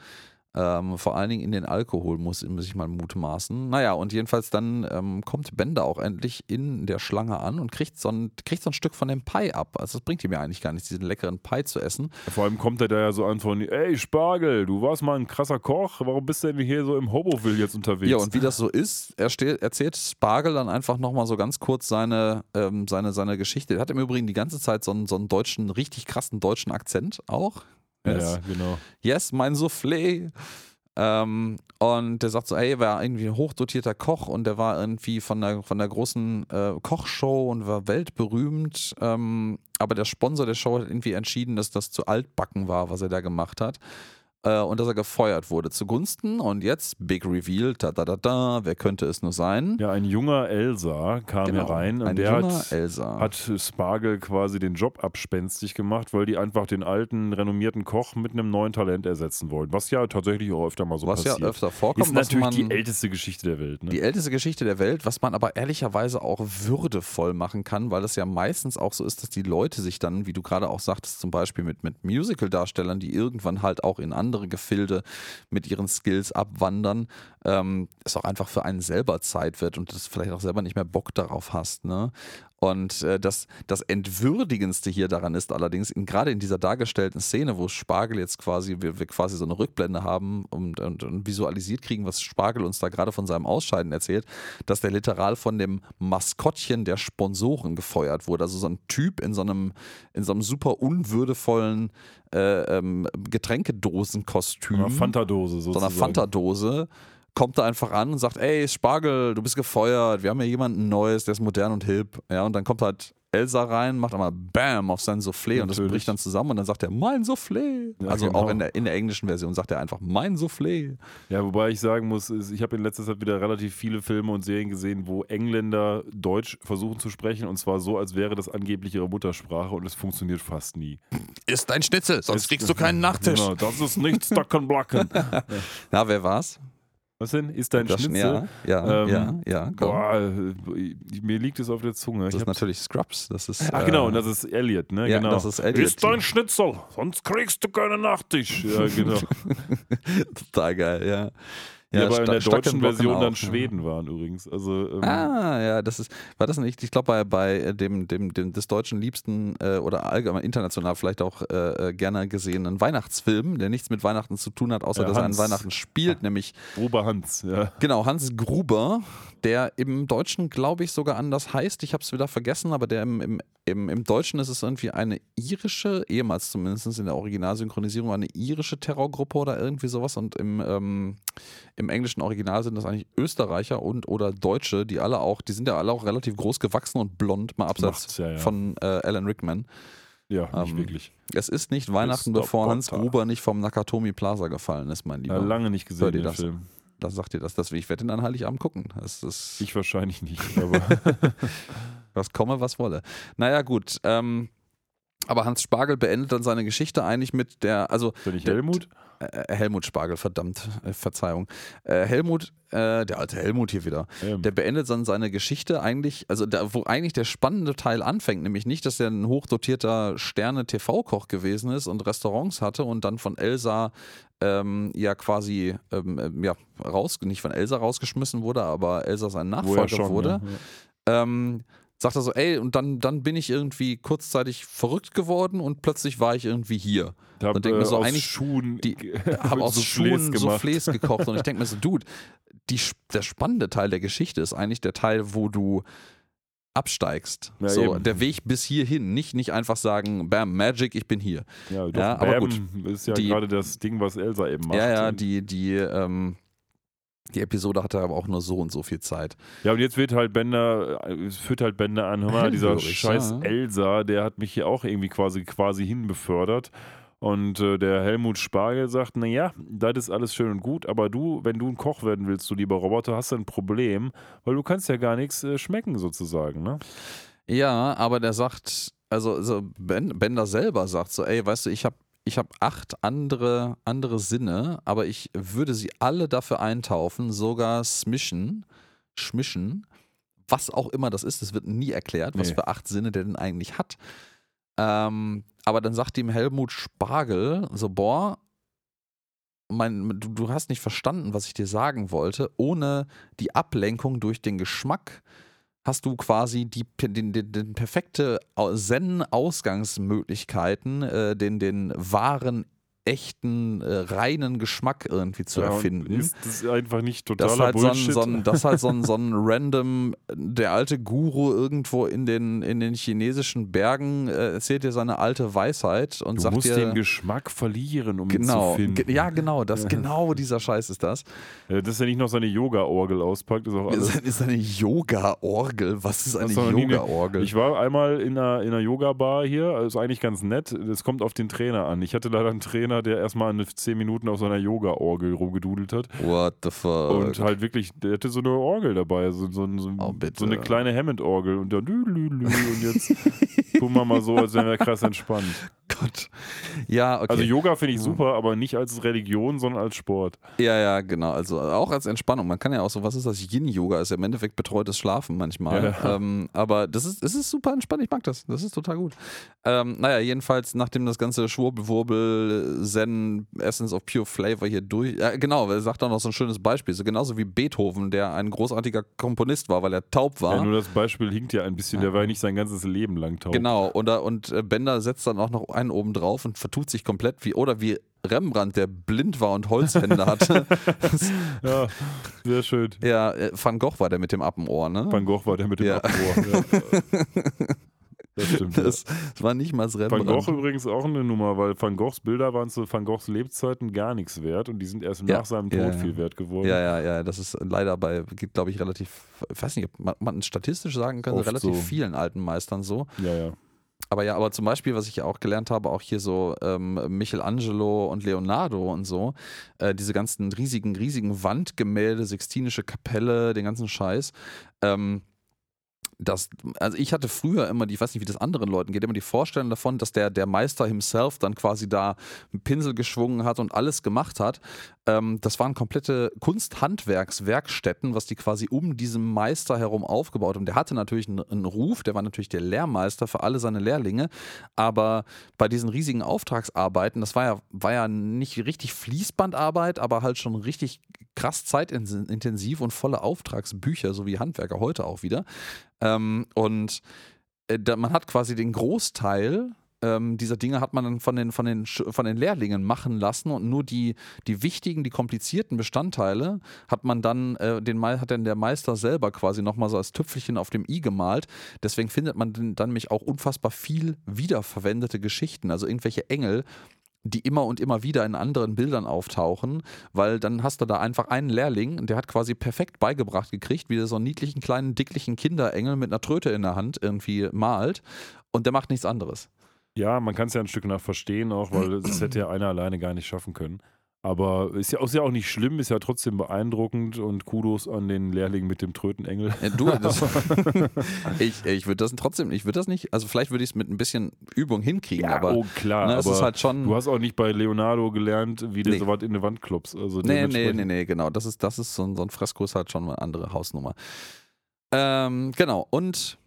S1: Ähm, vor allen Dingen in den Alkohol muss, muss ich mal mutmaßen. Naja, und jedenfalls dann ähm, kommt Bender auch endlich in der Schlange an und kriegt so, ein, kriegt so ein Stück von dem Pie ab. Also das bringt ihm ja eigentlich gar nichts, diesen leckeren Pie zu essen.
S2: Vor allem kommt er da ja so an von, ey Spargel, du warst mal ein krasser Koch, warum bist du denn hier so im Hoboville jetzt unterwegs?
S1: Ja, und wie das so ist, er erzählt Spargel dann einfach nochmal so ganz kurz seine, ähm, seine, seine Geschichte. Er hat im Übrigen die ganze Zeit so einen, so einen deutschen, richtig krassen deutschen Akzent auch.
S2: Yes. Ja, genau.
S1: Yes, mein Soufflé. Ähm, und der sagt so, ey, er war irgendwie ein hochdotierter Koch und der war irgendwie von der, von der großen äh, Kochshow und war weltberühmt. Ähm, aber der Sponsor der Show hat irgendwie entschieden, dass das zu altbacken war, was er da gemacht hat. Äh, und dass er gefeuert wurde zugunsten und jetzt Big Reveal, da da da da, wer könnte es nur sein?
S2: Ja, ein junger Elsa kam
S1: Genau,
S2: hier rein und
S1: ein
S2: der
S1: junger
S2: hat,
S1: Elsa.
S2: hat Spargel quasi den Job abspenstig gemacht, weil die einfach den alten, renommierten Koch mit einem neuen Talent ersetzen wollen. Was ja tatsächlich auch öfter mal so
S1: was
S2: passiert.
S1: ja öfter vorkommt,
S2: ist
S1: was
S2: natürlich
S1: man,
S2: die älteste Geschichte der Welt. Ne?
S1: Die älteste Geschichte der Welt, was man aber ehrlicherweise auch würdevoll machen kann, weil es ja meistens auch so ist, dass die Leute sich dann, wie du gerade auch sagtest, zum Beispiel mit, mit Musical-Darstellern, die irgendwann halt auch in andere Gefilde mit ihren Skills abwandern, ähm, es auch einfach für einen selber Zeit wird und du vielleicht auch selber nicht mehr Bock darauf hast. Ne? Und äh, das, das Entwürdigendste hier daran ist allerdings, in, gerade in dieser dargestellten Szene, wo Spargel jetzt quasi, wir, wir quasi so eine Rückblende haben und, und, und visualisiert kriegen, was Spargel uns da gerade von seinem Ausscheiden erzählt, dass der literal von dem Maskottchen der Sponsoren gefeuert wurde. Also so ein Typ in so einem, in so einem super unwürdevollen äh, ähm, Getränkedosenkostüm.
S2: So einer Fanta-Dose
S1: so
S2: sozusagen.
S1: einer Fanta-Dose kommt da einfach an und sagt, ey Spargel, du bist gefeuert, wir haben hier jemanden Neues, der ist modern und hip. Ja, und dann kommt halt Elsa rein, macht einmal BAM auf sein Soufflé und das bricht dann zusammen und dann sagt er, mein Soufflé.
S2: Ja,
S1: also
S2: genau.
S1: auch in der, in der englischen Version sagt er einfach, mein Soufflé.
S2: Ja, wobei ich sagen muss, ist, ich habe in letzter Zeit wieder relativ viele Filme und Serien gesehen, wo Engländer Deutsch versuchen zu sprechen und zwar so, als wäre das angeblich ihre Muttersprache und es funktioniert fast nie.
S1: Ist dein Schnitzel, sonst kriegst du keinen Nachtisch.
S2: Genau, das ist nicht Stuckenblocken.
S1: Na, wer war's?
S2: Was denn? Ist dein
S1: Das-
S2: Schnitzel?
S1: Ja, ja,
S2: Ähm,
S1: ja, ja.
S2: Boah, äh, mir liegt es auf der Zunge.
S1: Das
S2: Ich
S1: ist natürlich Scrubs. Das ist,
S2: Ach
S1: äh,
S2: genau, und das ist Elliot, ne?
S1: ja,
S2: genau.
S1: das ist Elliot.
S2: Ist dein Schnitzel, sonst kriegst du keinen Nachtisch. Ja, genau.
S1: Total geil, ja.
S2: Die aber in der deutschen Version dann
S1: auch, ja.
S2: Schweden waren übrigens. Also, ähm,
S1: Ah, ja, das ist, war das nicht, ich glaube bei, bei äh, dem, dem, dem des Deutschen liebsten äh, oder allgemein international vielleicht auch äh, äh, gerne gesehenen Weihnachtsfilm, der nichts mit Weihnachten zu tun hat, außer
S2: Ja,
S1: dass er an. Weihnachten spielt, nämlich
S2: Gruber Hans, ja.
S1: genau Hans Gruber, der im Deutschen glaube ich sogar anders heißt, ich habe es wieder vergessen, aber der im, im, im, im Deutschen ist es irgendwie eine irische, ehemals zumindest in der Originalsynchronisierung, eine irische Terrorgruppe oder irgendwie sowas und im, ähm, im englischen Original sind das eigentlich Österreicher und oder Deutsche, die alle auch, die sind ja alle auch relativ groß gewachsen und blond, mal abseits
S2: ja, ja.
S1: von äh, Alan Rickman.
S2: Ja, nicht
S1: Ähm,
S2: wirklich.
S1: Es ist nicht Weihnachten,
S2: Mr.
S1: bevor Hans. Gruber nicht vom Nakatomi Plaza gefallen ist, mein
S2: Ja,
S1: Lieber.
S2: lange nicht gesehen,
S1: dir
S2: den
S1: das.
S2: Film.
S1: Da sagt ihr das. das ich werde ihn an Heiligabend gucken. Das ist,
S2: Ich wahrscheinlich nicht, aber
S1: was komme, was wolle. Naja, gut. Ähm, aber Hans Spargel beendet dann seine Geschichte eigentlich mit der, also
S2: bin ich
S1: Der-
S2: Helmut?
S1: äh, Helmut Spargel, verdammt, äh, Verzeihung. Äh, Helmut, der alte Helmut hier wieder,
S2: Ähm,
S1: der beendet dann seine Geschichte eigentlich, also da, wo eigentlich der spannende Teil anfängt, nämlich nicht, dass er ein hochdotierter Sterne-TV-Koch gewesen ist und Restaurants hatte und dann von Elsa ähm, ja quasi ähm, ja, raus, nicht von Elsa rausgeschmissen wurde, aber Elsa sein Nachfolger wurde
S2: Ja.
S1: ähm, sagt er so, ey, und dann, dann bin ich irgendwie kurzzeitig verrückt geworden und plötzlich war ich irgendwie hier.
S2: Ich hab,
S1: Und denk mir
S2: äh,
S1: so,
S2: aus
S1: eigentlich
S2: Schuhen,
S1: die- Habe aus
S2: Soufflés
S1: Schuhen
S2: gemacht.
S1: Soufflés gekocht und ich denke mir so, Dude, die, der spannende Teil der Geschichte ist eigentlich der Teil, wo du absteigst.
S2: Ja,
S1: so,
S2: eben.
S1: der Weg bis hierhin, nicht, nicht einfach sagen, bam, Magic, ich bin hier.
S2: Ja, doch,
S1: Ja, aber
S2: Bam
S1: gut.
S2: ist ja
S1: Die-
S2: gerade das Ding, was Elsa eben macht.
S1: ja, ja, die, die, ähm, die Episode hatte aber auch nur so und so viel Zeit.
S2: Ja, und jetzt wird halt Bender, äh, es führt halt Bender an, hör mal, dieser scheiß
S1: ja.
S2: Elsa, der hat mich hier auch irgendwie quasi, quasi hinbefördert. Und äh, der Helmut Spargel sagt, naja, das ist alles schön und gut, aber du, wenn du ein Koch werden willst, du lieber Roboter, hast du ein Problem, weil du kannst ja gar nichts äh, schmecken sozusagen, ne?
S1: Ja, aber der sagt, also, also ben, Bender selber sagt so, ey, weißt du, ich habe ich hab acht andere, andere Sinne, aber ich würde sie alle dafür eintaufen, sogar smischen, schmischen, was auch immer das ist, das wird nie erklärt, was
S2: Nee.
S1: für acht Sinne der denn eigentlich hat. Ähm, aber dann sagt ihm Helmut Spargel so, boah, mein, du, du hast nicht verstanden, was ich dir sagen wollte. Ohne die Ablenkung durch den Geschmack hast du quasi die, den, den, den perfekte Au- Zen-Ausgangsmöglichkeiten, äh, den, den wahren, echten, äh, reinen Geschmack irgendwie zu
S2: Ja,
S1: erfinden.
S2: Ist das einfach nicht
S1: Das
S2: totaler
S1: ist halt so ein,
S2: Bullshit?
S1: so ein, das ist halt so ein, so ein random, der alte Guru irgendwo in den, in den chinesischen Bergen äh, erzählt dir seine alte Weisheit und
S2: du
S1: sagt
S2: musst
S1: dir.
S2: den Geschmack verlieren, um ihn
S1: Genau,
S2: zu finden.
S1: ja, genau, das, genau dieser Scheiß ist das.
S2: Äh, Dass er nicht noch seine Yoga-Orgel auspackt, ist auch alles.
S1: Ist, ist eine Yoga-Orgel. Was ist
S2: du eine-
S1: Yoga-Orgel?
S2: Ich war einmal in einer, in einer Yoga-Bar hier, ist eigentlich ganz nett. Es kommt auf den Trainer an. Ich hatte leider einen Trainer, hat, der erstmal eine 10 Minuten auf seiner Yoga-Orgel rumgedudelt hat.
S1: What the fuck?
S2: Und halt wirklich, der hatte so eine Orgel dabei, so, so, so,
S1: Oh,
S2: so eine kleine Hammond-Orgel und dann lü, und jetzt tun wir mal so, als wären wir krass entspannt.
S1: Gott. Ja, okay.
S2: Also Yoga finde ich super, aber nicht als Religion, sondern als Sport.
S1: Ja, ja, genau. Also auch als Entspannung. Man kann ja auch so, was ist das? Yin-Yoga ist ja im Endeffekt betreutes Schlafen manchmal.
S2: Ja.
S1: Ähm, aber das ist, es ist super entspannt. Ich mag das. Das ist total gut. Ähm, naja, jedenfalls, nachdem das ganze Schwurbelwurbel, Zen, Essence of Pure Flavor hier durch. Ja, genau, er sagt auch noch so ein schönes Beispiel. So genauso wie Beethoven, der ein großartiger Komponist war, weil er taub war.
S2: Ja, nur das Beispiel hinkt ja ein bisschen. Der war ja nicht sein ganzes Leben lang taub.
S1: Genau, und, er- und äh, Bender setzt dann auch noch einen oben drauf und vertut sich komplett wie, oder wie Rembrandt, der blind war und Holzhände hatte.
S2: Ja, sehr schön.
S1: ja, äh, Van Gogh war der mit dem Appenohr, ne?
S2: Van Gogh war der mit dem
S1: Ja.
S2: Abrohr. Ja. Das stimmt. ja.
S1: Das, das war nicht mal das
S2: Van
S1: Rembrandt.
S2: Gogh übrigens auch eine Nummer, weil Van Goghs Bilder waren zu Van Goghs Lebzeiten gar nichts wert und die sind erst
S1: Ja,
S2: nach seinem Tod
S1: ja,
S2: viel wert geworden.
S1: Ja, ja, ja, das ist leider bei, glaube ich relativ, ich weiß nicht, ob man, man statistisch sagen kann,
S2: Oft
S1: relativ
S2: so.
S1: vielen alten Meistern so.
S2: ja. ja.
S1: Aber ja, aber zum Beispiel, was ich ja auch gelernt habe, auch hier so ähm, Michelangelo und Leonardo und so, äh, diese ganzen riesigen, riesigen Wandgemälde, Sixtinische Kapelle, den ganzen Scheiß. Ähm, das, also ich hatte früher immer, die, ich weiß nicht, wie das anderen Leuten geht, immer die Vorstellung davon, dass der, der Meister himself dann quasi da einen Pinsel geschwungen hat und alles gemacht hat. Ähm, das waren komplette Kunsthandwerkswerkstätten, was die quasi um diesen Meister herum aufgebaut haben. Der hatte natürlich einen, einen Ruf, der war natürlich der Lehrmeister für alle seine Lehrlinge, aber bei diesen riesigen Auftragsarbeiten, das war ja, war ja nicht richtig Fließbandarbeit, aber halt schon richtig krass zeitintensiv und volle Auftragsbücher, so wie Handwerker heute auch wieder. Ähm, und äh, da, man hat quasi den Großteil ähm, dieser Dinge hat man dann von den, von, den, von den Lehrlingen machen lassen und nur die, die wichtigen, die komplizierten Bestandteile hat man dann, äh, den, hat dann der Meister selber quasi nochmal so als Tüpfelchen auf dem i gemalt. Deswegen findet man dann nämlich auch unfassbar viel wiederverwendete Geschichten, also irgendwelche Engel, die immer und immer wieder in anderen Bildern auftauchen, weil dann hast du da einfach einen Lehrling, der hat quasi perfekt beigebracht gekriegt, wie der so einen niedlichen, kleinen, dicklichen Kinderengel mit einer Tröte in der Hand irgendwie malt und der macht nichts anderes.
S2: Ja, man kann es ja ein Stück nach verstehen auch, weil das hätte ja einer alleine gar nicht schaffen können. Aber ist ja, ist ja auch nicht schlimm, ist ja trotzdem beeindruckend und Kudos an den Lehrling mit dem Trötenengel.
S1: Äh, Du, das, ich, ich würde das trotzdem, ich würde das nicht, also vielleicht würde ich es mit ein bisschen Übung hinkriegen, aber
S2: oh klar,
S1: ne,
S2: aber
S1: ist halt schon.
S2: du hast auch nicht bei Leonardo gelernt, wie der
S1: Nee.
S2: so was in eine Wand klopst. Also
S1: Nee, nee, nee, nee, genau. Das ist, das ist so ein, so ein Fresko ist halt schon eine andere Hausnummer. Ähm, genau, und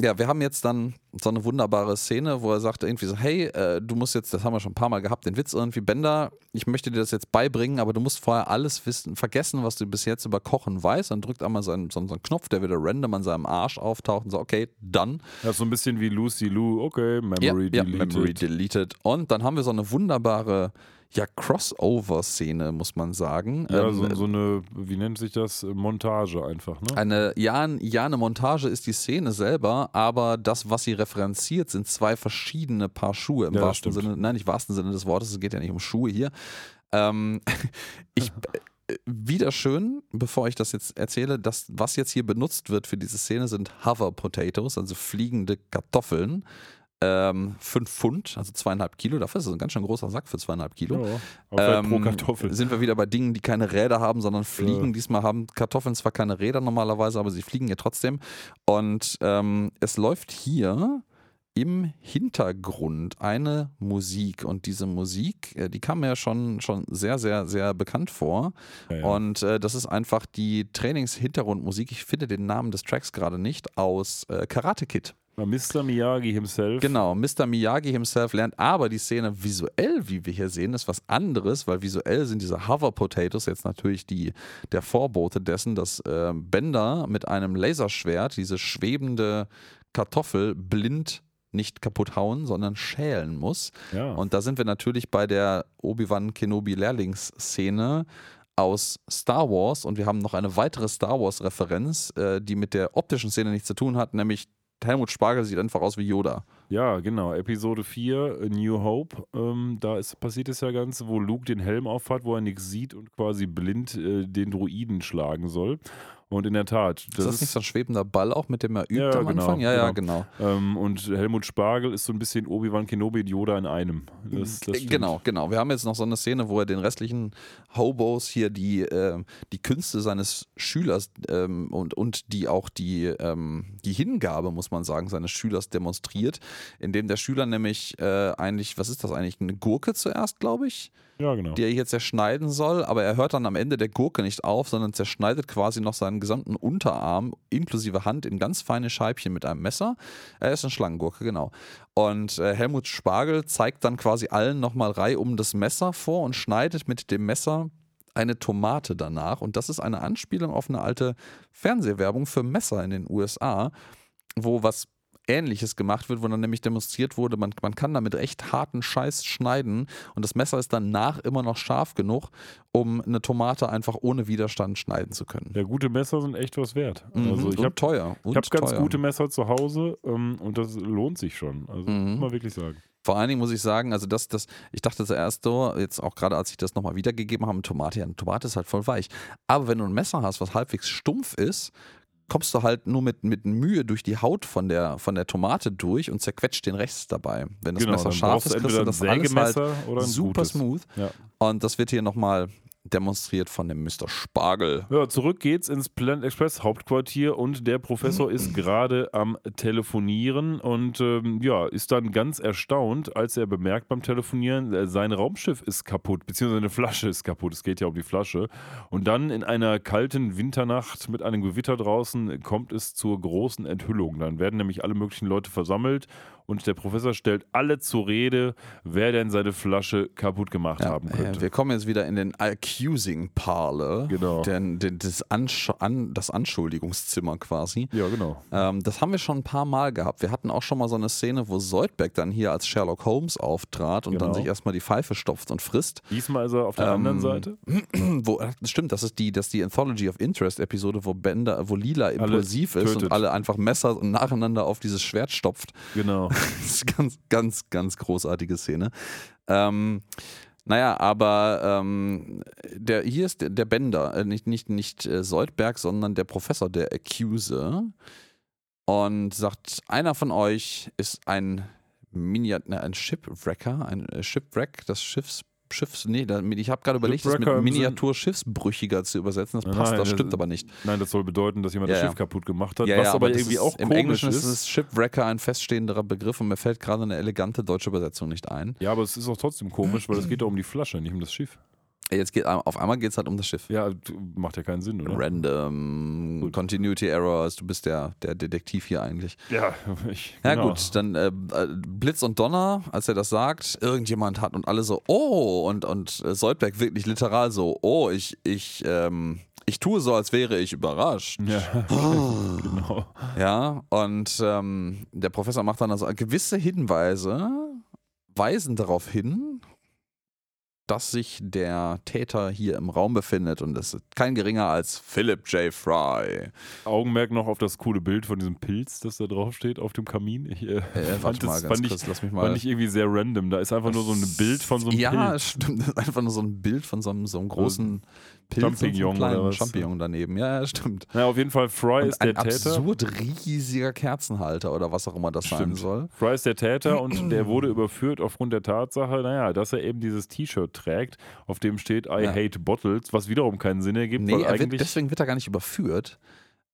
S1: ja, wir haben jetzt dann so eine wunderbare Szene, wo er sagt irgendwie so, hey, äh, du musst jetzt, das haben wir schon ein paar Mal gehabt, den Witz irgendwie, Bender, ich möchte dir das jetzt beibringen, aber du musst vorher alles wissen, vergessen, was du bis jetzt über Kochen weißt. Dann drückt einmal seinen, so, so einen Knopf, der wieder random an seinem Arsch auftaucht und so, okay, dann.
S2: Das ist so ein bisschen wie Lucy Lou, okay, Memory
S1: ja,
S2: deleted.
S1: Memory deleted. Und dann haben wir so eine wunderbare, ja, Crossover-Szene, muss man sagen.
S2: Ja,
S1: Ähm,
S2: so, so eine, wie nennt sich das? Montage einfach, ne?
S1: Eine, ja, ja, eine Montage ist die Szene selber, aber das, was sie referenziert, sind zwei verschiedene Paar Schuhe im
S2: Ja,
S1: wahrsten. Sinne, nein, nicht wahrsten Sinne des Wortes, es geht ja nicht um Schuhe hier. Ähm, ich, äh, wieder schön, bevor ich das jetzt erzähle, das, was jetzt hier benutzt wird für diese Szene, sind Hover Potatoes, also fliegende Kartoffeln. Ähm, fünf Pfund, also zweieinhalb Kilo, dafür ist es ein ganz schön großer Sack für zweieinhalb Kilo.
S2: Ja, halt pro
S1: Ähm,
S2: Kartoffel.
S1: Sind wir wieder bei Dingen, die keine Räder haben, sondern fliegen. Diesmal haben Kartoffeln zwar keine Räder normalerweise, aber sie fliegen ja trotzdem. Und ähm, es läuft hier im Hintergrund eine Musik. Und diese Musik, äh, die kam mir ja schon, schon sehr, sehr, sehr bekannt vor.
S2: Ja, ja.
S1: Und äh, das ist einfach die Trainings-Hintergrundmusik. Ich finde den Namen des Tracks gerade nicht aus äh, Karate Kid.
S2: Mr. Miyagi himself.
S1: Genau, Mr. Miyagi himself lernt, aber die Szene visuell, wie wir hier sehen, ist was anderes, weil visuell sind diese Hover Potatoes jetzt natürlich die, der Vorbote dessen, dass äh, Bender mit einem Laserschwert diese schwebende Kartoffel blind nicht kaputt hauen, sondern schälen muss.
S2: Ja.
S1: Und da sind wir natürlich bei der Obi-Wan Kenobi Lehrlingsszene aus Star Wars und wir haben noch eine weitere Star Wars Referenz, äh, die mit der optischen Szene nichts zu tun hat, nämlich Helmut Spargel sieht einfach aus wie Yoda.
S2: Ja, genau. Episode 4, A New Hope. Ähm, da ist, passiert es ja ganz, wo Luke den Helm aufhat, wo er nichts sieht und quasi blind äh, den Druiden schlagen soll. Und in der Tat.
S1: Das ist das nicht so ein schwebender Ball auch, mit dem er übt
S2: Ja,
S1: am
S2: genau,
S1: Anfang? Ja, ja, genau.
S2: Ähm, und Helmut Spargel ist so ein bisschen Obi-Wan Kenobi und Yoda in einem. Das, das stimmt.
S1: Genau, genau. Wir haben jetzt noch so eine Szene, wo er den restlichen Hobos hier die, äh, die Künste seines Schülers ähm, und, und die auch die, ähm, die Hingabe, muss man sagen, seines Schülers demonstriert, indem der Schüler nämlich äh, eigentlich, was ist das eigentlich, eine Gurke zuerst, glaube ich,
S2: Ja, genau.
S1: die er hier zerschneiden soll, aber er hört dann am Ende der Gurke nicht auf, sondern zerschneidet quasi noch seinen gesamten Unterarm inklusive Hand in ganz feine Scheibchen mit einem Messer. Er ist eine Schlangengurke, genau. Und äh, Helmut Spargel zeigt dann quasi allen nochmal Reihe um das Messer vor und schneidet mit dem Messer eine Tomate danach. Und das ist eine Anspielung auf eine alte Fernsehwerbung für Messer in den USA, wo was Ähnliches gemacht wird, wo dann nämlich demonstriert wurde, man, man kann damit recht harten Scheiß schneiden und das Messer ist danach immer noch scharf genug, um eine Tomate einfach ohne Widerstand schneiden zu können.
S2: Ja, gute Messer sind echt was wert.
S1: Mhm.
S2: Also ich habe
S1: teuer. Und
S2: ich hab ganz gute Messer zu Hause ähm, und das lohnt sich schon. Also
S1: Mhm.
S2: muss man wirklich sagen.
S1: Vor allen Dingen muss ich sagen, also das, das, ich dachte zuerst so, jetzt auch gerade als ich das nochmal wiedergegeben habe, Tomate, ja, eine Tomate ist halt voll weich. Aber wenn du ein Messer hast, was halbwegs stumpf ist, kommst du halt nur mit, mit Mühe durch die Haut von der, von der Tomate durch und zerquetscht den Rest dabei. Wenn das
S2: genau,
S1: Messer scharf ist, kriegst du das alles halt super
S2: gutes.
S1: smooth.
S2: Ja.
S1: Und das wird hier nochmal demonstriert von dem Mr. Spargel.
S2: Ja, zurück geht's ins Planet Express Hauptquartier und der Professor ist gerade am Telefonieren und ähm, ja, ist dann ganz erstaunt, als er bemerkt beim Telefonieren, äh, sein Raumschiff ist kaputt, beziehungsweise eine Flasche ist kaputt. Es geht ja um die Flasche. Und dann in einer kalten Winternacht mit einem Gewitter draußen kommt es zur großen Enthüllung. Dann werden nämlich alle möglichen Leute versammelt und der Professor stellt alle zur Rede, wer denn seine Flasche kaputt gemacht haben könnte.
S1: Äh, wir kommen jetzt wieder in den Accusing Parlor.
S2: Genau.
S1: Den, den, das, Ansch an, das Anschuldigungszimmer quasi.
S2: ja, genau.
S1: Ähm, das haben wir schon ein paar Mal gehabt. Wir hatten auch schon mal so eine Szene, wo Soldbeck dann hier als Sherlock Holmes auftrat und dann
S2: Genau.
S1: sich erstmal die Pfeife stopft und frisst.
S2: Diesmal ist er auf der
S1: Ähm,
S2: anderen Seite.
S1: wo, äh, stimmt, das ist die, das ist die Anthology of Interest Episode, wo Bender, wo Lila impulsiv ist
S2: tötet.
S1: und alle einfach Messer nacheinander auf dieses Schwert stopft.
S2: Genau.
S1: Das ganz, ganz, ganz großartige Szene. Ähm, naja, aber ähm, der, hier ist der, der Bender, äh, nicht, nicht, nicht äh, Soldberg, sondern der Professor, der Accuser. Und sagt, einer von euch ist ein Miniat, ne, ein Shipwrecker, ein äh, Shipwreck des Schiffs. Schiffs, nee, ich habe gerade überlegt, das mit
S2: im Sinn-
S1: Miniatur-Schiffsbrüchiger zu übersetzen. Das passt,
S2: nein,
S1: das
S2: das-
S1: stimmt aber nicht.
S2: Nein, das soll bedeuten, dass jemand
S1: Ja,
S2: das
S1: ja.
S2: Schiff kaputt gemacht hat.
S1: Ja,
S2: was
S1: ja,
S2: aber
S1: das
S2: irgendwie
S1: ist,
S2: auch
S1: Im Englischen
S2: ist.
S1: es Shipwrecker ein feststehenderer Begriff und mir fällt gerade eine elegante deutsche Übersetzung nicht ein.
S2: ja, aber es ist auch trotzdem komisch, weil es geht doch um die Flasche, nicht um das Schiff.
S1: Jetzt geht, auf einmal geht es halt um das Schiff.
S2: Ja, macht ja keinen Sinn, oder?
S1: Random,
S2: Gut.
S1: Continuity Errors, du bist der, der Detektiv hier eigentlich.
S2: Ja, ich.
S1: Ja
S2: genau.
S1: gut, dann äh, äh, Blitz und Donner, als er das sagt, irgendjemand hat und alle so, oh, und, und äh, Soldberg wirklich literal so, oh, ich, ich, ähm, ich tue so, als wäre ich überrascht.
S2: Ja, genau.
S1: Ja, und ähm, der Professor macht dann also gewisse Hinweise, weisen darauf hin, dass sich der Täter hier im Raum befindet und es ist kein geringer als Philip J. Fry.
S2: Augenmerk noch auf das coole Bild von diesem Pilz, das da drauf steht auf dem Kamin. Ich äh,
S1: Äh,
S2: fand,
S1: mal
S2: das, fand, ich,
S1: kurz,
S2: fand irgendwie sehr random. Da ist einfach nur so ein Bild von so einem
S1: ja,
S2: Pilz.
S1: stimmt. Das ist einfach nur so ein Bild von so einem, so einem großen Pilz so
S2: Champignon
S1: kleinen
S2: oder was?
S1: Champignon daneben. Ja, ja, stimmt.
S2: Ja, auf jeden Fall, Fry
S1: Und
S2: ist der
S1: ein
S2: Täter.
S1: absurd riesiger Kerzenhalter oder was auch immer das sein
S2: Stimmt.
S1: soll.
S2: Fry ist der Täter und der wurde überführt aufgrund der Tatsache, naja, dass er eben dieses T-Shirt trägt, auf dem steht I
S1: Ja.
S2: hate bottles, was wiederum keinen Sinn ergibt,
S1: Nee, er wird,
S2: eigentlich.
S1: deswegen wird er gar nicht überführt.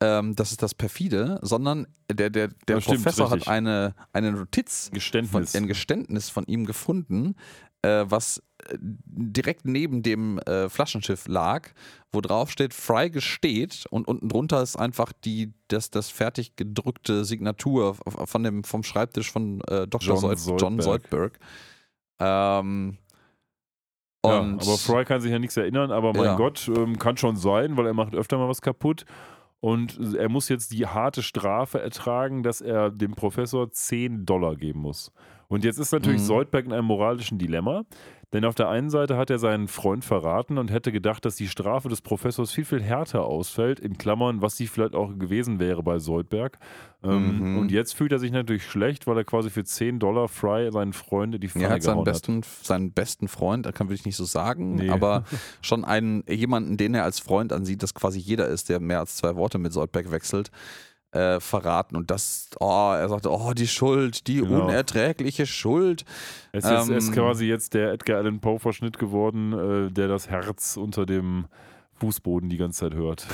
S1: Ähm, das ist das perfide, sondern der, der, der
S2: Ja, stimmt,
S1: Professor
S2: richtig.
S1: hat eine, eine Notiz, von,
S2: Geständnis.
S1: ein Geständnis von ihm gefunden, äh, was äh, direkt neben dem äh, Flaschenschiff lag, wo drauf steht, Fry gesteht und unten drunter ist einfach die, das, das fertig gedrückte Signatur von dem, vom Schreibtisch von äh, Dr.
S2: John
S1: Sold, John
S2: Soldberg.
S1: Soldberg. Ähm,
S2: ja,
S1: und
S2: aber Fry kann sich ja nichts erinnern, aber mein
S1: Ja.
S2: Gott, ähm, kann schon sein, weil er macht öfter mal was kaputt. Und er muss jetzt die harte Strafe ertragen, dass er dem Professor 10 Dollar geben muss. Und jetzt ist natürlich
S1: Mhm.
S2: Soldberg in einem moralischen Dilemma, Denn auf der einen Seite hat er seinen Freund verraten und hätte gedacht, dass die Strafe des Professors viel, viel härter ausfällt, in Klammern, was sie vielleicht auch gewesen wäre bei Soldberg. Ähm, mhm. Und jetzt fühlt er sich natürlich schlecht, weil er quasi für 10 Dollar Fry seinen Freund die Pfanne
S1: er hat seinen besten, hat. seinen besten Freund, da kann will ich nicht so sagen, nee. aber schon einen, jemanden, den er als Freund ansieht, dass quasi jeder ist, der mehr als zwei Worte mit Soldberg wechselt äh, verraten. Und das, oh, er sagte, oh, die Schuld, die genau. unerträgliche Schuld.
S2: Es ist, ähm, ist, quasi jetzt der Edgar Allan Poe-Verschnitt geworden, äh, der das Herz unter dem Fußboden die ganze Zeit hört.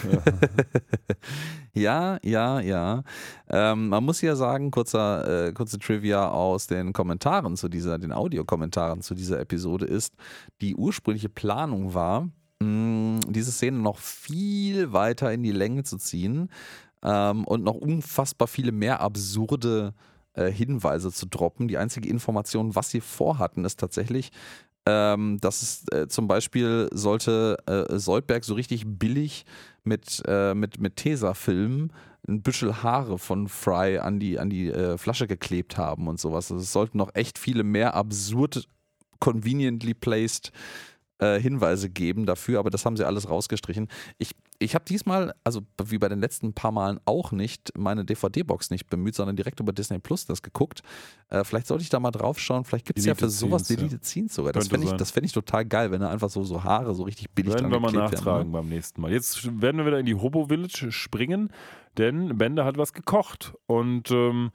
S1: ja, ja, ja. Ähm, man muss ja sagen, kurzer, äh, kurze Trivia aus den Kommentaren zu dieser, den Audiokommentaren zu dieser Episode ist, die ursprüngliche Planung war, mh, diese Szene noch viel weiter in die Länge zu ziehen, ähm, und noch unfassbar viele mehr absurde äh, Hinweise zu droppen. Die einzige Information, was sie vorhatten, ist tatsächlich, ähm, dass es äh, zum Beispiel sollte äh, Soldberg so richtig billig mit, äh, mit, mit Tesafilm ein Büschel Haare von Fry an die, an die äh, Flasche geklebt haben und sowas. Also es sollten noch echt viele mehr absurd, conveniently placed äh, Hinweise geben dafür, aber das haben sie alles rausgestrichen. Ich, ich habe diesmal, also wie bei den letzten paar Malen auch nicht, meine DVD-Box nicht bemüht, sondern direkt über Disney Plus das geguckt. Äh, vielleicht sollte ich da mal drauf schauen. Vielleicht gibt es ja für sowas Deleted Scenes sogar. Das fände ich, fänd ich total geil, wenn da einfach so, so Haare so richtig billig
S2: werden wir mal nachtragen werden. beim nächsten Mal. Jetzt werden wir wieder in die Hobo Village springen, denn Bender hat was gekocht und ähm,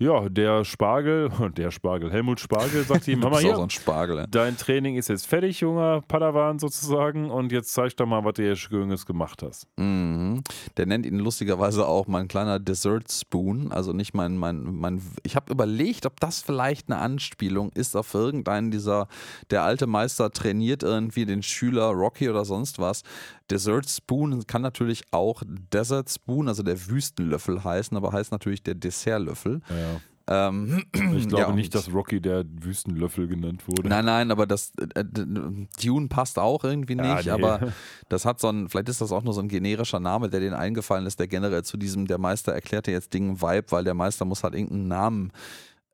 S2: ja, der Spargel, der Spargel, Helmut Spargel sagt ihm, Mama hier, so Spargel, dein Training ist jetzt fertig, junger Padawan sozusagen und jetzt zeig doch mal, was du hier Schönes gemacht hast.
S1: Mhm. Der nennt ihn lustigerweise auch mein kleiner Dessert Spoon, also nicht mein, mein, mein ich habe überlegt, ob das vielleicht eine Anspielung ist auf irgendeinen dieser, der alte Meister trainiert irgendwie den Schüler Rocky oder sonst was. Dessert Spoon kann natürlich auch Desert Spoon, also der Wüstenlöffel heißen, aber heißt natürlich der Dessertlöffel.
S2: Ja. Ähm, ich glaube ja, nicht, dass Rocky der Wüstenlöffel genannt wurde.
S1: Nein, nein, aber das äh, Dune passt auch irgendwie nicht, ja, nee. aber das hat so ein, vielleicht ist das auch nur so ein generischer Name, der denen eingefallen ist, der generell zu diesem, der Meister erklärte jetzt Dingen Vibe, weil der Meister muss halt irgendeinen Namen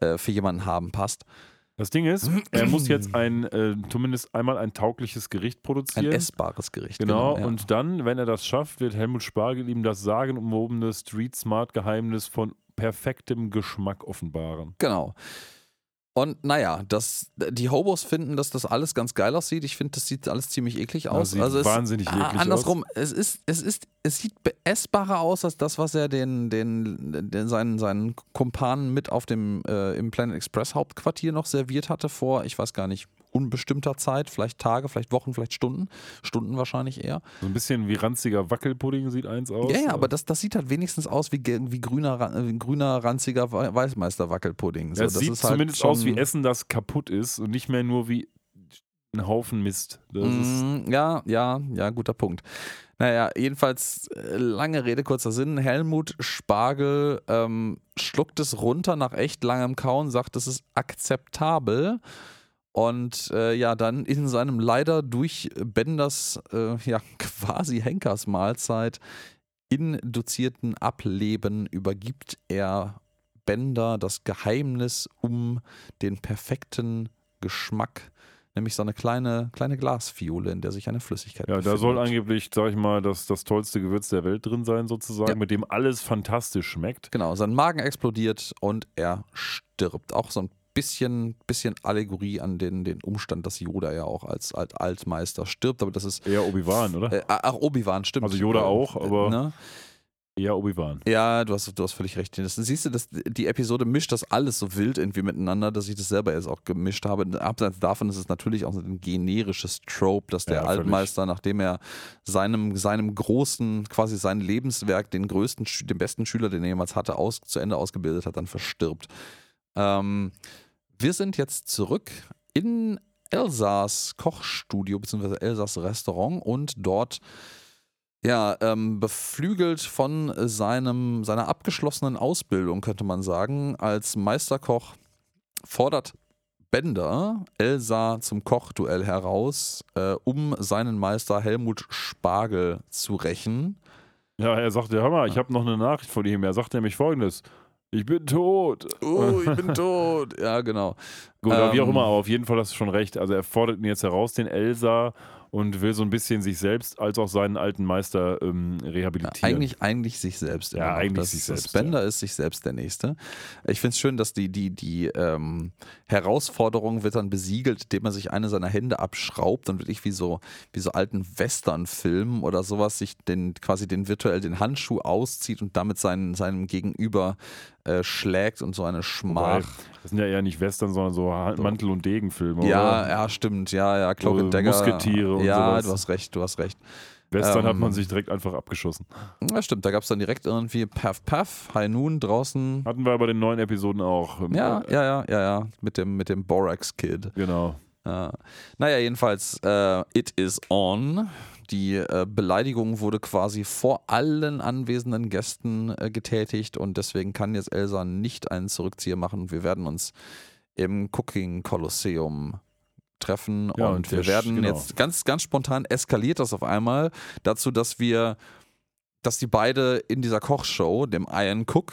S1: äh, für jemanden haben, passt.
S2: Das Ding ist, er muss jetzt ein, äh, zumindest einmal ein taugliches Gericht produzieren.
S1: Ein essbares Gericht.
S2: Genau, genau ja. und dann, wenn er das schafft, wird Helmut Spargel ihm das sagenumwobene Street Smart Geheimnis von perfektem Geschmack offenbaren.
S1: Genau. Und naja, das, die Hobos finden, dass das alles ganz geil aussieht. Ich finde, das sieht alles ziemlich eklig aus.
S2: Ja, also wahnsinnig
S1: es,
S2: eklig
S1: andersrum,
S2: aus.
S1: es ist, es ist, es sieht essbarer aus als das, was er den, den, den seinen, seinen Kumpanen mit auf dem äh, im Planet Express Hauptquartier noch serviert hatte vor, ich weiß gar nicht, unbestimmter Zeit, vielleicht Tage, vielleicht Wochen, vielleicht Stunden. Stunden wahrscheinlich eher.
S2: So ein bisschen wie ranziger Wackelpudding sieht eins aus.
S1: Ja, ja, aber das, das sieht halt wenigstens aus wie, wie grüner, wie grüner ranziger Weißmeister Wackelpudding.
S2: So, ja, es sieht halt zumindest aus wie Essen, das kaputt ist und nicht mehr nur wie ein Haufen Mist.
S1: Mm, ja, ja, ja, guter Punkt. Naja, jedenfalls, äh, lange Rede, kurzer Sinn. Helmut Spargel ähm, schluckt es runter nach echt langem Kauen, sagt, es ist akzeptabel. Und äh, ja, dann in seinem leider durch Benders äh, ja, quasi Henkersmahlzeit induzierten Ableben übergibt er Bender das Geheimnis um den perfekten Geschmack, nämlich so eine kleine, kleine Glasfiole, in der sich eine Flüssigkeit
S2: ja, befindet. Ja, da soll angeblich, sag ich mal, das, das tollste Gewürz der Welt drin sein, sozusagen, ja. mit dem alles fantastisch schmeckt.
S1: Genau, sein Magen explodiert und er stirbt. Auch so ein bisschen, bisschen Allegorie an den, den Umstand, dass Yoda ja auch als, als Altmeister stirbt, aber das ist.
S2: Eher Obi-Wan, oder?
S1: Äh, ach, Obi-Wan, stimmt.
S2: Also Yoda auch, aber. Ne? Eher Obi-Wan.
S1: Ja, du hast, du hast völlig recht. Das, siehst du, das, die Episode mischt das alles so wild irgendwie miteinander, dass ich das selber jetzt auch gemischt habe. Abseits davon ist es natürlich auch ein generisches Trope, dass der ja, Altmeister, nachdem er seinem, seinem großen, quasi sein Lebenswerk, den größten, den besten Schüler, den er jemals hatte, aus, zu Ende ausgebildet hat, dann verstirbt. Ähm, wir sind jetzt zurück in Elsas Kochstudio bzw. Elsas Restaurant und dort ja, ähm, beflügelt von seinem, seiner abgeschlossenen Ausbildung, könnte man sagen, als Meisterkoch fordert Bender Elsa zum Kochduell heraus, äh, um seinen Meister Helmut Spargel zu rächen.
S2: Ja, er sagte, hör mal, ich habe noch eine Nachricht von ihm. Er sagt nämlich folgendes. Ich bin tot.
S1: Oh, ich bin tot. Ja, genau.
S2: Gut, aber wie auch
S1: Ähm,
S2: immer, aber auf jeden Fall hast du schon recht. Also er fordert ihn jetzt heraus, den Elsa, und will so ein bisschen sich selbst als auch seinen alten Meister ähm, rehabilitieren.
S1: Eigentlich, eigentlich sich selbst.
S2: Ja,
S1: noch.
S2: eigentlich
S1: das,
S2: sich selbst,
S1: Spender ist sich selbst der Nächste. Ich finde es schön, dass die, die, die ähm, Herausforderung wird dann besiegelt, indem man sich eine seiner Hände abschraubt und wirklich wie so, wie so alten Western-Filmen oder sowas sich den, quasi den virtuell den Handschuh auszieht und damit seinen, seinem Gegenüber äh, schlägt und so eine
S2: Wobei,
S1: Schmach.
S2: das sind ja eher nicht Western, sondern so Mantel- und Degenfilme.
S1: Ja,
S2: oder?
S1: ja, stimmt. Ja, ja, Cloak
S2: So
S1: and Dagger.
S2: Musketiere und
S1: Ja,
S2: sowas.
S1: du hast recht, du hast recht.
S2: Western hat
S1: ähm,
S2: man sich direkt einfach abgeschossen.
S1: Ja, stimmt. Da gab es dann direkt irgendwie Puff Puff, High Noon draußen.
S2: Hatten wir bei den neuen Episoden auch. Ähm,
S1: Ja, ja, ja, ja, ja. Mit dem, mit dem Borax Kid.
S2: Genau.
S1: Ja. Naja, jedenfalls, äh, it is on. Die äh, Beleidigung wurde quasi vor allen anwesenden Gästen äh, getätigt und deswegen kann jetzt Elsa nicht einen Zurückzieher machen. Wir werden uns im Cooking Kolosseum treffen
S2: Ja,
S1: und, wir
S2: der Sch-
S1: werden
S2: genau.
S1: jetzt ganz, ganz spontan eskaliert das auf einmal dazu, dass wir, dass die beide in dieser Kochshow, dem Iron Cook,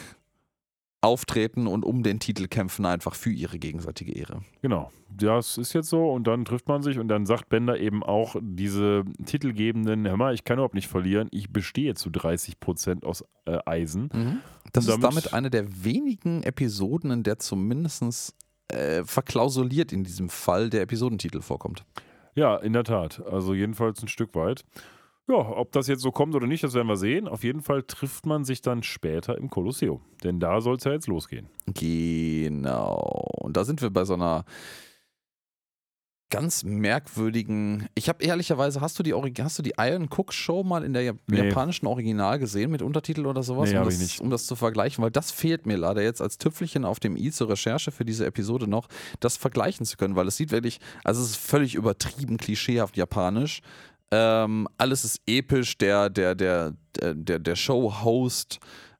S1: auftreten und um den Titel kämpfen, einfach für ihre gegenseitige Ehre.
S2: Genau. Das ist jetzt so und dann trifft man sich und dann sagt Bender eben auch diese titelgebenden, hör mal, ich kann überhaupt nicht verlieren, ich bestehe zu 30 Prozent aus äh, Eisen.
S1: Das
S2: Und
S1: ist
S2: damit-
S1: damit eine der wenigen Episoden, in der zumindest äh, verklausuliert in diesem Fall der Episodentitel vorkommt.
S2: Ja, in der Tat. Also jedenfalls ein Stück weit. Ja, ob das jetzt so kommt oder nicht, das werden wir sehen. Auf jeden Fall trifft man sich dann später im Kolosseum. Denn da soll es ja jetzt losgehen.
S1: Genau. Und da sind wir bei so einer ganz merkwürdigen. Ich habe ehrlicherweise, hast du die hast du die Iron Cook Show mal in der
S2: Nee.
S1: japanischen Original gesehen mit Untertitel oder sowas,
S2: Nee,
S1: um, das,
S2: ich nicht.
S1: um das zu vergleichen, weil das fehlt mir leider jetzt als Tüpfelchen auf dem i zur Recherche für diese Episode noch, das vergleichen zu können, weil es sieht wirklich, also es ist völlig übertrieben klischeehaft japanisch. Ähm, alles ist episch, der, der, der, der, der, Show-Host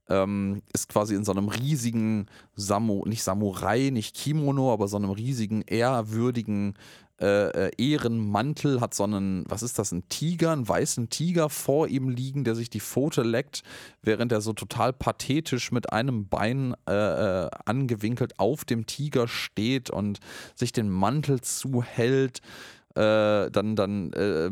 S1: ähm, ist quasi in so einem riesigen Samu, nicht Samurai, nicht Kimono, aber so einem riesigen, ehrwürdigen äh, äh, Ehrenmantel, hat so einen, was ist das, ein Tiger, einen weißen Tiger vor ihm liegen, der sich die Pfote leckt, während er so total pathetisch mit einem Bein äh, äh, angewinkelt auf dem Tiger steht und sich den Mantel zuhält. Äh, dann, dann äh,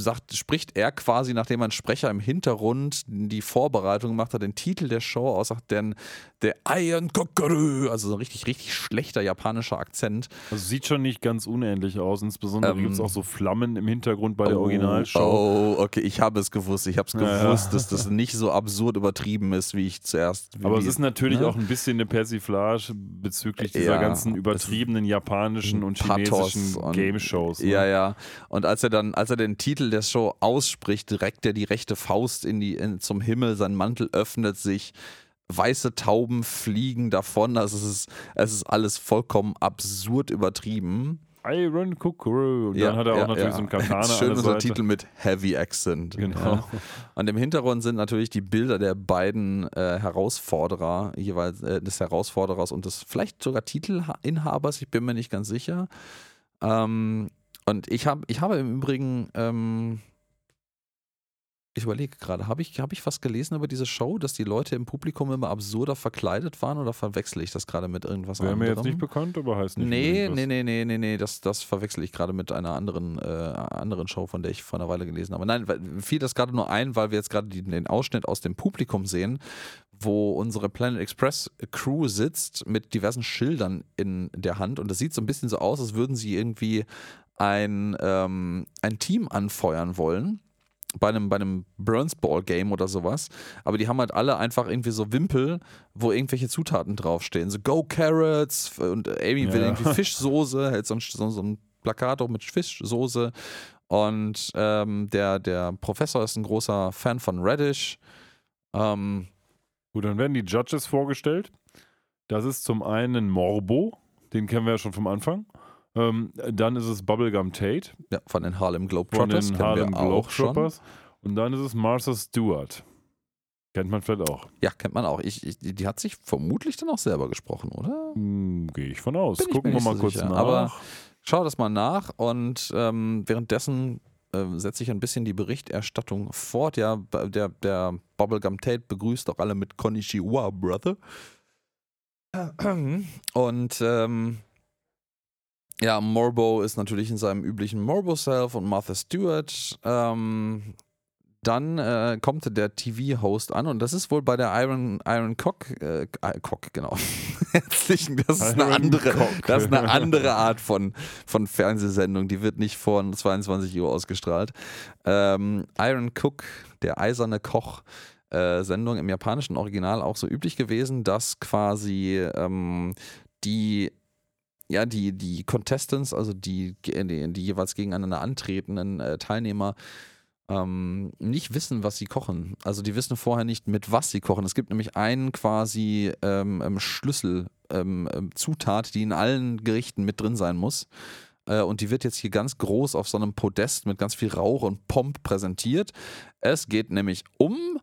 S1: sagt, spricht er quasi, nachdem ein Sprecher im Hintergrund die Vorbereitung gemacht hat, den Titel der Show aus, sagt denn der Iron Kokoru, also so ein richtig, richtig schlechter japanischer Akzent.
S2: Also sieht schon nicht ganz unähnlich aus. Insbesondere
S1: Ähm,
S2: gibt es auch so Flammen im Hintergrund bei der
S1: Oh,
S2: Originalshow.
S1: Oh, okay, ich habe es gewusst. Ich habe es
S2: Ja,
S1: gewusst, dass das nicht so absurd übertrieben ist, wie ich zuerst.
S2: Aber es ist natürlich
S1: ne?
S2: auch ein bisschen eine Persiflage bezüglich dieser
S1: Ja,
S2: ganzen übertriebenen japanischen und chinesischen Game-Shows. Ne?
S1: Ja, ja. Und als er dann, als er den Titel der Show ausspricht, direkt er die rechte Faust in die, in, zum Himmel, sein Mantel öffnet sich, weiße Tauben fliegen davon. Also es ist, es ist alles vollkommen absurd übertrieben.
S2: Iron Kukuru. Und
S1: Ja,
S2: dann hat er auch
S1: ja,
S2: natürlich
S1: ja.
S2: so einen Katana
S1: Schön unser. Titel mit Heavy Accent.
S2: Genau.
S1: Und im Hintergrund sind natürlich die Bilder der beiden äh, Herausforderer, jeweils äh, des Herausforderers und des vielleicht sogar Titelinhabers, ich bin mir nicht ganz sicher. Ähm, und ich, hab, ich habe im Übrigen, ähm, ich überlege gerade, habe ich, hab ich was gelesen über diese Show, dass die Leute im Publikum immer absurder verkleidet waren oder verwechsle ich das gerade mit irgendwas
S2: Wäre mir
S1: anderem?
S2: jetzt nicht bekannt, aber heißt nicht
S1: Nee, nee, nee, nee, nee, nee, das, das verwechsel ich gerade mit einer anderen, äh, anderen Show, von der ich vor einer Weile gelesen habe. Nein, fiel das gerade nur ein, weil wir jetzt gerade den Ausschnitt aus dem Publikum sehen, wo unsere Planet Express Crew sitzt mit diversen Schildern in der Hand und das sieht so ein bisschen so aus, als würden sie irgendwie ein, ähm, ein Team anfeuern wollen. Bei einem, bei einem Burns Ball Game oder sowas. Aber die haben halt alle einfach irgendwie so Wimpel, wo irgendwelche Zutaten draufstehen. So Go Carrots und Amy will
S2: Ja.
S1: irgendwie Fischsoße, hält so ein, so, so ein Plakat auch mit Fischsoße. Und ähm, der, der Professor ist ein großer Fan von Radish. Ähm,
S2: Gut, dann werden die Judges vorgestellt. Das ist zum einen Morbo, den kennen wir ja schon vom Anfang. Ähm, dann ist es Bubblegum Tate
S1: ja, von den Harlem
S2: von
S1: Globetrotters.
S2: den
S1: kennen
S2: Harlem
S1: wir auch schon.
S2: Globetrotters. Und dann ist es Martha Stewart. Kennt man vielleicht auch.
S1: Ja, kennt man auch. Ich, ich, die hat sich vermutlich dann auch selber gesprochen, oder?
S2: Hm, Gehe ich von aus.
S1: Bin ich
S2: Gucken wir mal
S1: so
S2: kurz
S1: sicher.
S2: nach.
S1: Aber Schau das mal nach und ähm, währenddessen äh, setzt sich ein bisschen die Berichterstattung fort. Ja, der, der Bubblegum Tate begrüßt auch alle mit Konnichiwa, Brother. Und ähm, ja, Morbo ist natürlich in seinem üblichen Morbo-Self und Martha Stewart. Ähm, dann äh, kommt der TV-Host an und das ist wohl bei der Iron, Iron Cock, äh, Cock, genau. Herzlichen, das ist eine andere, das ist eine andere Art von, von Fernsehsendung, die wird nicht vor 22 Uhr ausgestrahlt. Ähm, Iron Cook, der eiserne Koch, äh, Sendung im japanischen Original auch so üblich gewesen, dass quasi ähm, die ja, die, die Contestants, also die, die, die jeweils gegeneinander antretenden äh, Teilnehmer, ähm, nicht wissen, was sie kochen. Also die wissen vorher nicht, mit was sie kochen. Es gibt nämlich einen quasi ähm, ähm Schlüssel, ähm, ähm, Zutat, die in allen Gerichten mit drin sein muss. Äh, und die wird jetzt hier ganz groß auf so einem Podest mit ganz viel Rauch und Pomp präsentiert. Es geht nämlich um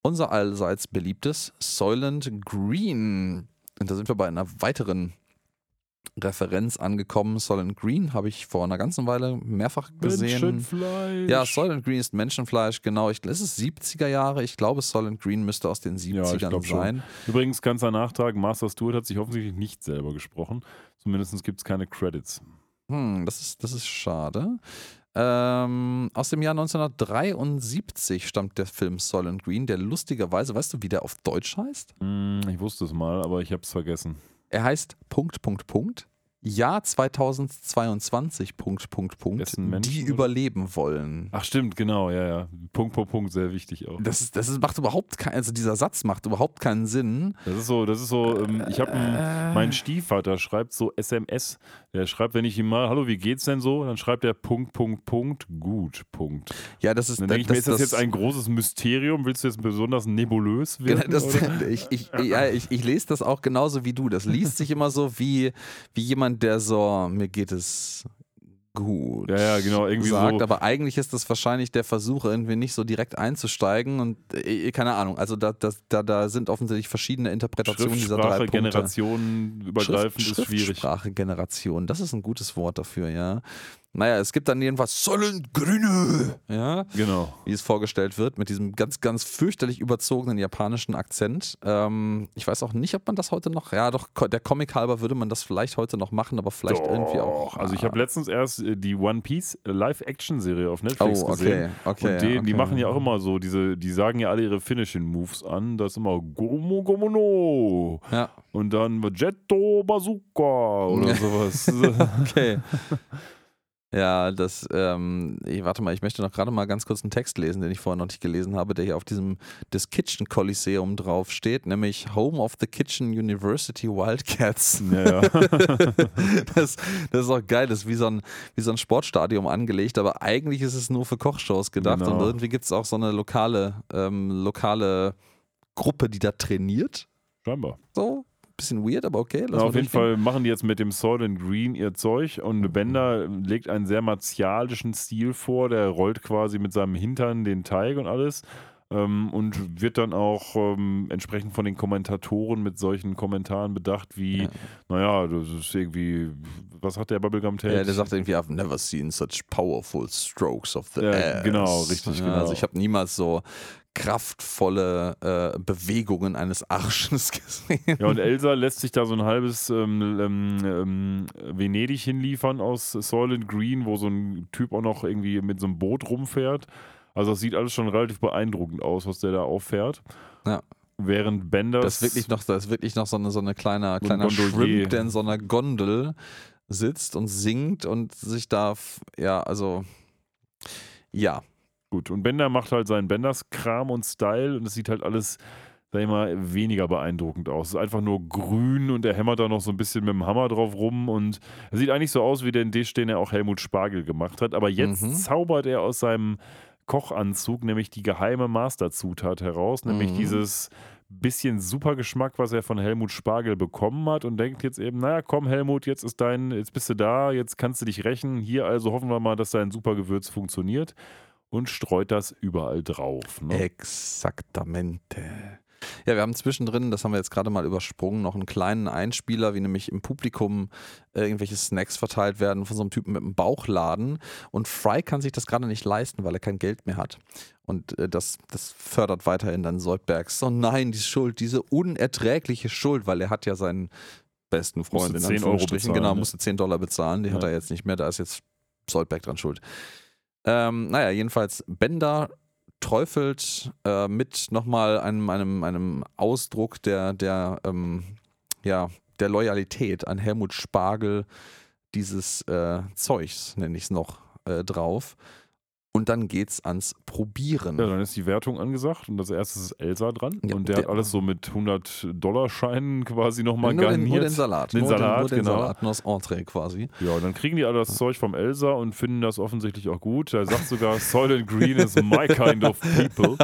S1: unser allseits beliebtes Soylent Green. Und da sind wir bei einer weiteren Referenz angekommen. Soylent Green habe ich vor einer ganzen Weile mehrfach gesehen.
S2: Menschenfleisch.
S1: Ja, Soylent Green ist Menschenfleisch, genau. Ich, ist es 70er Jahre? Ich glaube, Soylent Green müsste aus den 70ern ja, sein.
S2: Schon. Übrigens, ganzer Nachtrag: Master Stewart hat sich offensichtlich nicht selber gesprochen. Zumindest gibt es keine Credits.
S1: Hm, das ist, das ist schade. Ähm, aus dem Jahr 1973 stammt der Film Soylent Green, der lustigerweise, weißt du, wie der auf Deutsch heißt?
S2: Hm, ich wusste es mal, aber ich habe es vergessen.
S1: Er heißt Punkt, Punkt, Punkt. Jahr 2022, Punkt, Punkt, Punkt, Menschen, die oder? überleben wollen.
S2: Ach stimmt, genau, ja, ja. Punkt, Punkt, Punkt, sehr wichtig auch.
S1: Das, ist, das ist, macht überhaupt keinen, also dieser Satz macht überhaupt keinen Sinn.
S2: Das ist so, das ist so, ähm, ich habe, äh, mein Stiefvater schreibt so SMS, der schreibt, wenn ich ihm mal, hallo, wie geht's denn so? Dann schreibt er Punkt, Punkt, Punkt, gut, Punkt.
S1: Ja, das ist,
S2: dann denke ich mir, ist das, das, jetzt ein großes Mysterium? Willst du jetzt besonders nebulös werden?
S1: Genau, das, ich, ich, ja, ich, ich lese das auch genauso wie du. Das liest sich immer so wie, wie jemand, der so mir geht es gut.
S2: Ja, ja, genau, irgendwie
S1: sagt,
S2: so.
S1: aber eigentlich ist das wahrscheinlich der Versuch, irgendwie nicht so direkt einzusteigen und äh, keine Ahnung. Also da, da, da, da sind offensichtlich verschiedene Interpretationen dieser drei Punkte.
S2: Generationen übergreifend
S1: Schrift,
S2: ist schwierig.
S1: Sprache Generation, das ist ein gutes Wort dafür, ja. Naja, es gibt dann jedenfalls Sollengrüne, ja,
S2: genau.
S1: wie es vorgestellt wird, mit diesem ganz, ganz fürchterlich überzogenen japanischen Akzent. Ähm, ich weiß auch nicht, ob man das heute noch, ja doch, der Comic halber würde man das vielleicht heute noch machen, aber vielleicht doch. irgendwie auch.
S2: Also ich habe ah. letztens erst äh, die One Piece äh, Live-Action-Serie auf Netflix oh, okay, gesehen.
S1: Okay,
S2: und die,
S1: okay.
S2: die machen ja auch immer so, diese, die sagen ja alle ihre Finishing-Moves an. Das ist immer Gomo Gomo no.
S1: Ja.
S2: Und dann Jetto Bazooka oder sowas.
S1: okay. Ja, das, ähm, ich, warte mal, ich möchte noch gerade mal ganz kurz einen Text lesen, den ich vorher noch nicht gelesen habe, der hier auf diesem des Kitchen Coliseum drauf steht, nämlich Home of the Kitchen University Wildcats.
S2: Ja, ja.
S1: das, das, ist auch geil, das ist wie so, ein, wie so ein Sportstadion angelegt, aber eigentlich ist es nur für Kochshows gedacht genau. und irgendwie gibt es auch so eine lokale, ähm, lokale Gruppe, die da trainiert.
S2: Scheinbar.
S1: So, bisschen weird, aber okay.
S2: Na, auf jeden Fall machen die jetzt mit dem and Green ihr Zeug und mhm. Bender legt einen sehr martialischen Stil vor. Der rollt quasi mit seinem Hintern den Teig und alles. Ähm, und wird dann auch ähm, entsprechend von den Kommentatoren mit solchen Kommentaren bedacht wie, ja. naja, das ist irgendwie, was hat der Bubblegum Tate?
S1: Ja, der sagt irgendwie, I've never seen such powerful strokes of the ja, ass.
S2: Genau, richtig,
S1: ja,
S2: genau.
S1: Also ich habe niemals so kraftvolle äh, Bewegungen eines Arsches gesehen.
S2: Ja, und Elsa lässt sich da so ein halbes ähm, ähm, ähm Venedig hinliefern aus Soylent Green, wo so ein Typ auch noch irgendwie mit so einem Boot rumfährt. Also das sieht alles schon relativ beeindruckend aus, was der da auffährt.
S1: Ja.
S2: Während Bender.
S1: Das ist wirklich noch, das ist wirklich noch so eine, so eine kleine, kleiner Shrimp, der in so einer Gondel sitzt und singt und sich da, ja, also, ja,
S2: Gut, und Bender macht halt seinen Benders-Kram und Style und es sieht halt alles, sag ich mal, weniger beeindruckend aus. Es ist einfach nur grün und er hämmert da noch so ein bisschen mit dem Hammer drauf rum und er sieht eigentlich so aus wie den Dish, den er auch Helmut Spargel gemacht hat. Aber jetzt mhm. zaubert er aus seinem Kochanzug nämlich die geheime Masterzutat heraus, nämlich mhm. dieses bisschen Supergeschmack, was er von Helmut Spargel bekommen hat und denkt jetzt eben, naja, komm Helmut, jetzt ist dein, jetzt bist du da, jetzt kannst du dich rächen. Hier also hoffen wir mal, dass dein Supergewürz funktioniert und streut das überall drauf. Ne?
S1: Exaktamente. Ja, wir haben zwischendrin, das haben wir jetzt gerade mal übersprungen, noch einen kleinen Einspieler, wie nämlich im Publikum äh, irgendwelche Snacks verteilt werden von so einem Typen mit einem Bauchladen. Und Fry kann sich das gerade nicht leisten, weil er kein Geld mehr hat. Und äh, das, das fördert weiterhin dann Soldberg. So nein, die Schuld, diese unerträgliche Schuld, weil er hat ja seinen besten Freund
S2: Musste
S1: in
S2: 10 Euro
S1: Anführungsstrichen,
S2: bezahlen,
S1: genau, musste 10 Dollar bezahlen, die hat
S2: Ja.
S1: er jetzt nicht mehr, da ist jetzt Soldberg dran schuld. Ähm, naja, jedenfalls Bender träufelt äh, mit nochmal einem, einem, einem Ausdruck der, der, ähm, ja, der Loyalität an Helmut Spargel dieses äh, Zeugs, nenne ich es noch, äh, drauf. Und dann geht's ans Probieren.
S2: Ja, dann ist die Wertung angesagt und als erstes ist Elsa dran.
S1: Ja,
S2: und der,
S1: der-
S2: hat alles so mit 100-Dollar-Scheinen quasi nochmal
S1: nur, den,
S2: garniert.
S1: nur den Salat.
S2: Den
S1: nur
S2: Salat,
S1: den, nur den
S2: genau.
S1: Salat, nur das Entree quasi.
S2: Ja, und dann kriegen die alle das Zeug vom Elsa und finden das offensichtlich auch gut. Er sagt sogar, Soylent Green is my kind of people.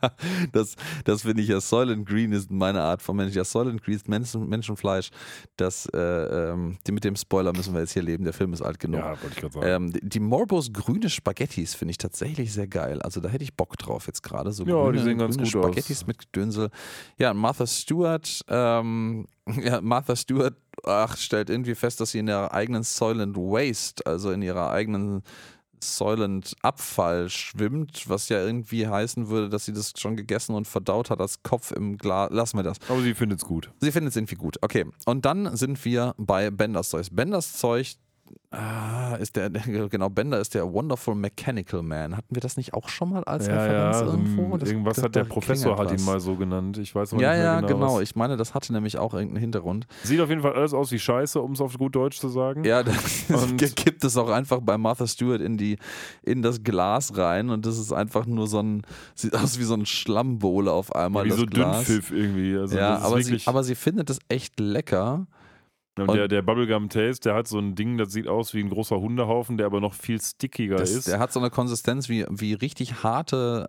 S1: das das finde ich ja. Soylent Green ist meine Art von Mensch. Ja, Soylent Green ist Menschen, Menschenfleisch. Das, äh, ähm, die, mit dem Spoiler müssen wir jetzt hier leben. Der Film ist alt genug.
S2: Ja, wollte ich gerade sagen.
S1: Ähm, die, die Morbos grüne Spaghettis finde ich tatsächlich sehr geil. Also da hätte ich Bock drauf jetzt gerade. So
S2: Ja, die
S1: grüne,
S2: sehen ganz gut aus.
S1: Spaghettis mit Gedönsel. Ja, Martha Stewart, ähm, ja, Martha Stewart, ach, stellt irgendwie fest, dass sie in ihrer eigenen Soylent Waste, also in ihrer eigenen Soylent Abfall schwimmt, was ja irgendwie heißen würde, dass sie das schon gegessen und verdaut hat als Kopf im Glas. Lassen wir das.
S2: Aber sie findet es gut.
S1: Sie findet es irgendwie gut. Okay. Und dann sind wir bei Benders Zeug. Benders Zeug ah, ist der, genau, Bender ist der Wonderful Mechanical Man. Hatten wir das nicht auch schon mal als Referenz irgendwo? Das-
S2: irgendwas
S1: das-
S2: hat der Professor hat ihn mal so genannt. Ich weiß aber
S1: Ja,
S2: nicht mehr
S1: ja,
S2: genau.
S1: genau.
S2: was.
S1: Ich meine, das hatte nämlich auch irgendeinen Hintergrund.
S2: Sieht auf jeden Fall alles aus wie Scheiße, um es auf gut Deutsch zu sagen.
S1: Ja, das
S2: Und-
S1: gibt es auch einfach bei Martha Stewart in, die, in das Glas rein und das ist einfach nur so ein, sieht aus wie so ein Schlammbohle auf einmal.
S2: wie so
S1: Glas.
S2: Dünnpfiff irgendwie. Also
S1: ja, aber sie, aber sie findet es echt lecker.
S2: Und der, der Bubblegum Taste, der hat so ein Ding, das sieht aus wie ein großer Hundehaufen, der aber noch viel stickiger
S1: Das,
S2: ist.
S1: der hat so eine Konsistenz wie, wie richtig harte,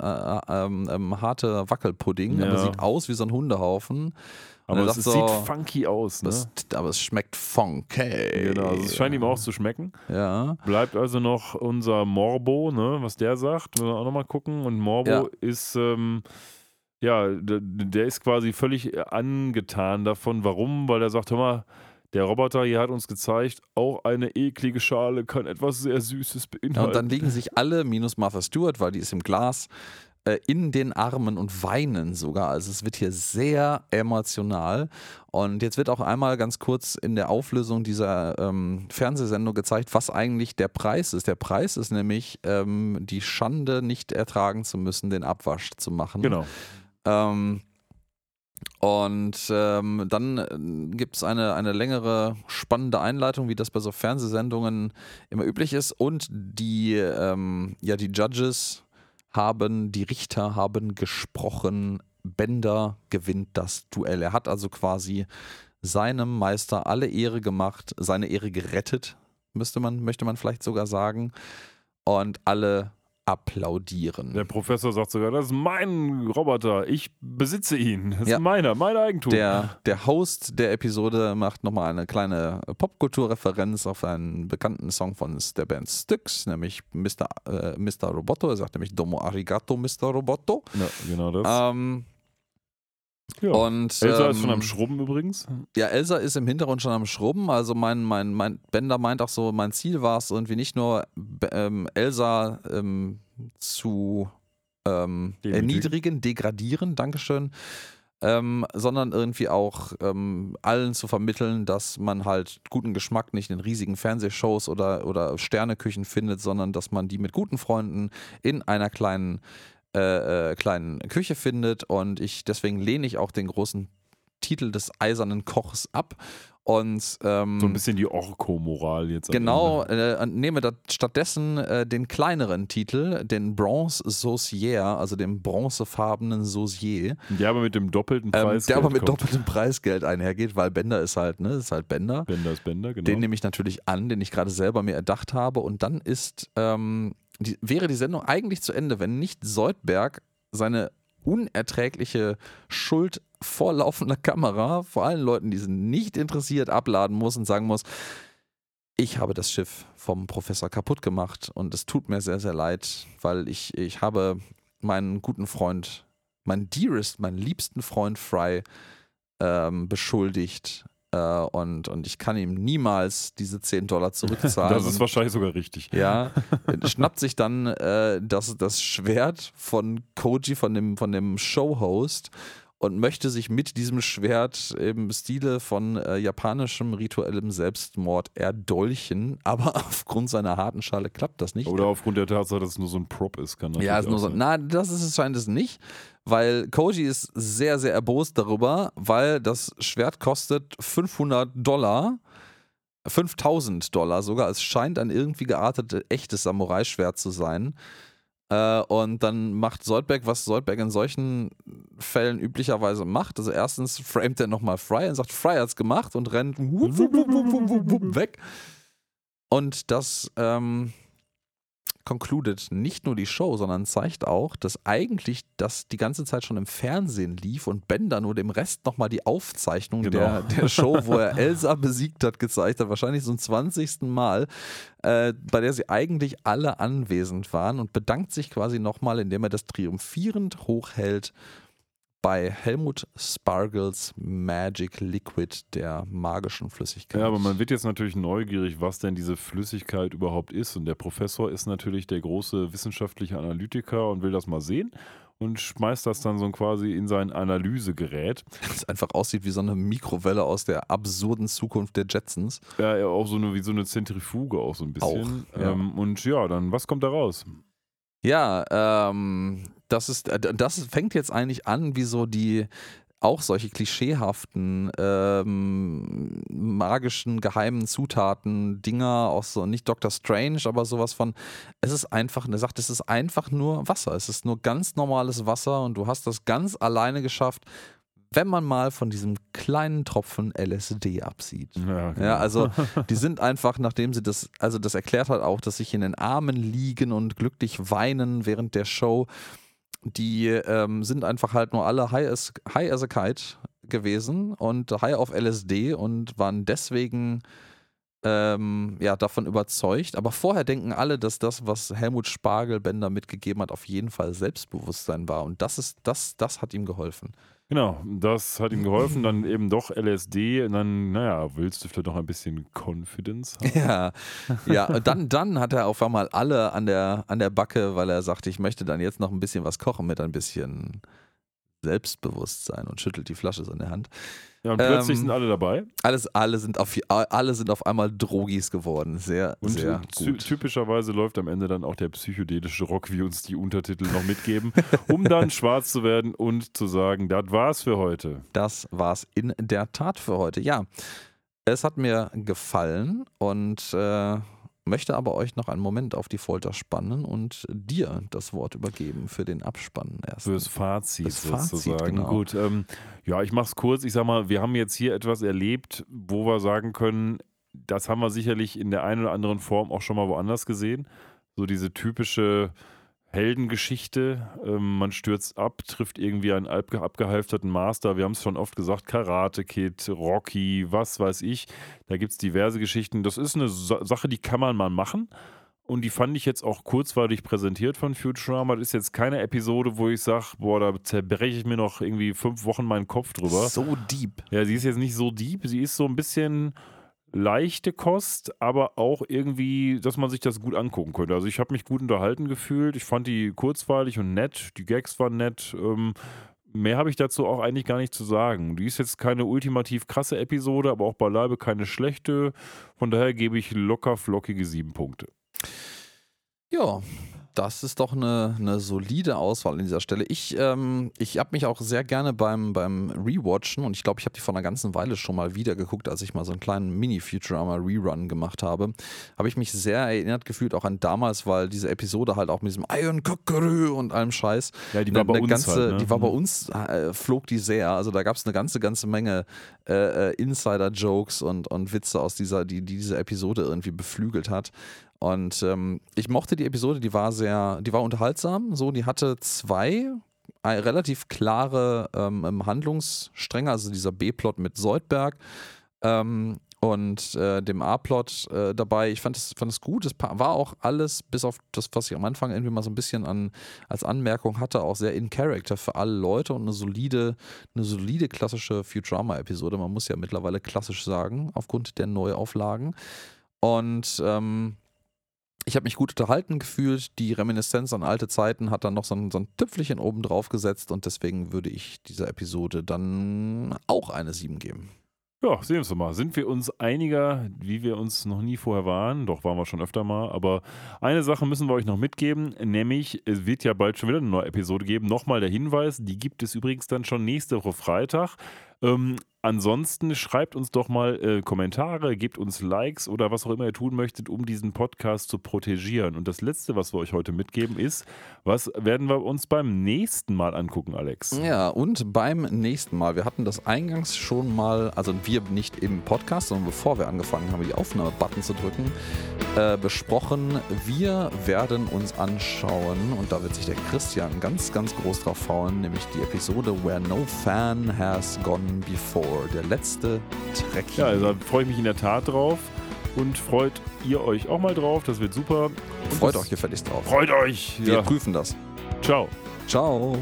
S1: äh, ähm, ähm, harte Wackelpudding,
S2: Ja.
S1: aber sieht aus wie so ein Hundehaufen.
S2: aber
S1: er
S2: es, es
S1: so,
S2: sieht funky aus. Ne?
S1: Das, aber es schmeckt funky.
S2: Genau, also es scheint ihm auch zu schmecken.
S1: Ja.
S2: Bleibt also noch unser Morbo, ne, was der sagt, müssen wir auch nochmal gucken. Und Morbo
S1: Ja.
S2: ist, ähm, ja, der ist quasi völlig angetan davon. Warum? Weil er sagt, hör mal, der Roboter hier hat uns gezeigt, auch eine eklige Schale kann etwas sehr Süßes
S1: ja. Und
S2: beinhalten.
S1: dann liegen sich alle, minus Martha Stewart, weil die ist im Glas, äh, in den Armen und weinen sogar. Also es wird hier sehr emotional. Und jetzt wird auch einmal ganz kurz in der Auflösung dieser ähm, Fernsehsendung gezeigt, was eigentlich der Preis ist. Der Preis ist nämlich ähm, die Schande, nicht ertragen zu müssen, den Abwasch zu machen.
S2: genau.
S1: Ähm, und ähm, dann gibt es eine, eine längere, spannende Einleitung, wie das bei so Fernsehsendungen immer üblich ist. Und die, ähm, ja, die Judges haben, die Richter haben gesprochen. Bender gewinnt das Duell. Er hat also quasi seinem Meister alle Ehre gemacht, seine Ehre gerettet, müsste man, möchte man vielleicht sogar sagen. Und alle applaudieren.
S2: Der Professor sagt sogar, das ist mein Roboter, ich besitze ihn. Das
S1: Ja.
S2: ist meiner, mein Eigentum.
S1: Der, der Host der Episode macht nochmal eine kleine Popkulturreferenz auf einen bekannten Song von der Band Styx, nämlich Mr. Äh, Mr. Roboto. Er sagt nämlich Domo Arigato, Mr. Roboto.
S2: ja, genau das.
S1: Ähm,
S2: ja.
S1: und,
S2: Elsa ist
S1: ähm,
S2: schon am Schrubben übrigens.
S1: Ja, Elsa ist im Hintergrund schon am Schrubben. Also mein, mein, mein Bender meint auch so, mein Ziel war es irgendwie nicht nur ähm, Elsa ähm, zu ähm, erniedrigen, degradieren, Dankeschön, ähm, sondern irgendwie auch ähm, allen zu vermitteln, dass man halt guten Geschmack nicht in riesigen Fernsehshows oder, oder Sterneküchen findet, sondern dass man die mit guten Freunden in einer kleinen äh, äh, kleinen Küche findet und ich deswegen lehne ich auch den großen Titel des eisernen Kochs ab und ähm,
S2: So ein bisschen die Orko-Moral jetzt.
S1: Genau, äh, nehme da stattdessen äh, den kleineren Titel, den Bronze Saucier, also den bronzefarbenen Saucier,
S2: Der aber mit dem doppelten
S1: ähm,
S2: Preis.
S1: der aber mit doppeltem Preisgeld einhergeht, weil Bender ist halt, ne, ist halt Bender.
S2: Bender ist Bender, genau.
S1: Den nehme ich natürlich an, den ich gerade selber mir erdacht habe. Und dann ist, ähm, die, wäre die Sendung eigentlich zu Ende, wenn nicht Soldberg seine unerträgliche Schuld vor laufender Kamera, vor allen Leuten, die sind nicht interessiert, abladen muss und sagen muss, ich habe das Schiff vom Professor kaputt gemacht und es tut mir sehr, sehr leid, weil ich, ich habe meinen guten Freund meinen Dearest, meinen liebsten Freund Fry ähm, beschuldigt. Äh, und, und ich kann ihm niemals diese 10 Dollar zurückzahlen.
S2: das ist wahrscheinlich sogar richtig.
S1: Ja, schnappt sich dann äh, das, das Schwert von Koji, von dem, von dem Showhost und möchte sich mit diesem Schwert im Stile von äh, japanischem rituellem Selbstmord erdolchen, aber aufgrund seiner harten Schale klappt das nicht.
S2: Oder aufgrund der Tatsache, dass es nur so ein Prop ist, kann
S1: Ja, ist nur so. Na, das ist es scheint es nicht, weil Koji ist sehr, sehr erbost darüber, weil das Schwert kostet 500 Dollar. 5000 Dollar sogar. Es scheint ein irgendwie geartetes, echtes Samurai-Schwert zu sein. Äh, und dann macht Soldberg, was Soldberg in solchen Fällen üblicherweise macht. Also erstens framet er nochmal Fry und sagt, Fry hat's gemacht und rennt weg. Und das ähm, concluded nicht nur die Show, sondern zeigt auch, dass eigentlich das die ganze Zeit schon im Fernsehen lief und Bender nur dem Rest nochmal die Aufzeichnung genau. der, der Show, wo er Elsa besiegt hat, gezeigt hat, wahrscheinlich zum 20. Mal, äh, bei der sie eigentlich alle anwesend waren und bedankt sich quasi nochmal, indem er das triumphierend hochhält bei Helmut Spargles Magic Liquid, der magischen Flüssigkeit.
S2: Ja, aber man wird jetzt natürlich neugierig, was denn diese Flüssigkeit überhaupt ist. Und der Professor ist natürlich der große wissenschaftliche Analytiker und will das mal sehen und schmeißt das dann so quasi in sein Analysegerät.
S1: Das einfach aussieht wie so eine Mikrowelle aus der absurden Zukunft der Jetsons.
S2: Ja, auch so eine, wie so eine Zentrifuge auch so ein bisschen.
S1: Auch, ja.
S2: Ähm, und ja, dann was kommt da raus?
S1: Ja, ähm, das ist, äh, das fängt jetzt eigentlich an, wie so die auch solche klischeehaften, ähm, magischen, geheimen Zutaten, Dinger, auch so, nicht Doctor Strange, aber sowas von, es ist einfach, er sagt, es ist einfach nur Wasser, es ist nur ganz normales Wasser und du hast das ganz alleine geschafft wenn man mal von diesem kleinen Tropfen LSD absieht. Ja, genau. ja, also die sind einfach, nachdem sie das, also das erklärt hat auch, dass sich in den Armen liegen und glücklich weinen während der Show. Die ähm, sind einfach halt nur alle high as, high as a kite gewesen und high auf LSD und waren deswegen ähm, ja, davon überzeugt. Aber vorher denken alle, dass das, was Helmut Spargelbender mitgegeben hat, auf jeden Fall Selbstbewusstsein war. Und das ist, das, das hat ihm geholfen.
S2: Genau, das hat ihm geholfen. Dann eben doch LSD und dann, naja, willst du vielleicht noch ein bisschen Confidence
S1: haben? Ja, ja. Und dann, dann hat er auf einmal alle an der, an der Backe, weil er sagt, ich möchte dann jetzt noch ein bisschen was kochen mit ein bisschen Selbstbewusstsein und schüttelt die Flasche so in der Hand.
S2: Ja, und plötzlich ähm, sind alle dabei.
S1: Alles, alle, sind auf, alle sind auf einmal Drogis geworden. Sehr, und sehr gut.
S2: Typischerweise läuft am Ende dann auch der psychedelische Rock, wie uns die Untertitel noch mitgeben, um dann schwarz zu werden und zu sagen, das war's für heute.
S1: Das war's in der Tat für heute. Ja, es hat mir gefallen und äh, möchte aber euch noch einen Moment auf die Folter spannen und dir das Wort übergeben für den Abspann
S2: erst. Fürs Fazit Fürs sozusagen. Fazit, genau. Gut, ähm, ja, ich mache es kurz. Ich sag mal, wir haben jetzt hier etwas erlebt, wo wir sagen können, das haben wir sicherlich in der einen oder anderen Form auch schon mal woanders gesehen. So diese typische Heldengeschichte. Ähm, man stürzt ab, trifft irgendwie einen abgehalfterten Master. Wir haben es schon oft gesagt: Karate Kid, Rocky, was weiß ich. Da gibt es diverse Geschichten. Das ist eine Sa Sache, die kann man mal machen. Und die fand ich jetzt auch kurzweilig präsentiert von Futurama. Das ist jetzt keine Episode, wo ich sage, boah, da zerbreche ich mir noch irgendwie fünf Wochen meinen Kopf drüber.
S1: So deep.
S2: Ja, sie ist jetzt nicht so deep. Sie ist so ein bisschen leichte Kost, aber auch irgendwie, dass man sich das gut angucken könnte. Also ich habe mich gut unterhalten gefühlt. Ich fand die kurzweilig und nett. Die Gags waren nett. Ähm, mehr habe ich dazu auch eigentlich gar nicht zu sagen. Die ist jetzt keine ultimativ krasse Episode, aber auch beileibe keine schlechte. Von daher gebe ich locker flockige sieben Punkte.
S1: Ja, das ist doch eine, eine solide Auswahl an dieser Stelle. Ich, ähm, ich habe mich auch sehr gerne beim, beim Rewatchen und ich glaube, ich habe die vor einer ganzen Weile schon mal wieder geguckt, als ich mal so einen kleinen Mini-Futurama-Rerun gemacht habe. Habe ich mich sehr erinnert gefühlt, auch an damals, weil diese Episode halt auch mit diesem Iron Cockeroo und allem Scheiß.
S2: Ja, die war eine, bei uns.
S1: Ganze,
S2: halt, ne?
S1: Die war bei mhm. uns, äh, flog die sehr. Also da gab es eine ganze, ganze Menge äh, äh, Insider-Jokes und, und Witze aus dieser, die, die diese Episode irgendwie beflügelt hat. Und ähm, ich mochte die Episode, die war sehr, die war unterhaltsam. So, die hatte zwei äh, relativ klare ähm, Handlungsstränge, also dieser B-Plot mit Soldberg. Ähm, und äh, dem A-Plot äh, dabei. Ich fand es, fand gut. Es war auch alles, bis auf das, was ich am Anfang irgendwie mal so ein bisschen an, als Anmerkung hatte, auch sehr in Character für alle Leute und eine solide, eine solide klassische Futurama-Episode. Man muss ja mittlerweile klassisch sagen, aufgrund der Neuauflagen. Und ähm, ich habe mich gut unterhalten gefühlt. Die Reminiszenz an alte Zeiten hat dann noch so ein, so ein Tüpfelchen oben drauf gesetzt und deswegen würde ich dieser Episode dann auch eine 7 geben.
S2: Ja, sehen wir mal. Sind wir uns einiger, wie wir uns noch nie vorher waren? Doch, waren wir schon öfter mal. Aber eine Sache müssen wir euch noch mitgeben, nämlich es wird ja bald schon wieder eine neue Episode geben. Nochmal der Hinweis, die gibt es übrigens dann schon nächste Woche Freitag. Ähm, Ansonsten schreibt uns doch mal äh, Kommentare, gebt uns Likes oder was auch immer ihr tun möchtet, um diesen Podcast zu protegieren. Und das Letzte, was wir euch heute mitgeben, ist, was werden wir uns beim nächsten Mal angucken, Alex?
S1: Ja, und beim nächsten Mal. Wir hatten das eingangs schon mal, also wir nicht im Podcast, sondern bevor wir angefangen haben, die Aufnahmebutton zu drücken, äh, besprochen. Wir werden uns anschauen, und da wird sich der Christian ganz, ganz groß drauf fauen, nämlich die Episode Where No Fan Has Gone Before der letzte Trek.
S2: Ja, also da freue ich mich in der Tat drauf. Und freut ihr euch auch mal drauf, das wird super. Und
S1: freut euch gefälligst drauf.
S2: Freut euch!
S1: Wir ja. prüfen das.
S2: Ciao.
S1: Ciao.